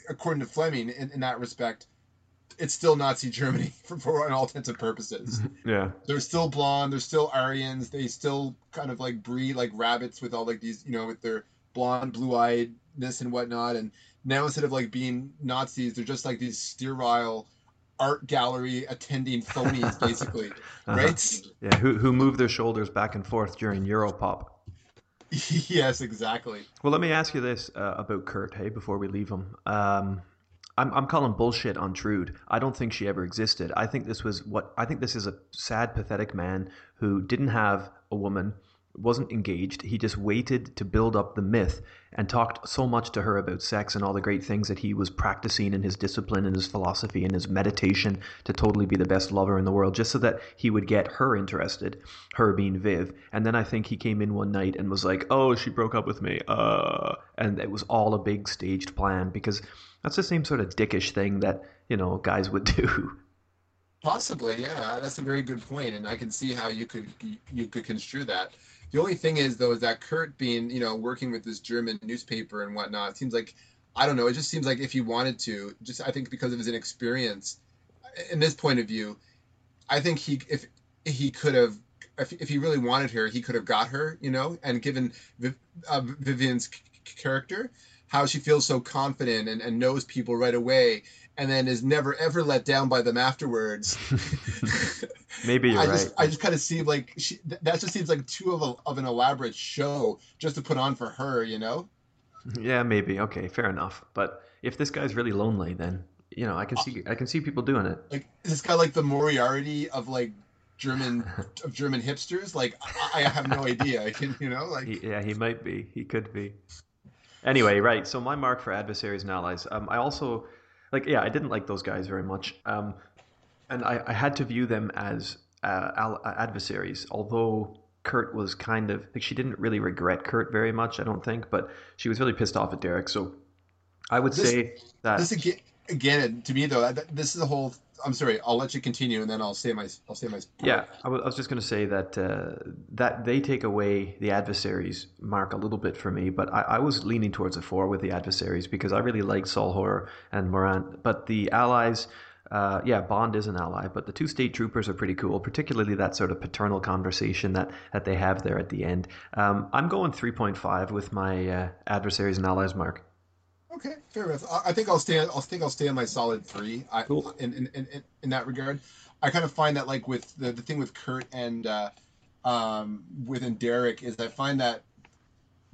according to Fleming, in, in that respect, it's still Nazi Germany [LAUGHS] for, for all intents and purposes. Yeah. they're still blonde, they're still Aryans, they still kind of like breed like rabbits with all like these, you know, with their blonde, blue-eyedness and whatnot. And now instead of like being Nazis, they're just like these sterile art gallery attending phonies, [LAUGHS] basically, Uh-huh. right? Yeah. Who who move their shoulders back and forth during Europop. [LAUGHS] yes, exactly. Well, let me ask you this uh, about Kurt, hey, before we leave him. Um, I'm, I'm calling bullshit on Trude. I don't think she ever existed. I think this was what I think this is a sad, pathetic man who didn't have a woman, wasn't engaged. He just waited to build up the myth and talked so much to her about sex and all the great things that he was practicing in his discipline and his philosophy and his meditation to totally be the best lover in the world, just so that he would get her interested, her being Viv. And then I think he came in one night and was like, "Oh, she broke up with me," uh, and it was all a big staged plan because that's the same sort of dickish thing that you know guys would do. [LAUGHS] Possibly, yeah. That's a very good point, and I can see how you could you could construe that. The only thing is, though, is that Kurt being, you know, working with this German newspaper and whatnot, seems like, I don't know, it just seems like if he wanted to, just I think because of his inexperience, in this point of view, I think he if he could have. If, if he really wanted her, he could have got her, you know, and given Viv, uh, Vivienne's c- character, how she feels so confident and, and knows people right away, and then is never ever let down by them afterwards. [LAUGHS] Maybe you're I right. just I just kind of see like she, that just seems like too of a, of an elaborate show just to put on for her, you know? Yeah, maybe. Okay, fair enough. But if this guy's really lonely, then you know I can see I can see people doing it. Like is this guy like the Moriarty of like German [LAUGHS] of German hipsters? Like I, I have no idea, I [LAUGHS] can, you know? Like He, yeah, he might be. He could be. Anyway, right. So my mark for adversaries and allies. Um, I also like. Yeah, I didn't like those guys very much. Um, and I, I had to view them as uh, al- uh, adversaries. Although Kurt was kind of like she didn't really regret Kurt very much. I don't think, but she was really pissed off at Derek. So I would This- say that this again, again to me though, this is the whole. I'm sorry, I'll let you continue and then I'll say my I'll say my. Yeah, I was, just going to say that uh, that they take away the adversaries mark a little bit for me, but I, I was leaning towards a four with the adversaries because I really liked Sol Horror and Morant. But the allies, uh, yeah, Bond is an ally, but the two state troopers are pretty cool, particularly that sort of paternal conversation that, that they have there at the end. Um, I'm going 3.5 with my uh, adversaries and allies mark. Okay, fair enough. I, I think I'll stay. I'll think I'll stay on my solid three. I, Cool. in, in, in, in- that regard, I kind of find that like with the, the thing with Kurt and uh, um, within Derek is I find that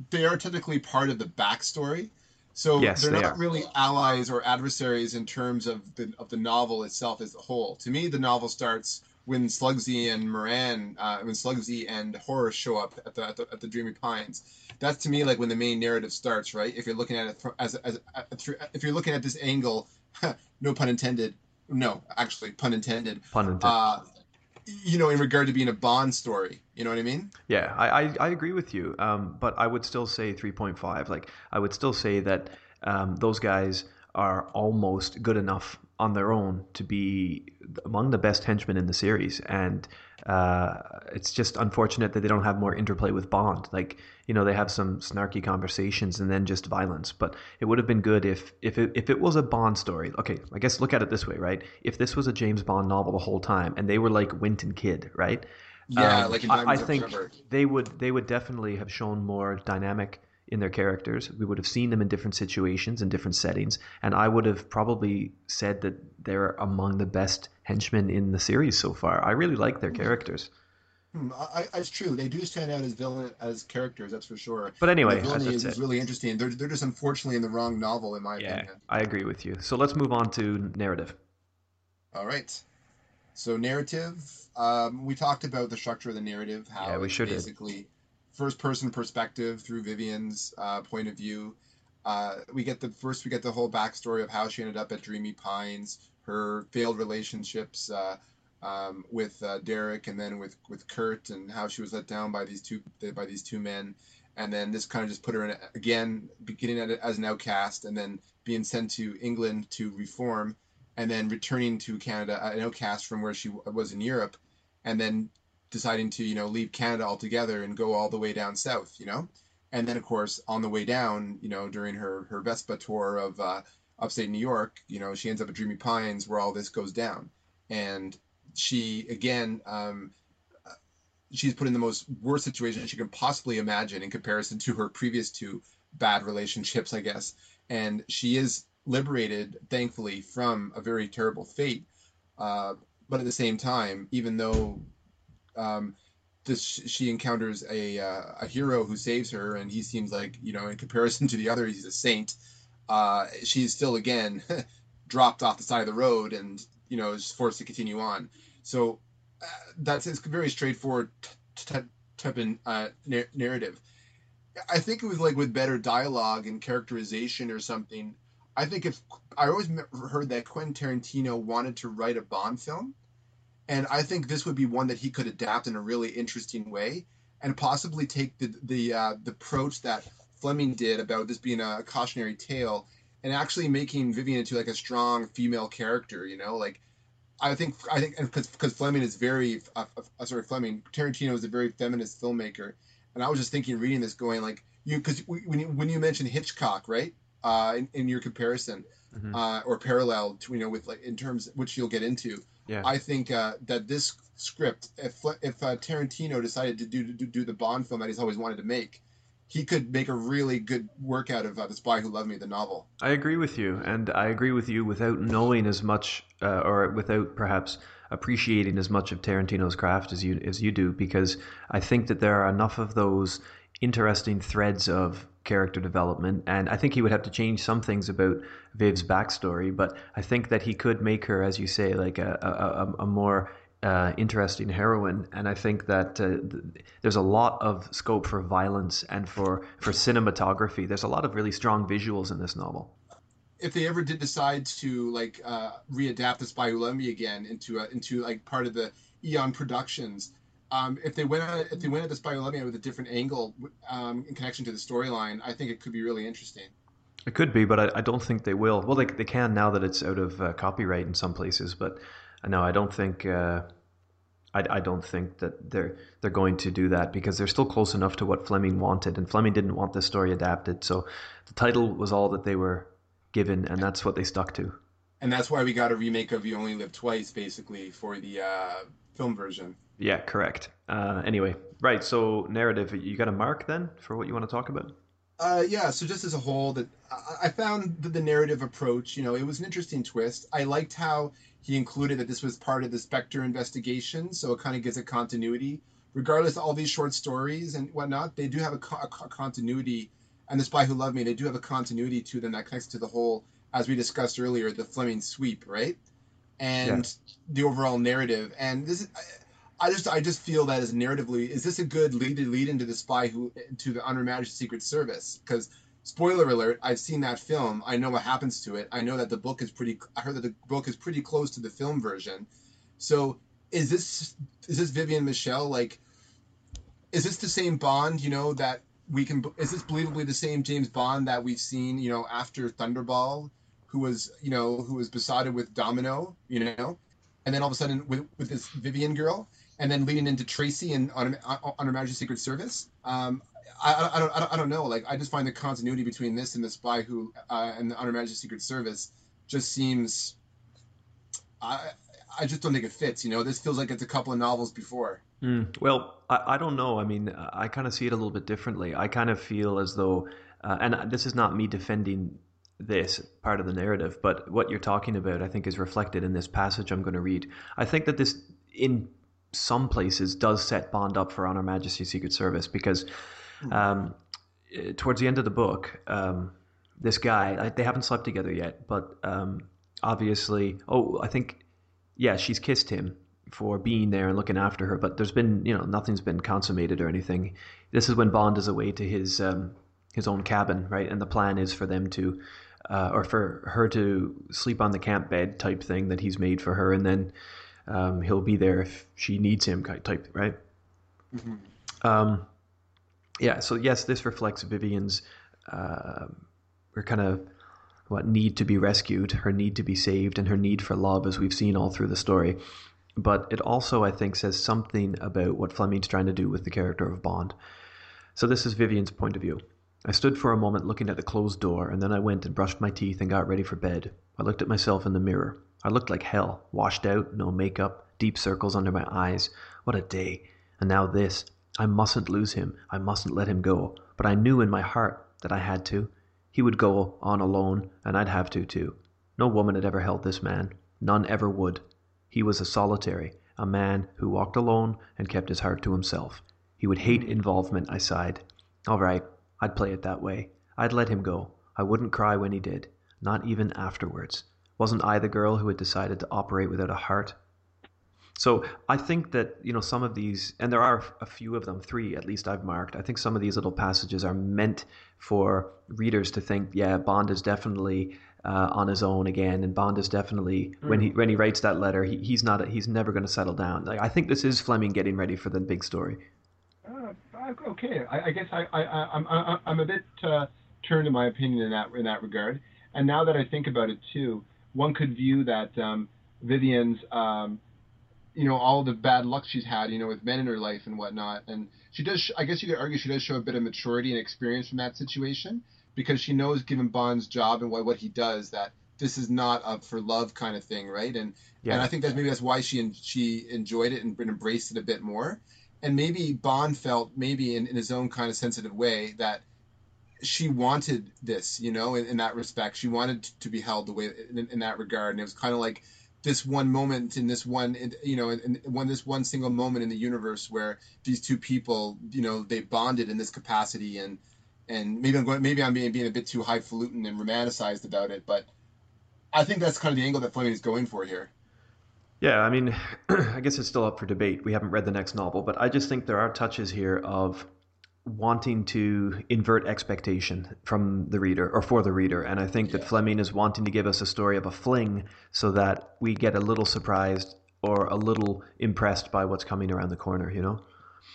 they are technically part of the backstory. So Yes, they're they not are. really allies or adversaries in terms of the of the novel itself as a whole. To me, the novel starts when Sluggsy and Morant, uh, when Sluggsy and Horace show up at the, at the at the Dreamy Pines. That's to me like when the main narrative starts, right? If you're looking at it as as, as if you're looking at this angle, [LAUGHS] no pun intended. No, actually, pun intended. Pun intended. Uh, you know, in regard to being a Bond story. You know what I mean? Yeah, I, I, I agree with you. Um, but I would still say 3.5. Like, I would still say that um, those guys are almost good enough on their own to be among the best henchmen in the series. And uh, it's just unfortunate that they don't have more interplay with Bond. Like, you know, they have some snarky conversations and then just violence. But it would have been good if if it, if it was a Bond story. Okay, I guess look at it this way, right? If this was a James Bond novel the whole time and they were like Wint and Kidd, right? Yeah, um, like I, I think they would they would definitely have shown more dynamic in their characters. We would have seen them in different situations and different settings, and I would have probably said that they're among the best henchmen in the series so far. I really like their characters. Hmm, I, I, it's true. They do stand out as villain as characters. That's for sure. But anyway, the villainy is, really interesting. They're they're just unfortunately in the wrong novel, in my yeah, opinion. I agree with you. So let's move on to narrative. All right. So narrative. Um, we talked about the structure of the narrative. How yeah, we should basically first person perspective through Vivienne's uh, point of view. Uh, we get the first we get the whole backstory of how she ended up at Dreamy Pines, her failed relationships uh, um, with uh, Derek, and then with with Kurt, and how she was let down by these two by these two men, and then this kind of just put her in again beginning as an outcast, and then being sent to England to reform, and then returning to Canada an outcast from where she was in Europe, and then deciding to you know leave Canada altogether and go all the way down south, you know, and then of course on the way down, you know, during her her Vespa tour of uh, upstate New York, you know, she ends up at Dreamy Pines where all this goes down, and she again. Um, she's put in the most worst situation she can possibly imagine in comparison to her previous two bad relationships, I guess. And she is liberated, thankfully, from a very terrible fate. Uh, but at the same time, even though um, this she encounters a uh, a hero who saves her, and he seems like you know in comparison [LAUGHS] to the others, he's a saint. Uh, she's still again [LAUGHS] dropped off the side of the road, and you know is forced to continue on. So uh, that's it's very straightforward type of uh, narrative. I think it was like with better dialogue and characterization or something. I think if I always heard that Quentin Tarantino wanted to write a Bond film, and I think this would be one that he could adapt in a really interesting way, and possibly take the the uh, the approach that Fleming did about this being a cautionary tale, and actually making Vivienne into like a strong female character. You know, like I think I think because Fleming is very uh, uh, sorry Fleming Tarantino is a very feminist filmmaker, and I was just thinking reading this going like you because when you when you mentioned Hitchcock right uh, in, in your comparison mm-hmm. uh, or parallel to you know with like in terms which you'll get into yeah. I think uh, that this script, if if uh, Tarantino decided to do, to do the Bond film that he's always wanted to make, he could make a really good work out of uh, The Spy Who Loved Me, the novel. I agree with you, and I agree with you without knowing as much, uh, or without perhaps appreciating as much of Tarantino's craft as you as you do, because I think that there are enough of those interesting threads of character development. And I think he would have to change some things about Viv's backstory, but I think that he could make her, as you say, like a, a, a more uh, interesting heroine. And I think that uh, there's a lot of scope for violence and for, for cinematography. There's a lot of really strong visuals in this novel. If they ever did decide to like uh, readapt this Spy Who again into a, into like part of the Eon Productions, um, if they went at, if they went at the Spy Who Loved Me with a different angle um, in connection to the storyline, I think it could be really interesting. It could be, but I, I don't think they will. Well, they, they can now that it's out of uh, copyright in some places, but no, I don't think uh, I, I don't think that they're they're going to do that because they're still close enough to what Fleming wanted, and Fleming didn't want this story adapted, so the title was all that they were given, and that's what they stuck to. And that's why we got a remake of You Only Live Twice, basically, for the uh, film version. Yeah, correct. Uh, anyway, right. So narrative, you got a mark then for what you want to talk about? Uh, yeah. So just as a whole, that I found that the narrative approach. You know, it was an interesting twist. I liked how he included that this was part of the Spectre investigation, so it kind of gives a continuity. Regardless of all these short stories and whatnot, they do have a, co- a continuity. And the Spy Who Loved Me, they do have a continuity to them that connects to the whole, as we discussed earlier, the Fleming sweep, right? and yeah. the overall narrative. And this, I, just, I just feel that as narratively, is this a good lead to lead into the spy who to the Under Secret Service? Because spoiler alert, I've seen that film. I know what happens to it. I know that the book is pretty. I heard that the book is pretty close to the film version. So is this is this Vivienne Michel like? Is this the same Bond? You know that we can. Is this believably the same James Bond that we've seen? You know after Thunderball, who was you know who was besotted with Domino. You know, and then all of a sudden with with this Vivienne girl, and then leading into Tracy and on, on Her Majesty's Secret Service. Um, I, I, don't, I don't I don't know. Like I just find the continuity between this and the Spy Who uh, and the On Her Majesty's Secret Service just seems. I I just don't think it fits. You know, this feels like it's a couple of novels before. Mm, well, I, I don't know. I mean, I kind of see it a little bit differently. I kind of feel as though, uh, and this is not me defending this part of the narrative, but what you're talking about, I think, is reflected in this passage I'm going to read. I think that this, in some places, does set Bond up for Honor Her Majesty's Secret Service because hmm. um, eh, towards the end of the book, um, this guy, they haven't slept together yet, but um, obviously, oh, I think, yeah, she's kissed him for being there and looking after her, but there's been, you know, nothing's been consummated or anything. This is when Bond is away to his um, his own cabin, right? And the plan is for them to, uh, or for her to sleep on the camp bed type thing that he's made for her, and then um, he'll be there if she needs him type, right? Mm-hmm. Um, yeah. So yes, this reflects Vivienne's, uh, her kind of what need to be rescued, her need to be saved, and her need for love, as we've seen all through the story. But it also, I think, says something about what Fleming's trying to do with the character of Bond. So this is Vivienne's point of view. I stood for a moment looking at the closed door, and then I went and brushed my teeth and got ready for bed. I looked at myself in the mirror. I looked like hell, washed out, no makeup, deep circles under my eyes. What a day. And now this. I mustn't lose him. I mustn't let him go. But I knew in my heart that I had to. He would go on alone, and I'd have to too. No woman had ever held this man. None ever would. He was a solitary, a man who walked alone and kept his heart to himself. He would hate involvement, I sighed. All right, I'd play it that way. I'd let him go. I wouldn't cry when he did. Not even afterwards. Wasn't I the girl who had decided to operate without a heart? So I think that you know some of these, and there are a few of them, three at least I've marked. I think some of these little passages are meant for readers to think, yeah, Bond is definitely uh, on his own again, and Bond is definitely mm. when he when he writes that letter, he, he's not he's never going to settle down. Like I think this is Fleming getting ready for the big story okay. I, I guess I, I, I'm, I, I'm a bit uh, turned in my opinion in that in that regard. And now that I think about it too, one could view that um, Vivienne's, um, you know, all the bad luck she's had, you know, with men in her life and whatnot, and she does. I guess you could argue she does show a bit of maturity and experience from that situation because she knows, given Bond's job and what what he does, that this is not a for love kind of thing, right? And yeah. and I think that maybe that's why she she enjoyed it and embraced it a bit more and maybe Bond felt maybe in, in his own kind of sensitive way that she wanted this, you know, in, in that respect. She wanted to be held the way in, in that regard, and it was kind of like this one moment in this one, you know, in, in one this one single moment in the universe where these two people, you know, they bonded in this capacity, and and maybe I'm going, maybe I'm being being a bit too highfalutin and romanticized about it, but I think that's kind of the angle that Fleming is going for here. Yeah, I mean, [CLEARS THROAT] I guess it's still up for debate. We haven't read the next novel, but I just think there are touches here of wanting to invert expectation from the reader or for the reader. And I think that Fleming is wanting to give us a story of a fling so that we get a little surprised or a little impressed by what's coming around the corner, you know?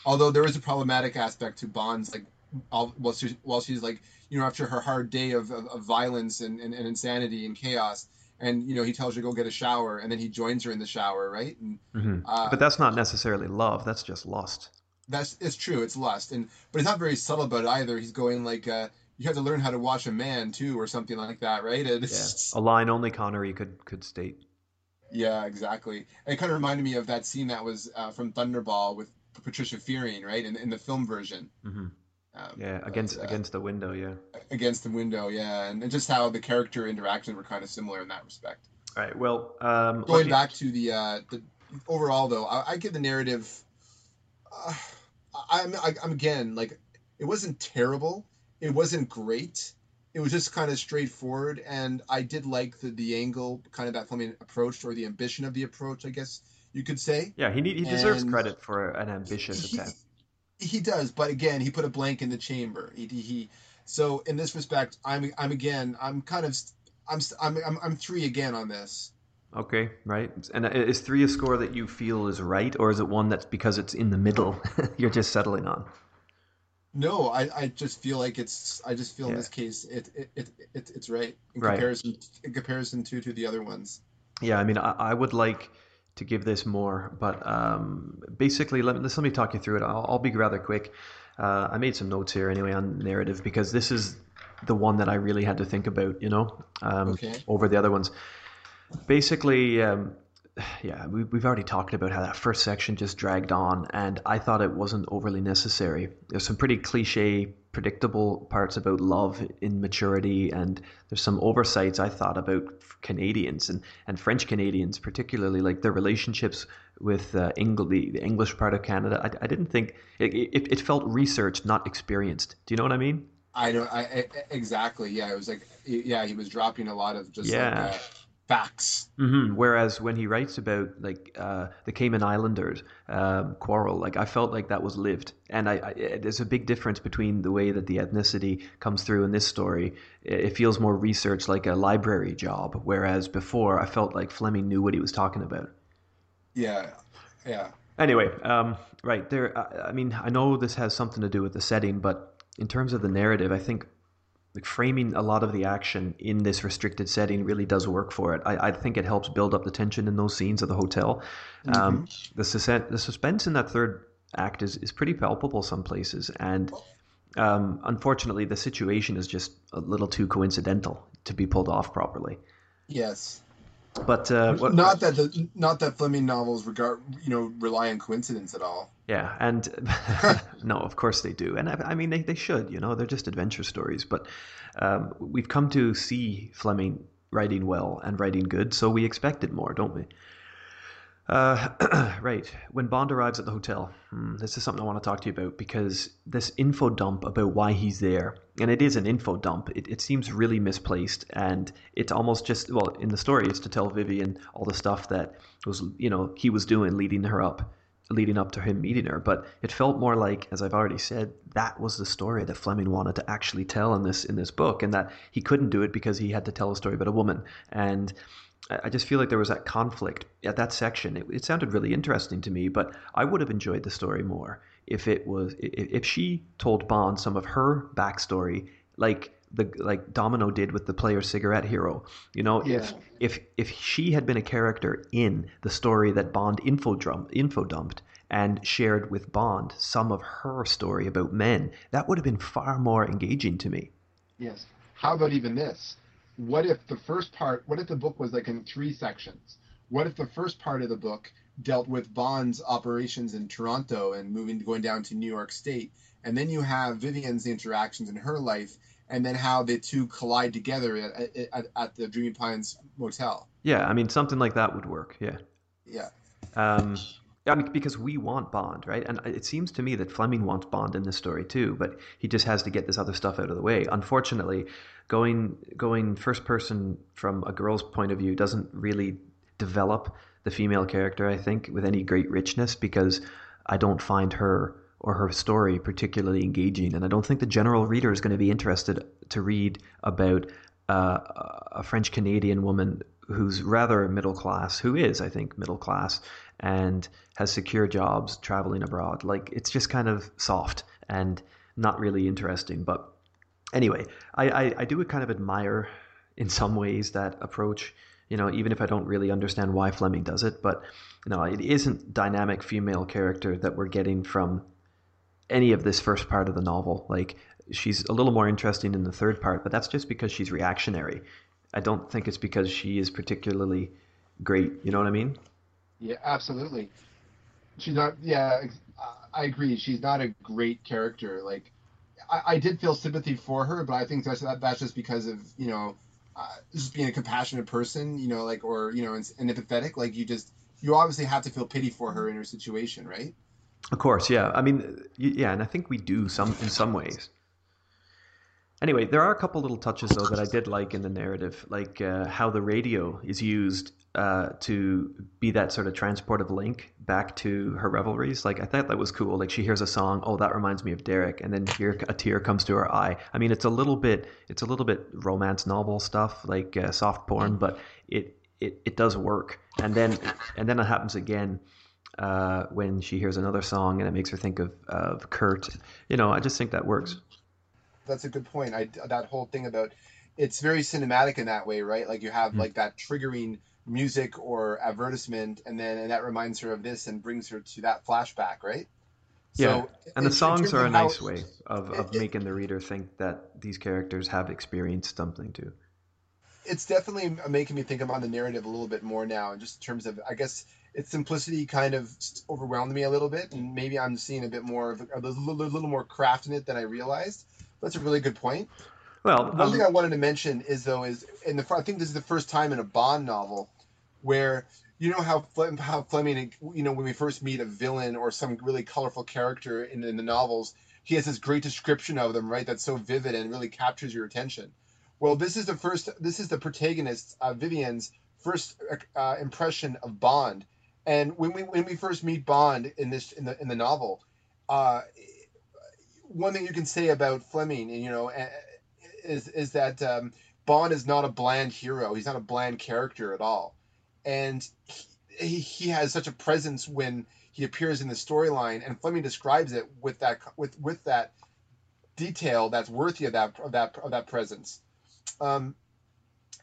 Although there is a problematic aspect to Bond's, like, all, while, she's, while she's like, you know, after her hard day of, of, of violence and, and, and insanity and chaos, and you know he tells her to go get a shower and then he joins her in the shower right and, mm-hmm. uh, but that's not necessarily love that's just lust that's it's true it's lust and but he's not very subtle about it either he's going like uh, you have to learn how to watch a man too or something like that right it's, yeah. a line only connery could could state yeah exactly it kind of reminded me of that scene that was uh, from thunderball with patricia fearing right in, in the film version mm-hmm. Um, yeah, against uh, against the window, yeah. Against the window, yeah, and, and just how the character interactions were kind of similar in that respect. All right. Well, um, going me... back to the uh, the overall though, I, I give the narrative. Uh, I'm I, am again like it wasn't terrible, it wasn't great, it was just kind of straightforward, and I did like the the angle, kind of that Fleming approach or the ambition of the approach, I guess you could say. Yeah, he need, he deserves and credit for an ambitious he, attempt. He does, but again, he put a blank in the chamber. He, he so in this respect, I'm I'm again I'm kind of I'm I'm I'm, I'm three again on this. Okay, right. And uh, is three a score that you feel is right, or is it one that's because it's in the middle [LAUGHS] you're just settling on? No, I, I just feel like it's I just feel yeah. in this case it, it, it, it it's right in right. comparison in comparison to to the other ones. Yeah, I mean I, I would like to give this more, but um, basically let me let me talk you through it. I'll, I'll be rather quick. Uh, I made some notes here anyway on narrative because this is the one that I really had to think about, you know, um, okay. over the other ones. Basically, um, yeah, we, we've already talked about how that first section just dragged on, and I thought it wasn't overly necessary. There's some pretty cliche, predictable parts about love in maturity, and there's some oversights I thought about Canadians and, and French Canadians, particularly like their relationships with uh, the, the, English part of Canada. I, I didn't think it, it, it felt researched, not experienced. Do you know what I mean? I know, I, I exactly. Yeah, it was like, yeah, he was dropping a lot of just yeah. Like, uh, facts. Mm-hmm. Whereas when he writes about like uh, the Cayman Islanders um, quarrel, like I felt like that was lived, and I, I, there's a big difference between the way that the ethnicity comes through in this story. It feels more research, like a library job, whereas before I felt like Fleming knew what he was talking about. Yeah, yeah. Anyway, um, right there. I, I mean, I know this has something to do with the setting, but in terms of the narrative, I think like framing a lot of the action in this restricted setting really does work for it. I, I think it helps build up the tension in those scenes of the hotel. Mm-hmm. Um, the, sus- the suspense in that third act is, is pretty palpable some places, and um, unfortunately, the situation is just a little too coincidental to be pulled off properly. Yes. But uh, what, not that the not that Fleming novels regard you know rely on coincidence at all. Yeah, and [LAUGHS] [LAUGHS] no, of course they do, and I, I, mean they, they should. You know, they're just adventure stories. But um, we've come to see Fleming writing well and writing good, so we expected more, don't we? Uh, [CLEARS THROAT] right. When Bond arrives at the hotel, hmm, this is something I want to talk to you about because this info dump about why he's there, and it is an info dump, it, it seems really misplaced. And it's almost just, well, in the story, it's to tell Vivienne all the stuff that was, you know, he was doing leading her up, leading up to him meeting her. But it felt more like, as I've already said, that was the story that Fleming wanted to actually tell in this in this book, and that he couldn't do it because he had to tell a story about a woman. And I just feel like there was that conflict at that section. It, it, sounded really interesting to me, but I would have enjoyed the story more if it was if she told Bond some of her backstory, like the like Domino did with the player cigarette hero. You know, yeah. if if if she had been a character in the story that Bond info drum info dumped and shared with Bond some of her story about men, that would have been far more engaging to me. Yes. How about even this? What if the first part, what if the book was like in three sections? What if the first part of the book dealt with Bond's operations in Toronto and moving, going down to New York State, and then you have Vivienne's interactions in her life, and then how the two collide together at, at, at the Dreamy Pines Motel. Yeah, I mean something like that would work. Yeah. Yeah. Um, I mean, because we want Bond, right? And it seems to me that Fleming wants Bond in this story too, but he just has to get this other stuff out of the way. Unfortunately, going going first person from a girl's point of view doesn't really develop the female character. I think with any great richness because I don't find her or her story particularly engaging, and I don't think the general reader is going to be interested to read about uh, a French Canadian woman who's rather middle class, who is, I think, middle class, and has secure jobs traveling abroad. Like it's just kind of soft and not really interesting. But anyway, I, I, I do kind of admire in some ways that approach. You know, even if I don't really understand why Fleming does it, but you know, it isn't dynamic female character that we're getting from any of this first part of the novel. Like she's a little more interesting in the third part, but that's just because she's reactionary. I don't think it's because she is particularly great. You know what I mean? Yeah, absolutely. She's not. Yeah, I agree. She's not a great character. Like I, I did feel sympathy for her, but I think that's that's just because of you know uh, just being a compassionate person, you know, like or you know, and, and empathetic. Like you just you obviously have to feel pity for her in her situation, right? Of course, yeah. I mean, yeah, and I think we do some in some ways. Anyway, there are a couple little touches though that I did like in the narrative, like uh, how the radio is used uh, to be that sort of transportive link back to her revelries. Like I thought that was cool. Like she hears a song, oh that reminds me of Derek, and then here a tear comes to her eye. I mean, it's a little bit, it's a little bit romance novel stuff, like uh, soft porn, but it it it does work. And then and then it happens again. Uh, when she hears another song and it makes her think of, of Kurt, you know, I just think that works that's a good point. I that whole thing about it's very cinematic in that way, right? Like you have mm-hmm. like that triggering music or advertisement, and then and that reminds her of this and brings her to that flashback, right? Yeah, so, and the songs are a nice how, way of, of it, making the reader think that these characters have experienced something too. It's definitely making me think about the narrative a little bit more now, just in terms of, I guess, its simplicity kind of overwhelmed me a little bit, and maybe I'm seeing a bit more of a, a little, little more craft in it than I realized. That's a really good point. Well, one um, thing I wanted to mention is though is in the I think this is the first time in a Bond novel where you know how how Fleming you know when we first meet a villain or some really colorful character in, in the novels he has this great description of them right that's so vivid and really captures your attention. Well, this is the first this is the protagonist uh, Vivienne's first uh, impression of Bond, and when we when we first meet Bond in this in the in the novel, uh, one thing you can say about Fleming, you know, is is that um, Bond is not a bland hero. He's not a bland character at all, and he, he has such a presence when he appears in the storyline. And Fleming describes it with that with with that detail that's worthy of that of that of that presence. Um,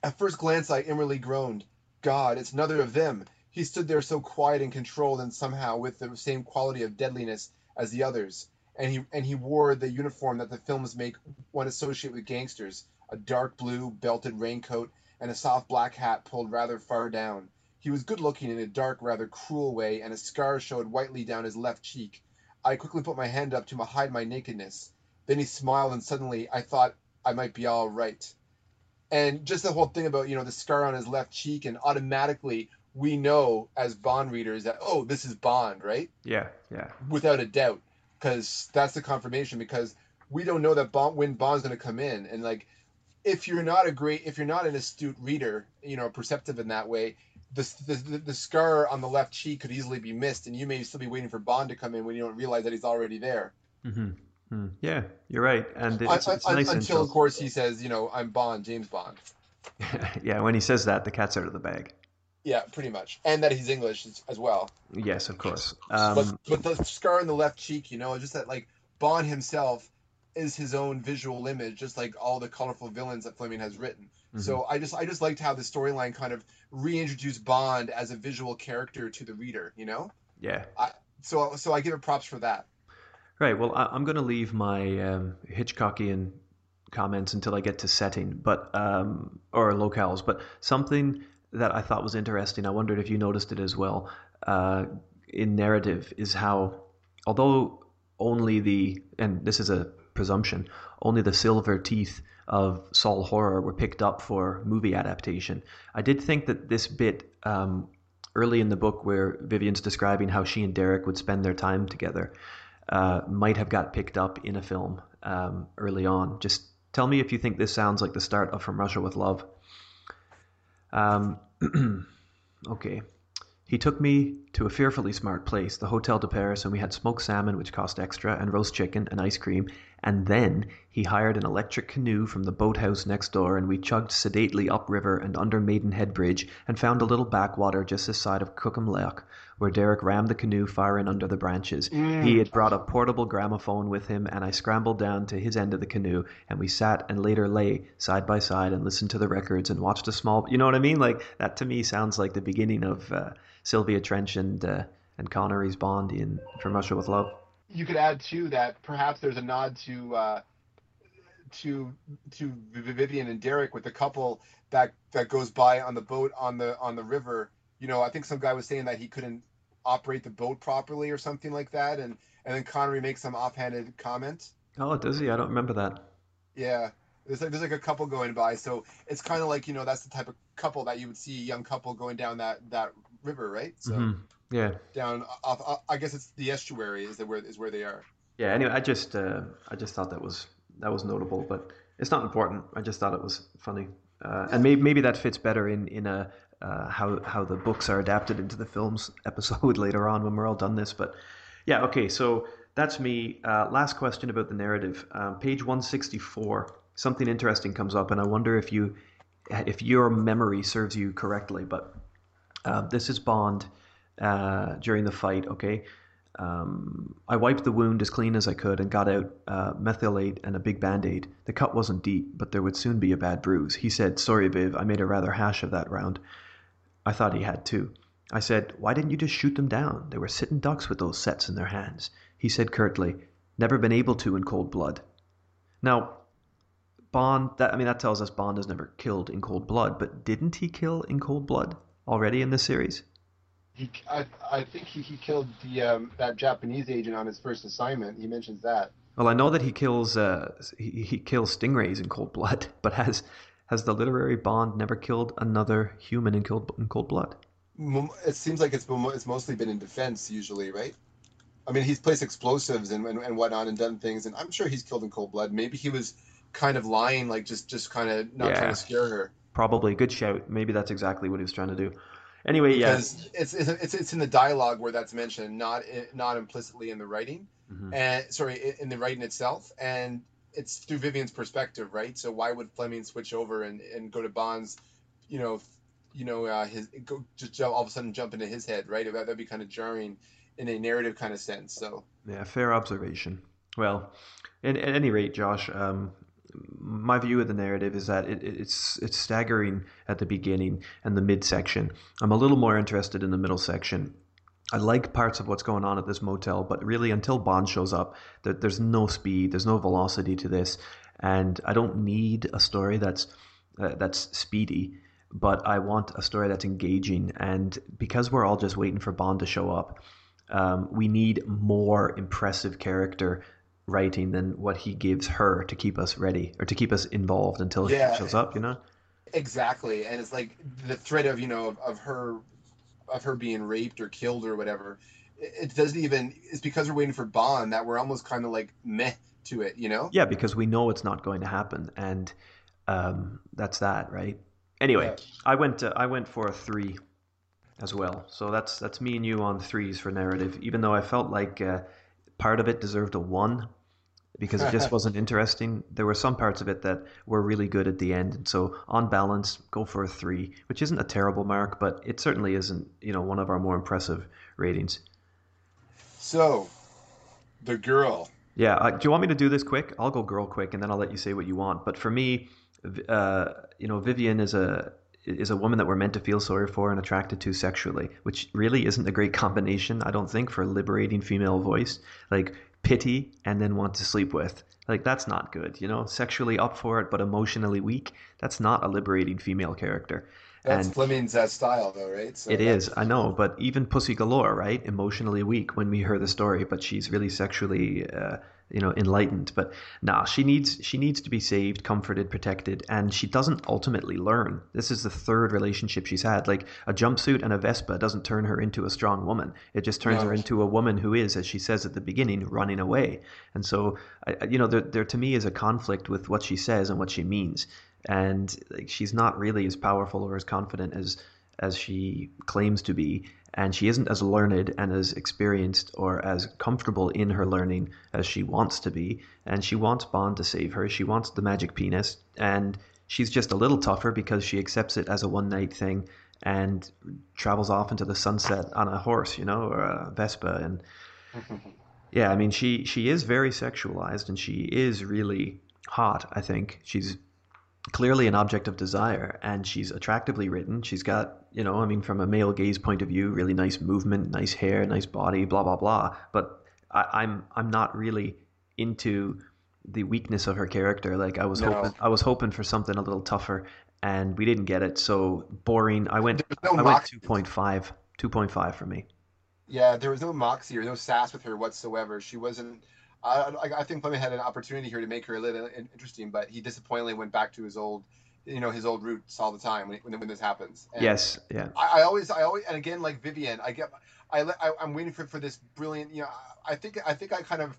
at first glance, I inwardly groaned, "God, it's another of them." He stood there so quiet and controlled, and somehow with the same quality of deadliness as the others and he and he wore the uniform that the films make one associate with gangsters a dark blue belted raincoat and a soft black hat pulled rather far down. He was good looking in a dark rather cruel way and a scar showed whitely down his left cheek. I quickly put my hand up to hide my nakedness. Then he smiled and suddenly i thought i might be all right. And just the whole thing about you know the scar on his left cheek and automatically we know as bond readers that oh this is bond right? Yeah yeah. Without a doubt because that's the confirmation because we don't know that bond when bond's going to come in and like if you're not a great if you're not an astute reader you know perceptive in that way the, the, the scar on the left cheek could easily be missed and you may still be waiting for bond to come in when you don't realize that he's already there mm-hmm. mm. yeah you're right and it's, it's nice until, until of course he says you know i'm bond james bond [LAUGHS] yeah when he says that the cat's out of the bag yeah, pretty much, and that he's English as well. Yes, of course. Um, but but the scar on the left cheek, you know, just that like Bond himself is his own visual image, just like all the colorful villains that Fleming has written. Mm-hmm. So I just I just liked how the storyline kind of reintroduced Bond as a visual character to the reader. You know. Yeah. I, so so I give it props for that. Right. Well, I, am going to leave my um, Hitchcockian comments until I get to setting, but um, or locales. But something that I thought was interesting, I wondered if you noticed it as well, uh, in narrative, is how, although only the, and this is a presumption, only the silver teeth of Sol Horror were picked up for movie adaptation. I did think that this bit um, early in the book, where Vivienne's describing how she and Derek would spend their time together, uh, might have got picked up in a film um, early on. Just tell me if you think this sounds like the start of From Russia with Love. Um, [CLEARS THROAT] okay. He took me to a fearfully smart place, the Hotel de Paris, and we had smoked salmon, which cost extra, and roast chicken and ice cream. And then he hired an electric canoe from the boathouse next door, and we chugged sedately upriver and under Maidenhead Bridge, and found a little backwater just this side of Cookham Lock, where Derek rammed the canoe far in under the branches. Mm. He had brought a portable gramophone with him, and I scrambled down to his end of the canoe, and we sat and later lay side by side and listened to the records and watched a small. You know what I mean? Like that to me sounds like the beginning of. Uh, Sylvia Trench and uh, and Connery's Bond in From Russia with Love. You could add too that perhaps there's a nod to uh, to to Vivienne and Derek with the couple that that goes by on the boat on the on the river. You know, I think some guy was saying that he couldn't operate the boat properly or something like that, and and then Connery makes some offhanded comment. Oh, does he? I don't remember that. Yeah, there's like there's like a couple going by, so it's kind of like you know that's the type of couple that you would see a young couple going down that that river, right? So mm-hmm. Yeah, down off, off, I guess it's the estuary is the where is where they are. Yeah. Anyway, I just uh, I just thought that was that was notable, but It's not important. I just thought it was funny, uh, and maybe maybe that fits better in in a uh, how how the books are adapted into the films [LAUGHS] episode later on when we're all done this. But yeah, okay. So that's me. Uh, last question about the narrative. Um, page one sixty four. Something interesting comes up, and I wonder if you if your memory serves you correctly. But uh, this is Bond uh, during the fight. Okay. Um, I wiped the wound as clean as I could and got out uh, methylate and a big band aid. The cut wasn't deep, but there would soon be a bad bruise. He said, Sorry, Viv, I made a rather hash of that round. I thought he had too. I said, Why didn't you just shoot them down? They were sitting ducks with those sets in their hands. He said curtly, Never been able to in cold blood. Now, Bond, that, I mean, that tells us Bond has never killed in cold blood, but didn't he kill in cold blood already in this series? He, I, I think he, he killed the um, that Japanese agent on his first assignment. He mentions that. Well, I know that he kills uh, he, he kills stingrays in cold blood, [LAUGHS] but has has the literary Bond never killed another human in cold in cold blood? It seems like it's been, it's mostly been in defense usually, right? I mean, he's placed explosives and, and, and whatnot and done things, and I'm sure he's killed in cold blood. Maybe he was kind of lying, like just just kind of not Yeah. trying to scare her. Probably good shout. Maybe that's exactly what he was trying to do. Anyway, yeah. Because it's, it's it's it's in the dialogue where that's mentioned, not not implicitly in the writing, Mhm. and sorry, in the writing itself, and it's through Vivienne's perspective, right? So why would Fleming switch over and, and go to Bond's, you know, you know, uh, his go just jump, all of a sudden jump into his head, right? That that'd be kind of jarring in a narrative kind of sense. So Yeah, fair observation. Well, in, at any rate, Josh, um, my view of the narrative is that it, it- it's it's staggering at the beginning and the midsection. I'm a little more interested in the middle section. I like parts of what's going on at this motel, but really until Bond shows up, there, there's no speed, there's no velocity to this, and I don't need a story that's uh, that's speedy. But I want a story that's engaging, and because we're all just waiting for Bond to show up, um, we need more impressive character writing than what he gives her to keep us ready or to keep us involved until Yeah. she shows up. You know? exactly, and it's like the threat of you know of, of her of her being raped or killed or whatever. It, it doesn't even. It's because we're waiting for Bond that we're almost kind of like meh to it, you know. Yeah, because we know it's not going to happen, and um, that's that, right? Anyway, Yeah. I went uh, I went for a three as well. So that's that's me and you on threes for narrative. Even though I felt like uh, part of it deserved a one because it just [LAUGHS] wasn't interesting. There were some parts of it that were really good at the end. And so on balance, go for a three, which isn't a terrible mark, but it certainly isn't you know one of our more impressive ratings. So, the girl. Yeah, uh, do you want me to do this quick? I'll go girl quick, and then I'll let you say what you want. But for me, uh, you know, Vivienne is a is a woman that we're meant to feel sorry for and attracted to sexually, which really isn't a great [LAUGHS] combination, I don't think, for a liberating female voice. Like pity and then want to sleep with. Like that's not good, you know. Sexually up for it, but emotionally weak. That's not a liberating female character. That's and Fleming's uh, style, though, right? So it is, I know, but even Pussy Galore, right? Emotionally weak when we hear the story, but she's really sexually, uh, you know, enlightened. But nah, she needs she needs to be saved, comforted, protected, and she doesn't ultimately learn. This is the third relationship she's had. Like a jumpsuit and a Vespa doesn't turn her into a strong woman. It just turns No. her into a woman who is, as she says at the beginning, running away. And so, I, I- you know, there, there to me is a conflict with what she says and what she means. And like, she's not really as powerful or as confident as as she claims to be, and she isn't as learned and as experienced or as comfortable in her learning as she wants to be. And she wants Bond to save her. She wants the magic penis, and she's just a little tougher because she accepts it as a one night thing and travels off into the sunset on a horse, you know, or a Vespa. And [LAUGHS] yeah, I mean, she she is very sexualized, and she is really hot. I think she's clearly an object of desire and she's attractively written she's got you know i mean from a male gaze point of view really nice movement nice hair nice body blah blah blah but I, i'm i'm not really into the weakness of her character like i was No. hoping i was hoping for something a little tougher and we didn't get it so boring i went no i went moxie. 2.5 2.5 for me Yeah, there was no moxie or no sass with her whatsoever. She wasn't. I, I- I think Fleming had an opportunity here to make her a little interesting, but he disappointingly went back to his old, you know, his old roots all the time when when, when this happens. And yes yeah I, I always, I always, and again, like Vivienne, I get, I, I I'm waiting for for this brilliant. You know, I think I think I kind of,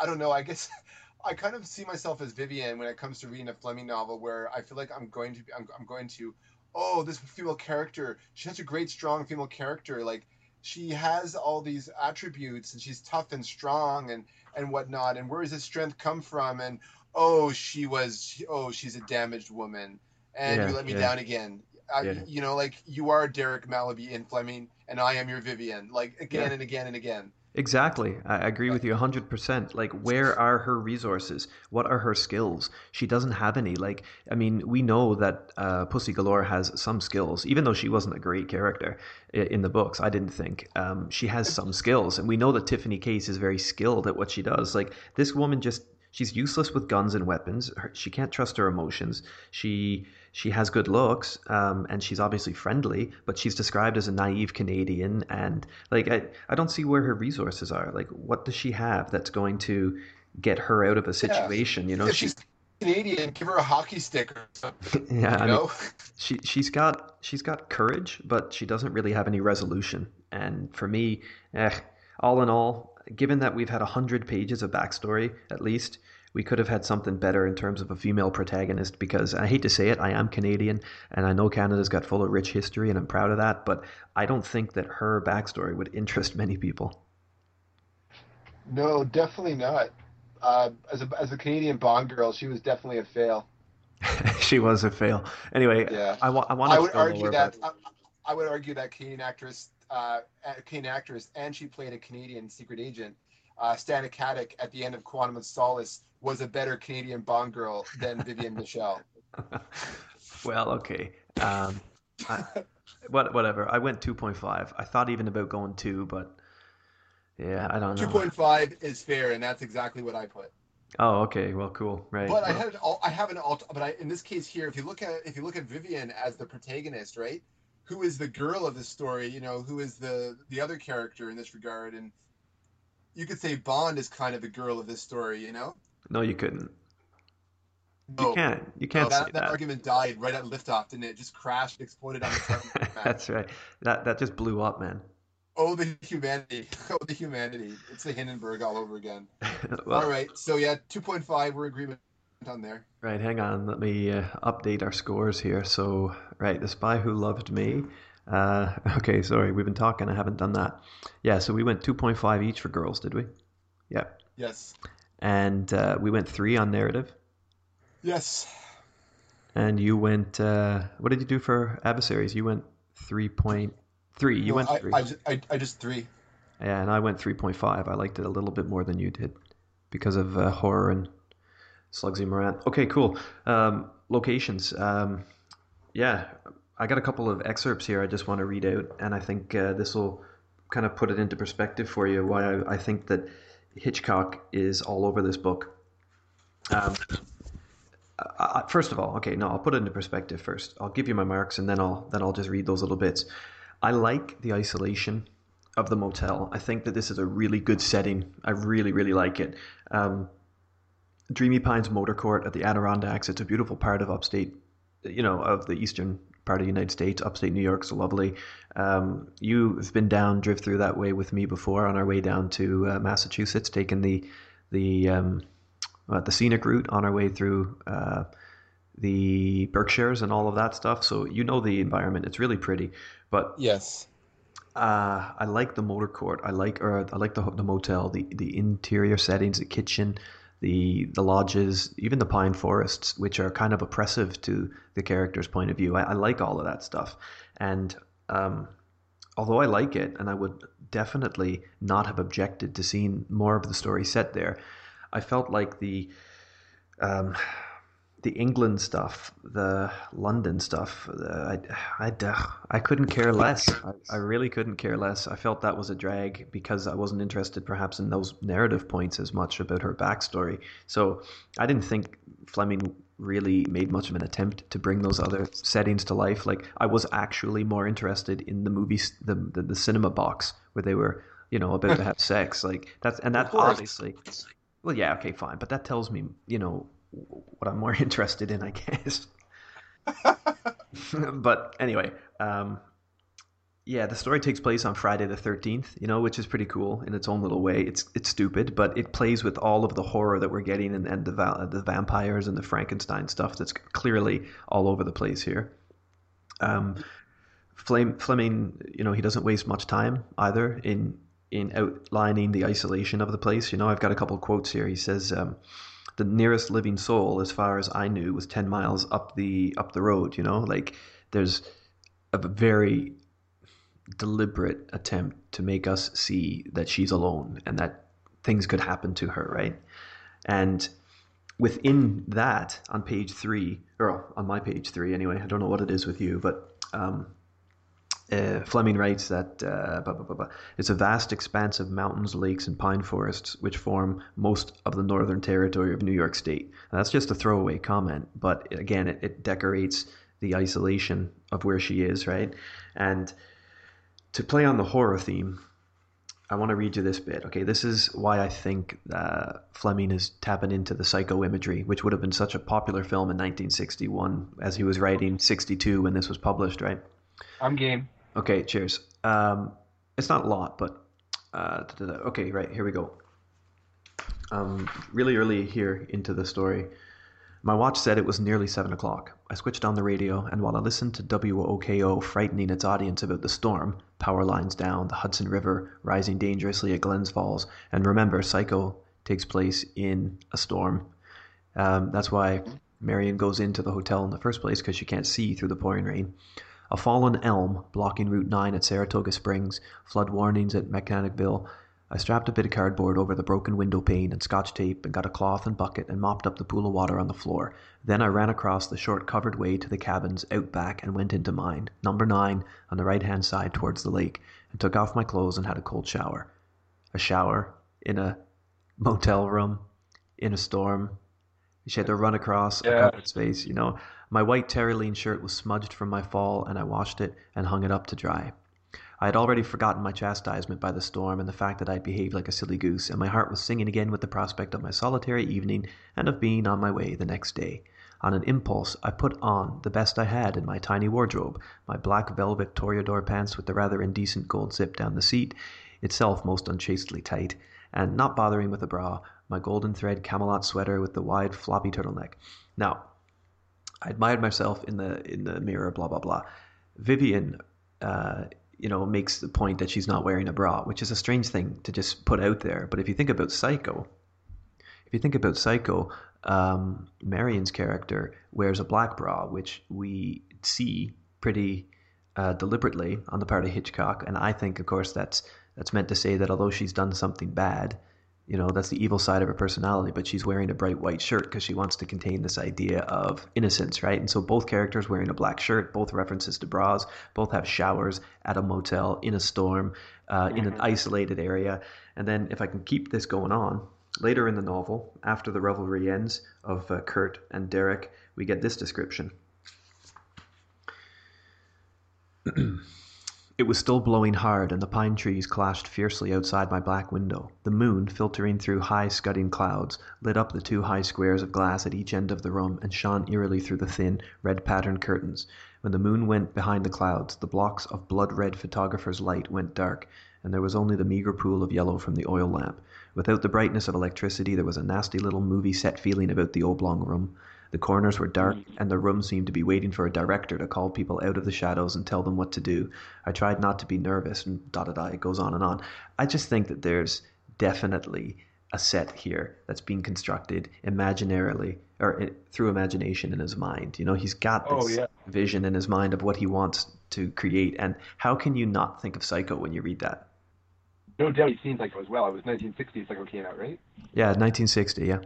I don't know. I guess [LAUGHS] I kind of see myself as Vivienne when it comes to reading a Fleming novel, where I feel like I'm going to I'm, I'm going to, oh, this female character, she has a great strong female character, like she has all these attributes and she's tough and strong and and whatnot, and where does this strength come from? And oh, she was oh, she's a damaged woman, and Yeah, you let me yeah. down again. I, Yeah. You know, like you are Derek Mallaby in Fleming, and I am your Vivienne, like again and again and again. Exactly. I agree with you 100%. Like, where are her resources? What are her skills? She doesn't have any. Like, I mean, we know that uh, Pussy Galore has some skills, even though she wasn't a great character in the books, I didn't think. Um, she has some skills. And we know that Tiffany Case is very skilled at what she does. Like, this woman just. She's useless with guns and weapons. Her, she can't trust her emotions. She she has good looks, um, and she's obviously friendly, but she's described as a naive Canadian, and like I, I don't see where her resources are. Like, what does she have that's going to get her out of a situation? You know, if she's Canadian, give her a hockey stick or something. [LAUGHS] yeah, You I mean, know, she she's got she's got courage, but she doesn't really have any resolution. And for me, eh, all in all, given that we've had a hundred pages of backstory at least, we could have had something better in terms of a female protagonist. Because I hate to say it, I am Canadian, and I know Canada's got full of rich history, and I'm proud of that. But I don't think that her backstory would interest [LAUGHS] many people. No, definitely not. Uh, as a as a Canadian Bond girl, she was definitely a fail. [LAUGHS] she was a fail. Anyway, Yeah. I, wa- I want I to would argue that but- I, I would argue that Canadian actress, uh, Canadian actress, and she played a Canadian secret agent. Uh, Stana Katic at the end of Quantum of Solace was a better Canadian Bond girl than Vivienne Michel. [LAUGHS] Well, okay. Um, I, what, whatever. I went 2.5. I thought even about going 2, but yeah, I don't know. Two point five is fair, and that's exactly what I put. Oh, okay. Well, cool. Right. But I had an al- I have an alt, but I in this case here, if you look at if you look at Vivienne as the protagonist, right? Who is the girl of the story? You know, who is the the other character in this regard? And you could say Bond is kind of the girl of this story. You know, no, you couldn't. You No. can't. You can't that, say that that. argument died right at liftoff, didn't it? It Just crashed, exploded on the. [LAUGHS] That's right. That that just blew up, man. Oh, the humanity! [LAUGHS] Oh, the humanity! It's the Hindenburg all over again. [LAUGHS] well, all right, so yeah, two point five. We're agreement on there. Right, hang on. Let me uh, update our scores here. So, right, The Spy Who Loved Me. Uh, [LAUGHS] okay, sorry, we've been talking. I haven't done that. Yeah, so we went 2.5 each for girls, did we? Yeah. Yes, And uh, we went three on narrative. yes. And you went, uh, what did you do for adversaries? You went 3.3. You No, went I, three. I, just, I, I just three. Yeah, and I went 3.5. I liked it a little bit more than you did because of uh, horror and Sluggsy Morant. Okay, cool. Um, locations. Um, yeah, I got a couple of excerpts here I just want to read out, and I think uh, this will kind of put it into perspective for you why I, I think that Hitchcock is all over this book. Um, I, I- first of all, okay, no, I'll put it into perspective first. I'll give you my marks, and then I'll then I'll just read those little bits. I like the isolation of the motel. I think that this is a really good setting. I really, really like it. Um, Dreamy Pines Motor Court at the Adirondacks. It's a beautiful part of upstate, you know, of the eastern part of the United States. Upstate New York, York's lovely. Um, you've been down, drive through that way with me before on our way down to uh, Massachusetts, taking the the um, uh, the scenic route on our way through uh, the Berkshires and all of that stuff. So you know the environment. It's really pretty, but Yes. uh, I like the motor court. I like or I like the the motel, the the interior settings, the kitchen, the the lodges, even the pine forests, which are kind of oppressive to the character's point of view. I, I like all of that stuff, and um, although I like it, and I would definitely not have objected to seeing more of the story set there, I felt like the um, the England stuff, the London stuff, the, I, I, I couldn't care less. I, I really couldn't care less. I felt that was a drag because I wasn't interested perhaps in those narrative points as much about her backstory. So I didn't think Fleming really made much of an attempt to bring those other settings to life. Like I was actually more interested in the movies, the, the, the cinema box where they were, you know, about to have [LAUGHS] sex. Like that's, and that obviously, well, yeah, okay, fine. But that tells me, you know, what I'm more [LAUGHS] interested in, I guess. [LAUGHS] but anyway, um, yeah, the story takes place on Friday the Thirteenth, you know, which is pretty cool in its own little way. It's it's stupid, but it plays with all of the horror that we're getting and, and the the vampires and the Frankenstein stuff that's clearly all over the place here. Um, Flame, Fleming, you know, he doesn't waste much time either in in outlining the isolation of the place. You know, I've got a couple quotes here. He says, um, "The nearest living soul, as far as I knew, was ten miles up the up the road." You know, like there's a very deliberate attempt to make us see that she's alone and that things could happen to her, right? And within that, on page three, or on my page three anyway, I don't know what it is with you, but um, uh, Fleming writes that uh, blah, blah, blah, it's a vast expanse of mountains, lakes, and pine forests which form most of the northern territory of New York State. That's just a throwaway comment, but again, it, it decorates the isolation of where she is, right? And to play on the horror theme, I want to read you this bit. Okay, this is why I think uh, Fleming is tapping into the psycho imagery, which would have been such a popular film in 1961 as he was writing 62 when this was published, right? I'm game. Okay, cheers. Um, it's not a lot, but uh, okay, right here we go. Um, really early here into the story, my watch said it was nearly seven o'clock. I switched on the radio, and while I listened to WOKO frightening its audience about the storm, power lines down, the Hudson River rising dangerously at Glens Falls, and remember, Psycho takes place in a storm. Um, that's why Marion goes into the hotel in the first place because she can't see through the pouring rain. A fallen elm blocking Route 9 at Saratoga Springs, flood warnings at Mechanicville, I strapped a bit of cardboard over the broken window pane and scotch tape and got a cloth and bucket and mopped up the pool of water on the floor. Then I ran across the short covered way to the cabins out back and went into mine, number nine, on the right hand side towards the lake, and took off my clothes and had a cold shower. A shower in a motel room in a storm. She had to run across yeah. a covered space, you know. My white terylene shirt was smudged from my fall, and I washed it and hung it up to dry. I had already forgotten my chastisement by the storm and the fact that I had behaved like a silly goose, and my heart was singing again with the prospect of my solitary evening and of being on my way the next day. On an impulse, I put on the best I had in my tiny wardrobe my black velvet toreador pants with the rather indecent gold zip down the seat, itself most unchastely tight, and, not bothering with a bra, my golden thread Camelot sweater with the wide floppy turtleneck. Now, I admired myself in the in the mirror, blah blah blah. Vivienne uh, you know, makes the point that she's not wearing a bra, which is a strange thing to just put out there. But if you think about Psycho, if you think about Psycho, um, Marion's character wears a black bra, which we see pretty uh, deliberately on the part of Hitchcock, and I think, of course, that's that's meant to say that although she's done something bad, you know that's the evil side of her personality but she's wearing a bright white shirt because she wants to contain this idea of innocence right? And so both characters wearing a black shirt both references to bras both have showers at a motel in a storm uh, in an mm-hmm. isolated area. And then if i can keep this going on later in the novel after the revelry ends of uh, kurt and derek we get this description [CLEARS THROAT] It was still blowing hard, and the pine trees clashed fiercely outside my black window. The moon, filtering through high scudding clouds, lit up the two high squares of glass at each end of the room and shone eerily through the thin, red patterned curtains. When the moon went behind the clouds, the blocks of blood red photographer's light went dark, and there was only the meagre pool of yellow from the oil lamp. Without the brightness of electricity, there was a nasty little movie set feeling about the oblong room. The corners were dark, mm. and the room seemed to be waiting for a director to call people out of the shadows and tell them what to do. I tried not to be nervous, and da da da, it goes on and on. I just think that there's definitely a set here that's being constructed imaginarily or through imagination in his mind. You know, he's got this oh, yeah. vision in his mind of what he wants to create. And how can you not think of Psycho when you read that? No doubt he's seen Psycho as well. It was 1960 Psycho came out, right? Yeah, 1960, yeah.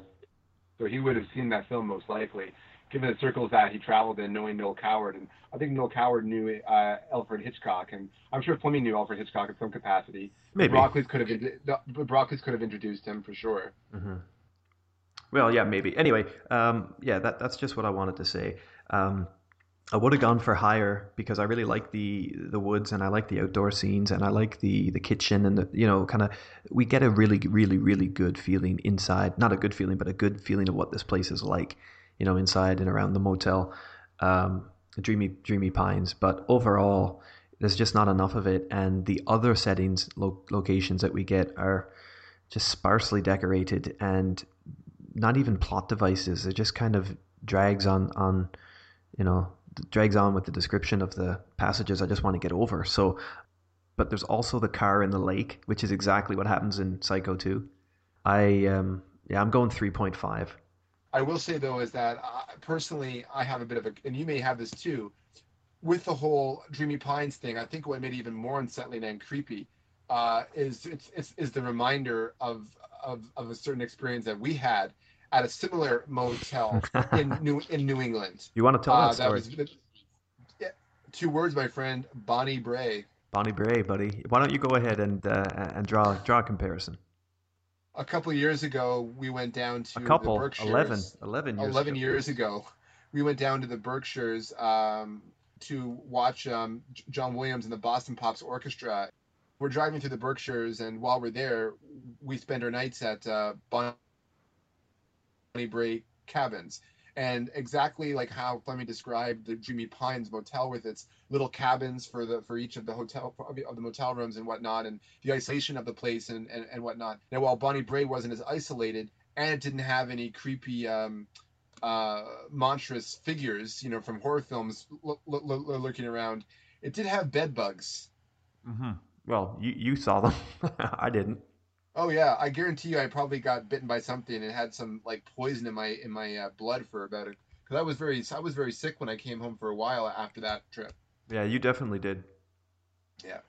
So he would have seen that film most likely, given the circles that he traveled in, knowing Noel Coward. And I think Noel Coward knew uh, Alfred Hitchcock, and I'm sure Fleming knew Alfred Hitchcock in some capacity. Maybe Broccoli's could have the Broccoli's could have introduced him for sure. Mm-hmm. Well, yeah, maybe. Anyway, um, yeah, that that's just what I wanted to say. Um, I would have gone for higher because I really like the the woods and I like the outdoor scenes and I like the the kitchen and the you know kind of we get a really really really good feeling inside. Not a good feeling but a good feeling of what this place is like you know inside and around the motel um, dreamy dreamy pines. But overall there's just not enough of it, and the other settings lo- locations that we get are just sparsely decorated and not even plot devices. It just kind of drags on on you know drags on with the description of the passages I just want to get over. So, but there's also the car in the lake, which is exactly what happens in Psycho 2. I um yeah, I'm going 3.5. I will say though is that uh, personally I have a bit of a, and you may have this too, with the whole Dreamy Pines thing. I think what made it even more unsettling and creepy uh, is it's, it's is the reminder of, of of a certain experience that we had at a similar motel in [LAUGHS] New in New England. You want to tell Uh, that story? that was yeah, two words, my friend. Bonnie Bray. Bonnie Bray, buddy. Why don't you go ahead and uh, and draw draw a comparison? A couple years ago, we went down to A couple, the Berkshires. 11, 11 years 11 ago. years ago, we went down to the Berkshires um, to watch um, John Williams and the Boston Pops Orchestra. We're driving through the Berkshires, and while we're there, we spend our nights at uh, Bonnie Bray Cabins. And exactly like how Fleming described the Dreamy Pines Motel with its little cabins for the for each of the hotel of the motel rooms and whatnot, and the isolation of the place and, and, and whatnot. Now, while Bonnie Bray wasn't as isolated and it didn't have any creepy um, uh, monstrous figures, you know, from horror films l- l- l- lurking around. It did have bed bugs. Mm-hmm. Well, you, you saw them. [LAUGHS] I didn't. Oh yeah, I guarantee you, I probably got bitten by something and had some like poison in my in my uh, blood for about a. Because I was very I was very sick when I came home for a while after that trip. Yeah, you definitely did. Yeah.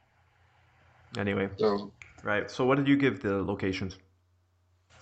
Anyway, So right. So, what did you give the locations?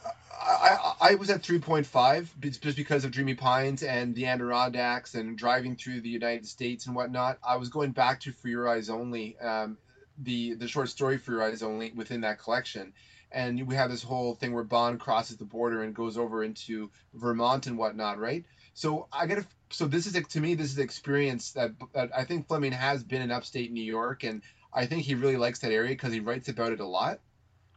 I, I, I was at 3.5 just because of Dreamy Pines and the Adirondacks and driving through the United States and whatnot. I was going back to For Your Eyes Only, um, the the short story For Your Eyes Only within that collection. And we have this whole thing where Bond crosses the border and goes over into Vermont and whatnot, right? So I gotta. So this is a, to me, this is an experience that, that I think Fleming has been in upstate New York, and I think he really likes that area because he writes about it a lot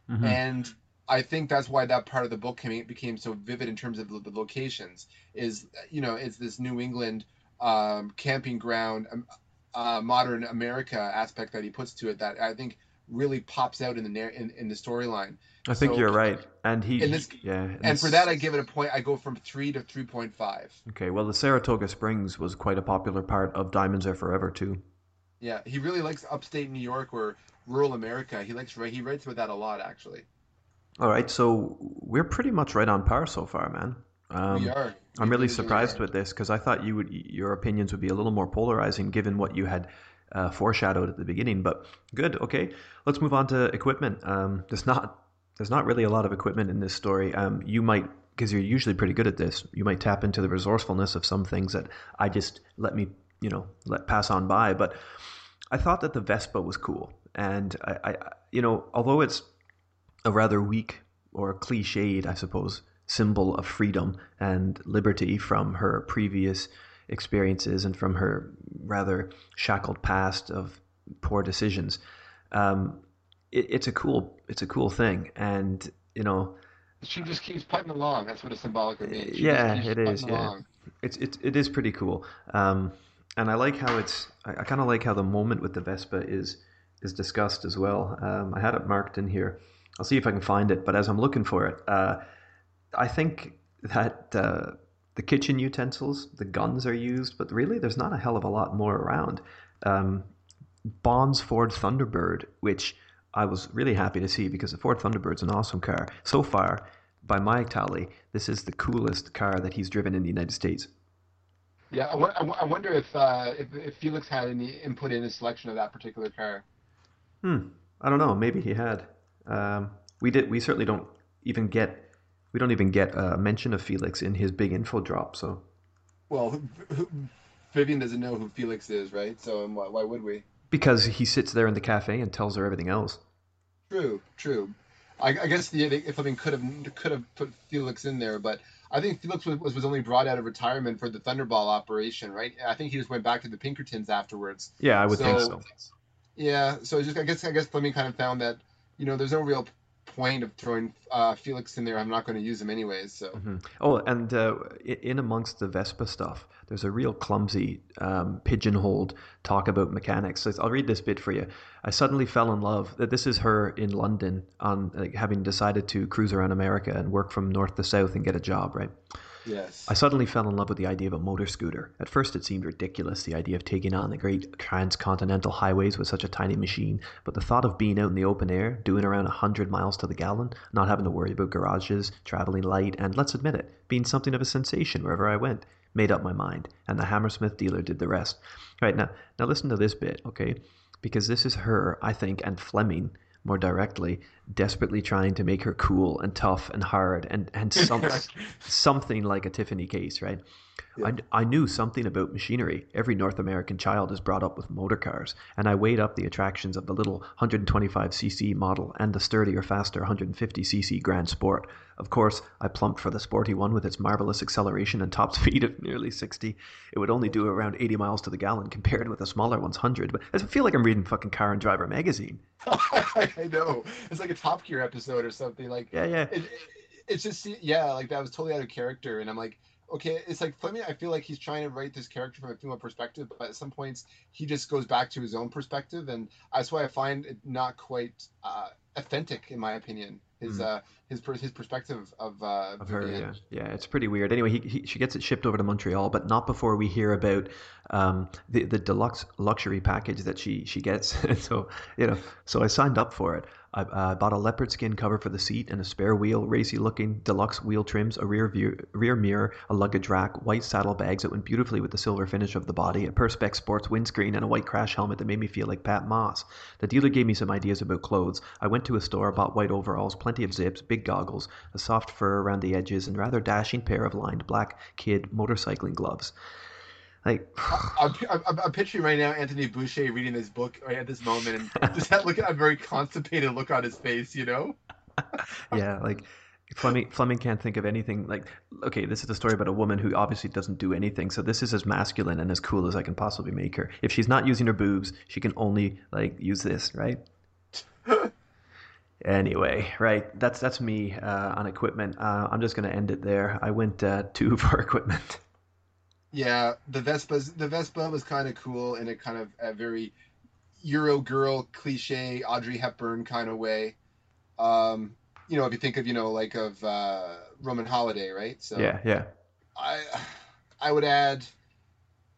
Mhm. and I think that's why that part of the book came, became so vivid in terms of the, the locations. Is you know, it's this New England um, camping ground, um, uh, modern America aspect that he puts to it that I think really pops out in the narr- in, in the storyline. I think so- you're right. And he, And this- yeah. And for that, I give it a point. I go from three to three point five. Okay, well, the Saratoga Springs was quite a popular part of Diamonds Are Forever too. Yeah, he really likes upstate New York or rural America. He likes he writes about that a lot actually. All right, so we're pretty much right on par so far, man. Um, we are. I'm really surprised with this because I thought you would your opinions would be a little more polarizing given what you had uh, foreshadowed at the beginning. But good, okay. Let's move on to equipment. Um, there's not there's not really a lot of equipment in this story. Um, you might because you're usually pretty good at this. You might tap into the resourcefulness of some things that I just let me you know let pass on by. But I thought that the Vespa was cool, and I, I you know although it's a rather weak or cliched, I suppose, symbol of freedom and liberty from her previous experiences and from her rather shackled past of poor decisions. Um, it, it's a cool, it's a cool thing, and you know, She just keeps putting along. That's what it symbolically means. She Yeah, it is, yeah. along. it's it, it is pretty cool. Um, and I like how it's, I, I kind of like how the moment with the Vespa is is discussed as well. Um, I had it marked in here. I'll see if I can find it. But as I'm looking for it, uh, I think that uh, the kitchen utensils, the guns are used, but really there's not a hell of a lot more around. Um, Bond's Ford Thunderbird, which I was really happy to see because the Ford Thunderbird's an awesome car. So far, by my tally, this is the coolest car that he's driven in the United States. Yeah, I, wo- I wonder if, uh, if if Felix had any input in his selection of that particular car. Hmm. I don't know. Maybe he had. Um, we did. We certainly don't even get. We don't even get a mention of Felix in his big info drop. So Well, Vivienne doesn't know who Felix is, right? So why, why would we? because he sits there in the cafe and tells her everything else. True, true. I, I guess the if I mean could have could have put Felix in there, but I think Felix was, was only brought out of retirement for the Thunderball operation, right? I think he just went back to the Pinkertons afterwards. Yeah, I would think so. Yeah, so just I guess I guess Fleming kind of found that you know there's no real point of throwing uh, Felix in there? I'm not going to use him anyways. So. Mm-hmm. Oh, and uh, in amongst the Vespa stuff, there's a real clumsy, um, pigeonholed talk about mechanics. So I'll read this bit for you. I suddenly fell in love. That this is her in London on like, having decided to cruise around America and work from north to south and get a job, right? Yes. I suddenly fell in love with the idea of a motor scooter. At first, it seemed ridiculous, the idea of taking on the great transcontinental highways with such a tiny machine, but the thought of being out in the open air, doing around 100 miles to the gallon, not having to worry about garages, traveling light, and let's admit it, being something of a sensation wherever I went, made up my mind, and the Hammersmith dealer did the rest. All right, now, now listen to this bit, okay? Because this is her, I think, and Fleming more directly, desperately trying to make her cool and tough and hard and, and [LAUGHS] some, something like a Tiffany case, right? Yeah. I, I knew something about machinery. Every North American child is brought up with motor cars, and I weighed up the attractions of the little 125cc model and the sturdier, faster 150cc Grand Sport. Of course, I plumped for the sporty one with its marvelous acceleration and top [LAUGHS] speed of nearly 60. It would only do around 80 miles to the gallon compared with the smaller one's 100, but I feel like I'm reading fucking Car and Driver magazine. [LAUGHS] I know. It's like a Top Gear episode or something. Like, yeah, yeah. It, it, it's just, yeah, like that was totally out of character. And I'm like, okay, it's like Fleming. I feel like he's trying to write this character from a female perspective, but at some points he just goes back to his own perspective, and that's why I find it not quite uh, authentic, in my opinion. His mm. uh, his his perspective of, uh, of her, yeah, yeah, it's pretty weird. Anyway, he, he, she gets it shipped over to Montreal, but not before we hear about um, the the deluxe luxury package that she she gets. [LAUGHS] so you know, so I signed up for it. I bought a leopard skin cover for the seat and a spare wheel, racy looking deluxe wheel trims, a rear view, rear mirror, a luggage rack, white saddlebags that went beautifully with the silver finish of the body, a Perspex sports windscreen, and a white crash helmet that made me feel like Pat Moss. The dealer gave me some ideas about clothes. I went to a store, bought white overalls, plenty of zips, big goggles, a soft fur around the edges, and rather dashing pair of lined black kid motorcycling gloves. Like, I'm, [SIGHS] I'm, I'm, picturing right now Anthony Boucher reading this book right at this moment, and [LAUGHS] just that look a very constipated look on his face, you know? [LAUGHS] yeah, like Fleming Fleming can't think of anything like. Okay, this is a story about a woman who obviously doesn't do anything, so this is as masculine and as cool as I can possibly make her. If she's not using her boobs, she can only like use this, right? [LAUGHS] anyway, right? That's that's me uh, on equipment. Uh, I'm just gonna end it there. I went uh, two for equipment. Yeah, the Vespa the Vespa was kind of cool in a kind of a very Euro girl cliche Audrey Hepburn kind of way. Um, you know, if you think of you know like of uh, Roman Holiday, right? So yeah, yeah. I I would add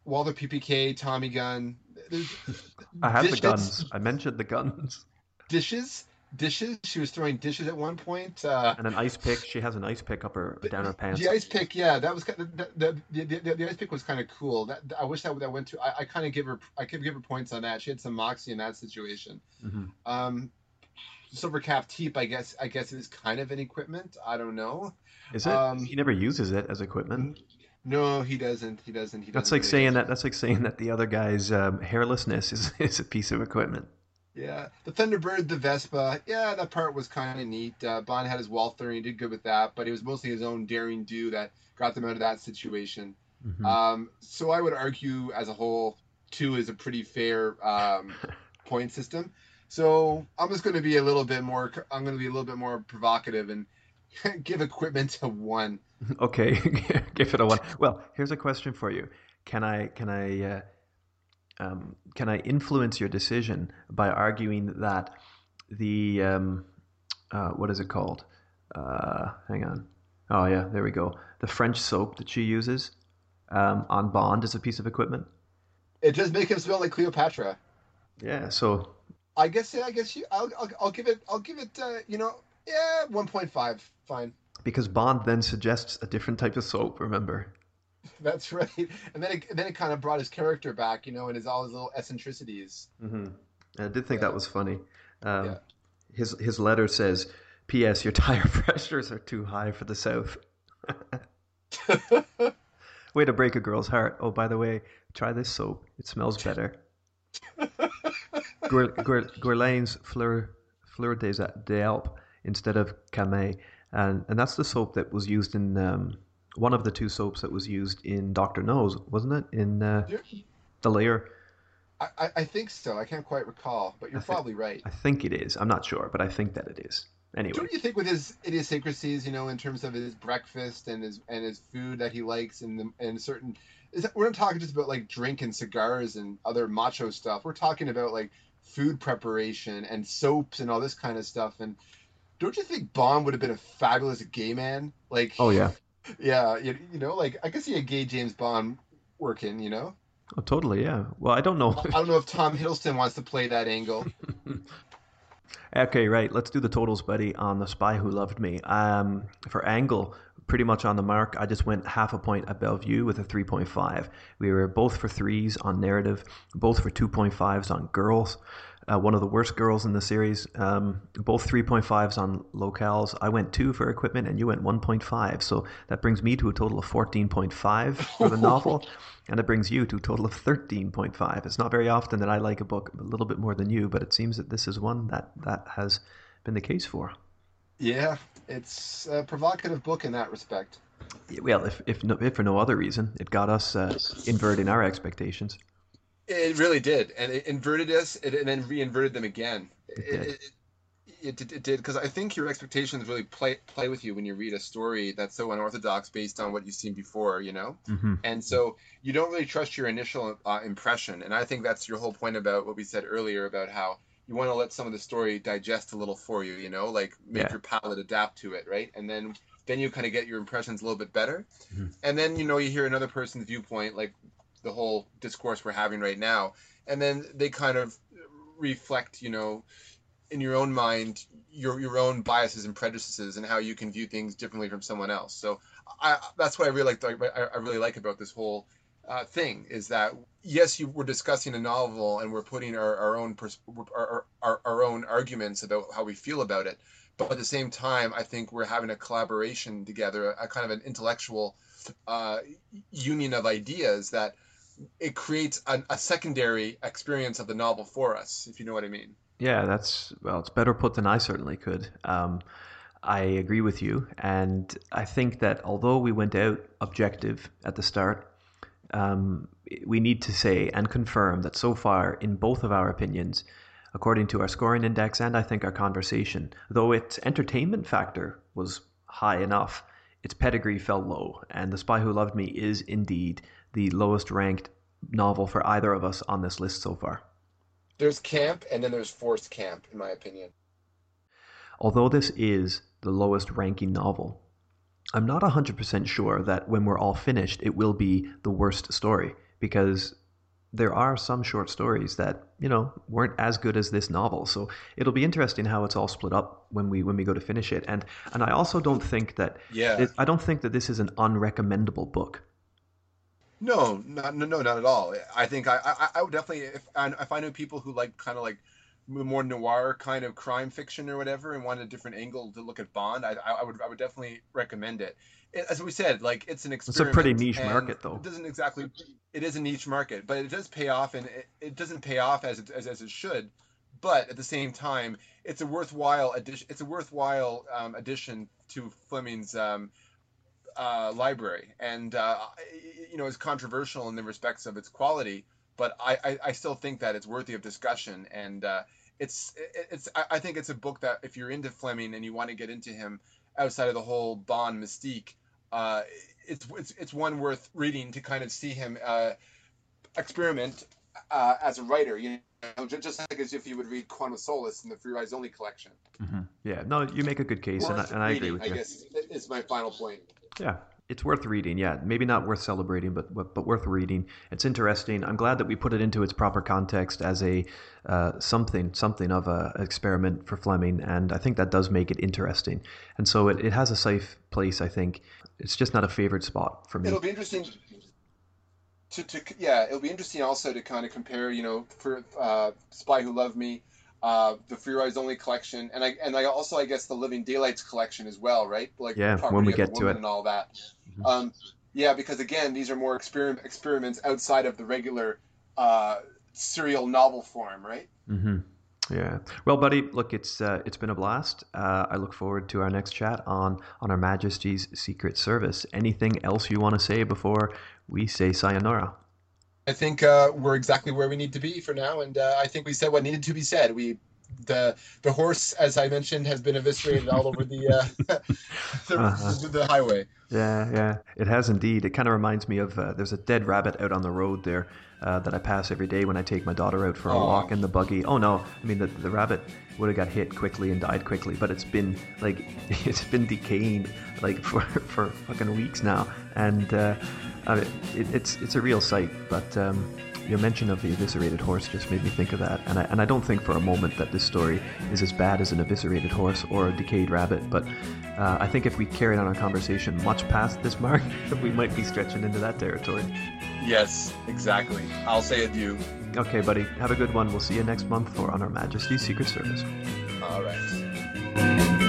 Walther PPK, Tommy gun. [LAUGHS] I have the guns. I mentioned the guns. Dishes dishes. She was throwing dishes at one point. Uh, and an ice pick. She has an ice pick up her down her pants. The ice pick, yeah, that was the the, the, the, the ice pick was kind of cool. That I wish that that went to. I, I kind of give her I could give her points on that. She had some moxie in that situation. Mm-hmm. Um, silver cap teep, I guess I guess it is kind of an equipment. I don't know. Is it? Um, he never uses it as equipment. No, he doesn't. He doesn't. He doesn't that's like really saying that. That's like saying that the other guy's um, hairlessness is, [LAUGHS] is a piece of equipment. Yeah, the Thunderbird, the Vespa. Yeah, that part was kind of neat. Uh, Bond had his Walther, and he did good with that, but it was mostly his own daring do that got them out of that situation. Mm-hmm. Um, so I would argue, as a whole, two is a pretty fair um, [LAUGHS] point system. So I'm just going to be a little bit more. I'm going to be a little bit more provocative and [LAUGHS] give equipment a one. [LAUGHS] Okay, give it a one. Well, here's a question for you. Can I can I uh, um, can I influence your decision by arguing that the um, uh, what is it called? Uh, hang on. Oh yeah, there we go. The French soap that she uses um, on Bond is a piece of equipment. It does make him smell like Cleopatra. Yeah. So. I guess yeah. I guess you. I'll, I'll, I'll give it. I'll give it. Uh, you know. Yeah. One point five. Fine. Because Bond then suggests a different type of soap. Remember. [LAUGHS] That's right. And then it, then it kind of brought his character back, you know, and his all his little eccentricities. Mm-hmm. I did think yeah. that was funny. Um, yeah. His his letter says, "P.S. Your tire [LAUGHS] pressures are too high for the South." [LAUGHS] Way to break a girl's heart. Oh, by the way, try this soap. It smells better. Guerlain's Fleur Fleur des Alpes instead of Camay, and and that's the soap that was used in um, one of the two soaps that was used in Doctor No's, wasn't it? In uh, the layer. I, I think so. I can't quite recall, but you're think, probably right. I think it is. I'm not sure, but I think that it is. anyway. Don't you think with his idiosyncrasies, you know, in terms of his breakfast and his and his food that he likes and the and certain is that, we're not talking just about like drink and cigars and other macho stuff. We're talking about like food preparation and soaps and all this kind of stuff. And don't you think Bond would have been a fabulous gay man? Like, oh yeah, yeah, you, you know, like I could see a gay James Bond working. You know, oh totally, yeah. Well, I don't know. I don't know if Tom Hiddleston wants to play that angle. [LAUGHS] okay, right. Let's do the totals, buddy, on the Spy Who Loved Me. Um, for Angle, pretty much on the mark. I just went half a point at Bellevue with a 3.5. We were both for threes on narrative, both for 2.5s on girls. Uh, one of the worst girls in the series. Um, both 3.5s on locales. I went two for equipment and you went 1.5. So that brings me to a total of 14.5 for the [LAUGHS] novel. And it brings you to a total of 13.5. It's not very often that I like a book a little bit more than you, but it seems that this is one that that has been the case for. Yeah, it's a provocative book in that respect. Well, if if, no, if for no other reason, it got us uh, inverting our expectations. It really did, and it inverted us, and then re-inverted them again. It did. It, it, it, it did because I think your expectations really play play with you when you read a story that's so unorthodox based on what you've seen before, you know. Mm-hmm. And so you don't really trust your initial uh, impression, and I think that's your whole point about what we said earlier about how you want to let some of the story digest a little for you, you know, like make Yeah. your palate adapt to it, right? And then then you kind of get your impressions a little bit better. Mhm. And then you know you hear another person's viewpoint, like the whole discourse we're having right now, and then they kind of reflect, you know, in your own mind your your own biases and prejudices and how you can view things differently from someone else. So I that's what I really like. I, really like about this whole uh, thing is that yes, you we're discussing a novel and we're putting our, our own pers- our, our, our own arguments about how we feel about it, but at the same time, I think we're having a collaboration together, a, kind of an intellectual uh, union of ideas that it creates a, a secondary experience of the novel for us, if you know what I mean. Yeah, that's well, it's better put than I certainly could. Um, I agree with you, and I think that although we went out objective at the start, um, we need to say and confirm that so far, in both of our opinions, according to our scoring index and I think our conversation, though its entertainment factor was high enough, its pedigree fell low, and The Spy Who Loved Me is indeed the lowest ranked novel for either of us on this list so far. There's camp, and then there's forced camp, in my opinion. Although this is the lowest ranking novel, I'm not 100% sure that when we're all finished, it will be the worst story because there are some short stories that, you know, weren't as good as this novel. So it'll be interesting how it's all split up when we when we go to finish it. And and I also don't think that Yeah. I don't think that this is an unrecommendable book. No, not, no, no, not at all. I think I, I, I would definitely, if I, if I knew people who like kind of like more noir kind of crime fiction or whatever, and wanted a different angle to look at Bond, I, I would, I would definitely recommend it. it. As we said, like it's an It's a pretty niche market, though. It doesn't exactly. It is a niche market, but it does pay off, and it, it doesn't pay off as it, as, as it should. But at the same time, it's a worthwhile addition. It's a worthwhile um, addition to Fleming's um, uh, library, and uh, you know, it's controversial in the respects of its quality, but I, I, I still think that it's worthy of discussion, and uh, it's it's I I think it's a book that if you're into Fleming and you want to get into him outside of the whole Bond mystique, uh, it's it's it's one worth reading to kind of see him uh, experiment uh, as a writer. You know, ju- just like as if you would read Quantum Solace in the For Your Eyes Only collection. Yeah, no, you make a good case, and I, and I agree reading, with I you. guess is my final point. Yeah, it's worth reading. Yeah, maybe not worth celebrating, but but, but worth reading. It's interesting. I'm glad that we put it into its proper context as a uh, something something of a experiment for Fleming, and I think that does make it interesting. And so it, it has a safe place. I think it's just not a favorite spot for me. It'll be interesting to, to yeah, it'll be interesting also to kind of compare, you know, for uh, Spy Who Loved Me, uh, the For Your Eyes Only collection, and I and I also I guess the Living Daylights collection as well, right? Like Yeah, when we get to it. and all that. Mhm. Um, yeah, because again, these are more experiment experiments outside of the regular uh, serial novel form, right? Mm-hmm. Yeah. Well, buddy, look, it's uh, it's been a blast. Uh, I look forward to our next chat on on Her Majesty's Secret Service. Anything else you want to say before we say sayonara? I think uh, we're exactly where we need to be for now, and uh, I think we said what needed to be said. We the the horse, as I mentioned, has been eviscerated all over the uh, [LAUGHS] the, uh-huh. the, highway. Yeah, yeah, it has indeed. It kind of reminds me of uh, there's a dead rabbit out on the road there uh, that I pass every day when I take my daughter out for a oh. walk in the buggy. Oh no, I mean the the rabbit would have got hit quickly and died quickly, but it's been like [LAUGHS] it's been decaying like [LAUGHS] for for fucking weeks now, and uh, it, it's it's a real sight, but. Um, your mention of the eviscerated horse just made me think of that, and I, and I don't think for a moment that this story is as bad as an eviscerated horse or a decayed rabbit, but uh, I think if we carried on our conversation much past this mark, [LAUGHS] we might be stretching into that territory. Yes, exactly. I'll say adieu. Okay, buddy. Have a good one. We'll see you next month for On Her Majesty's Secret Service. All right.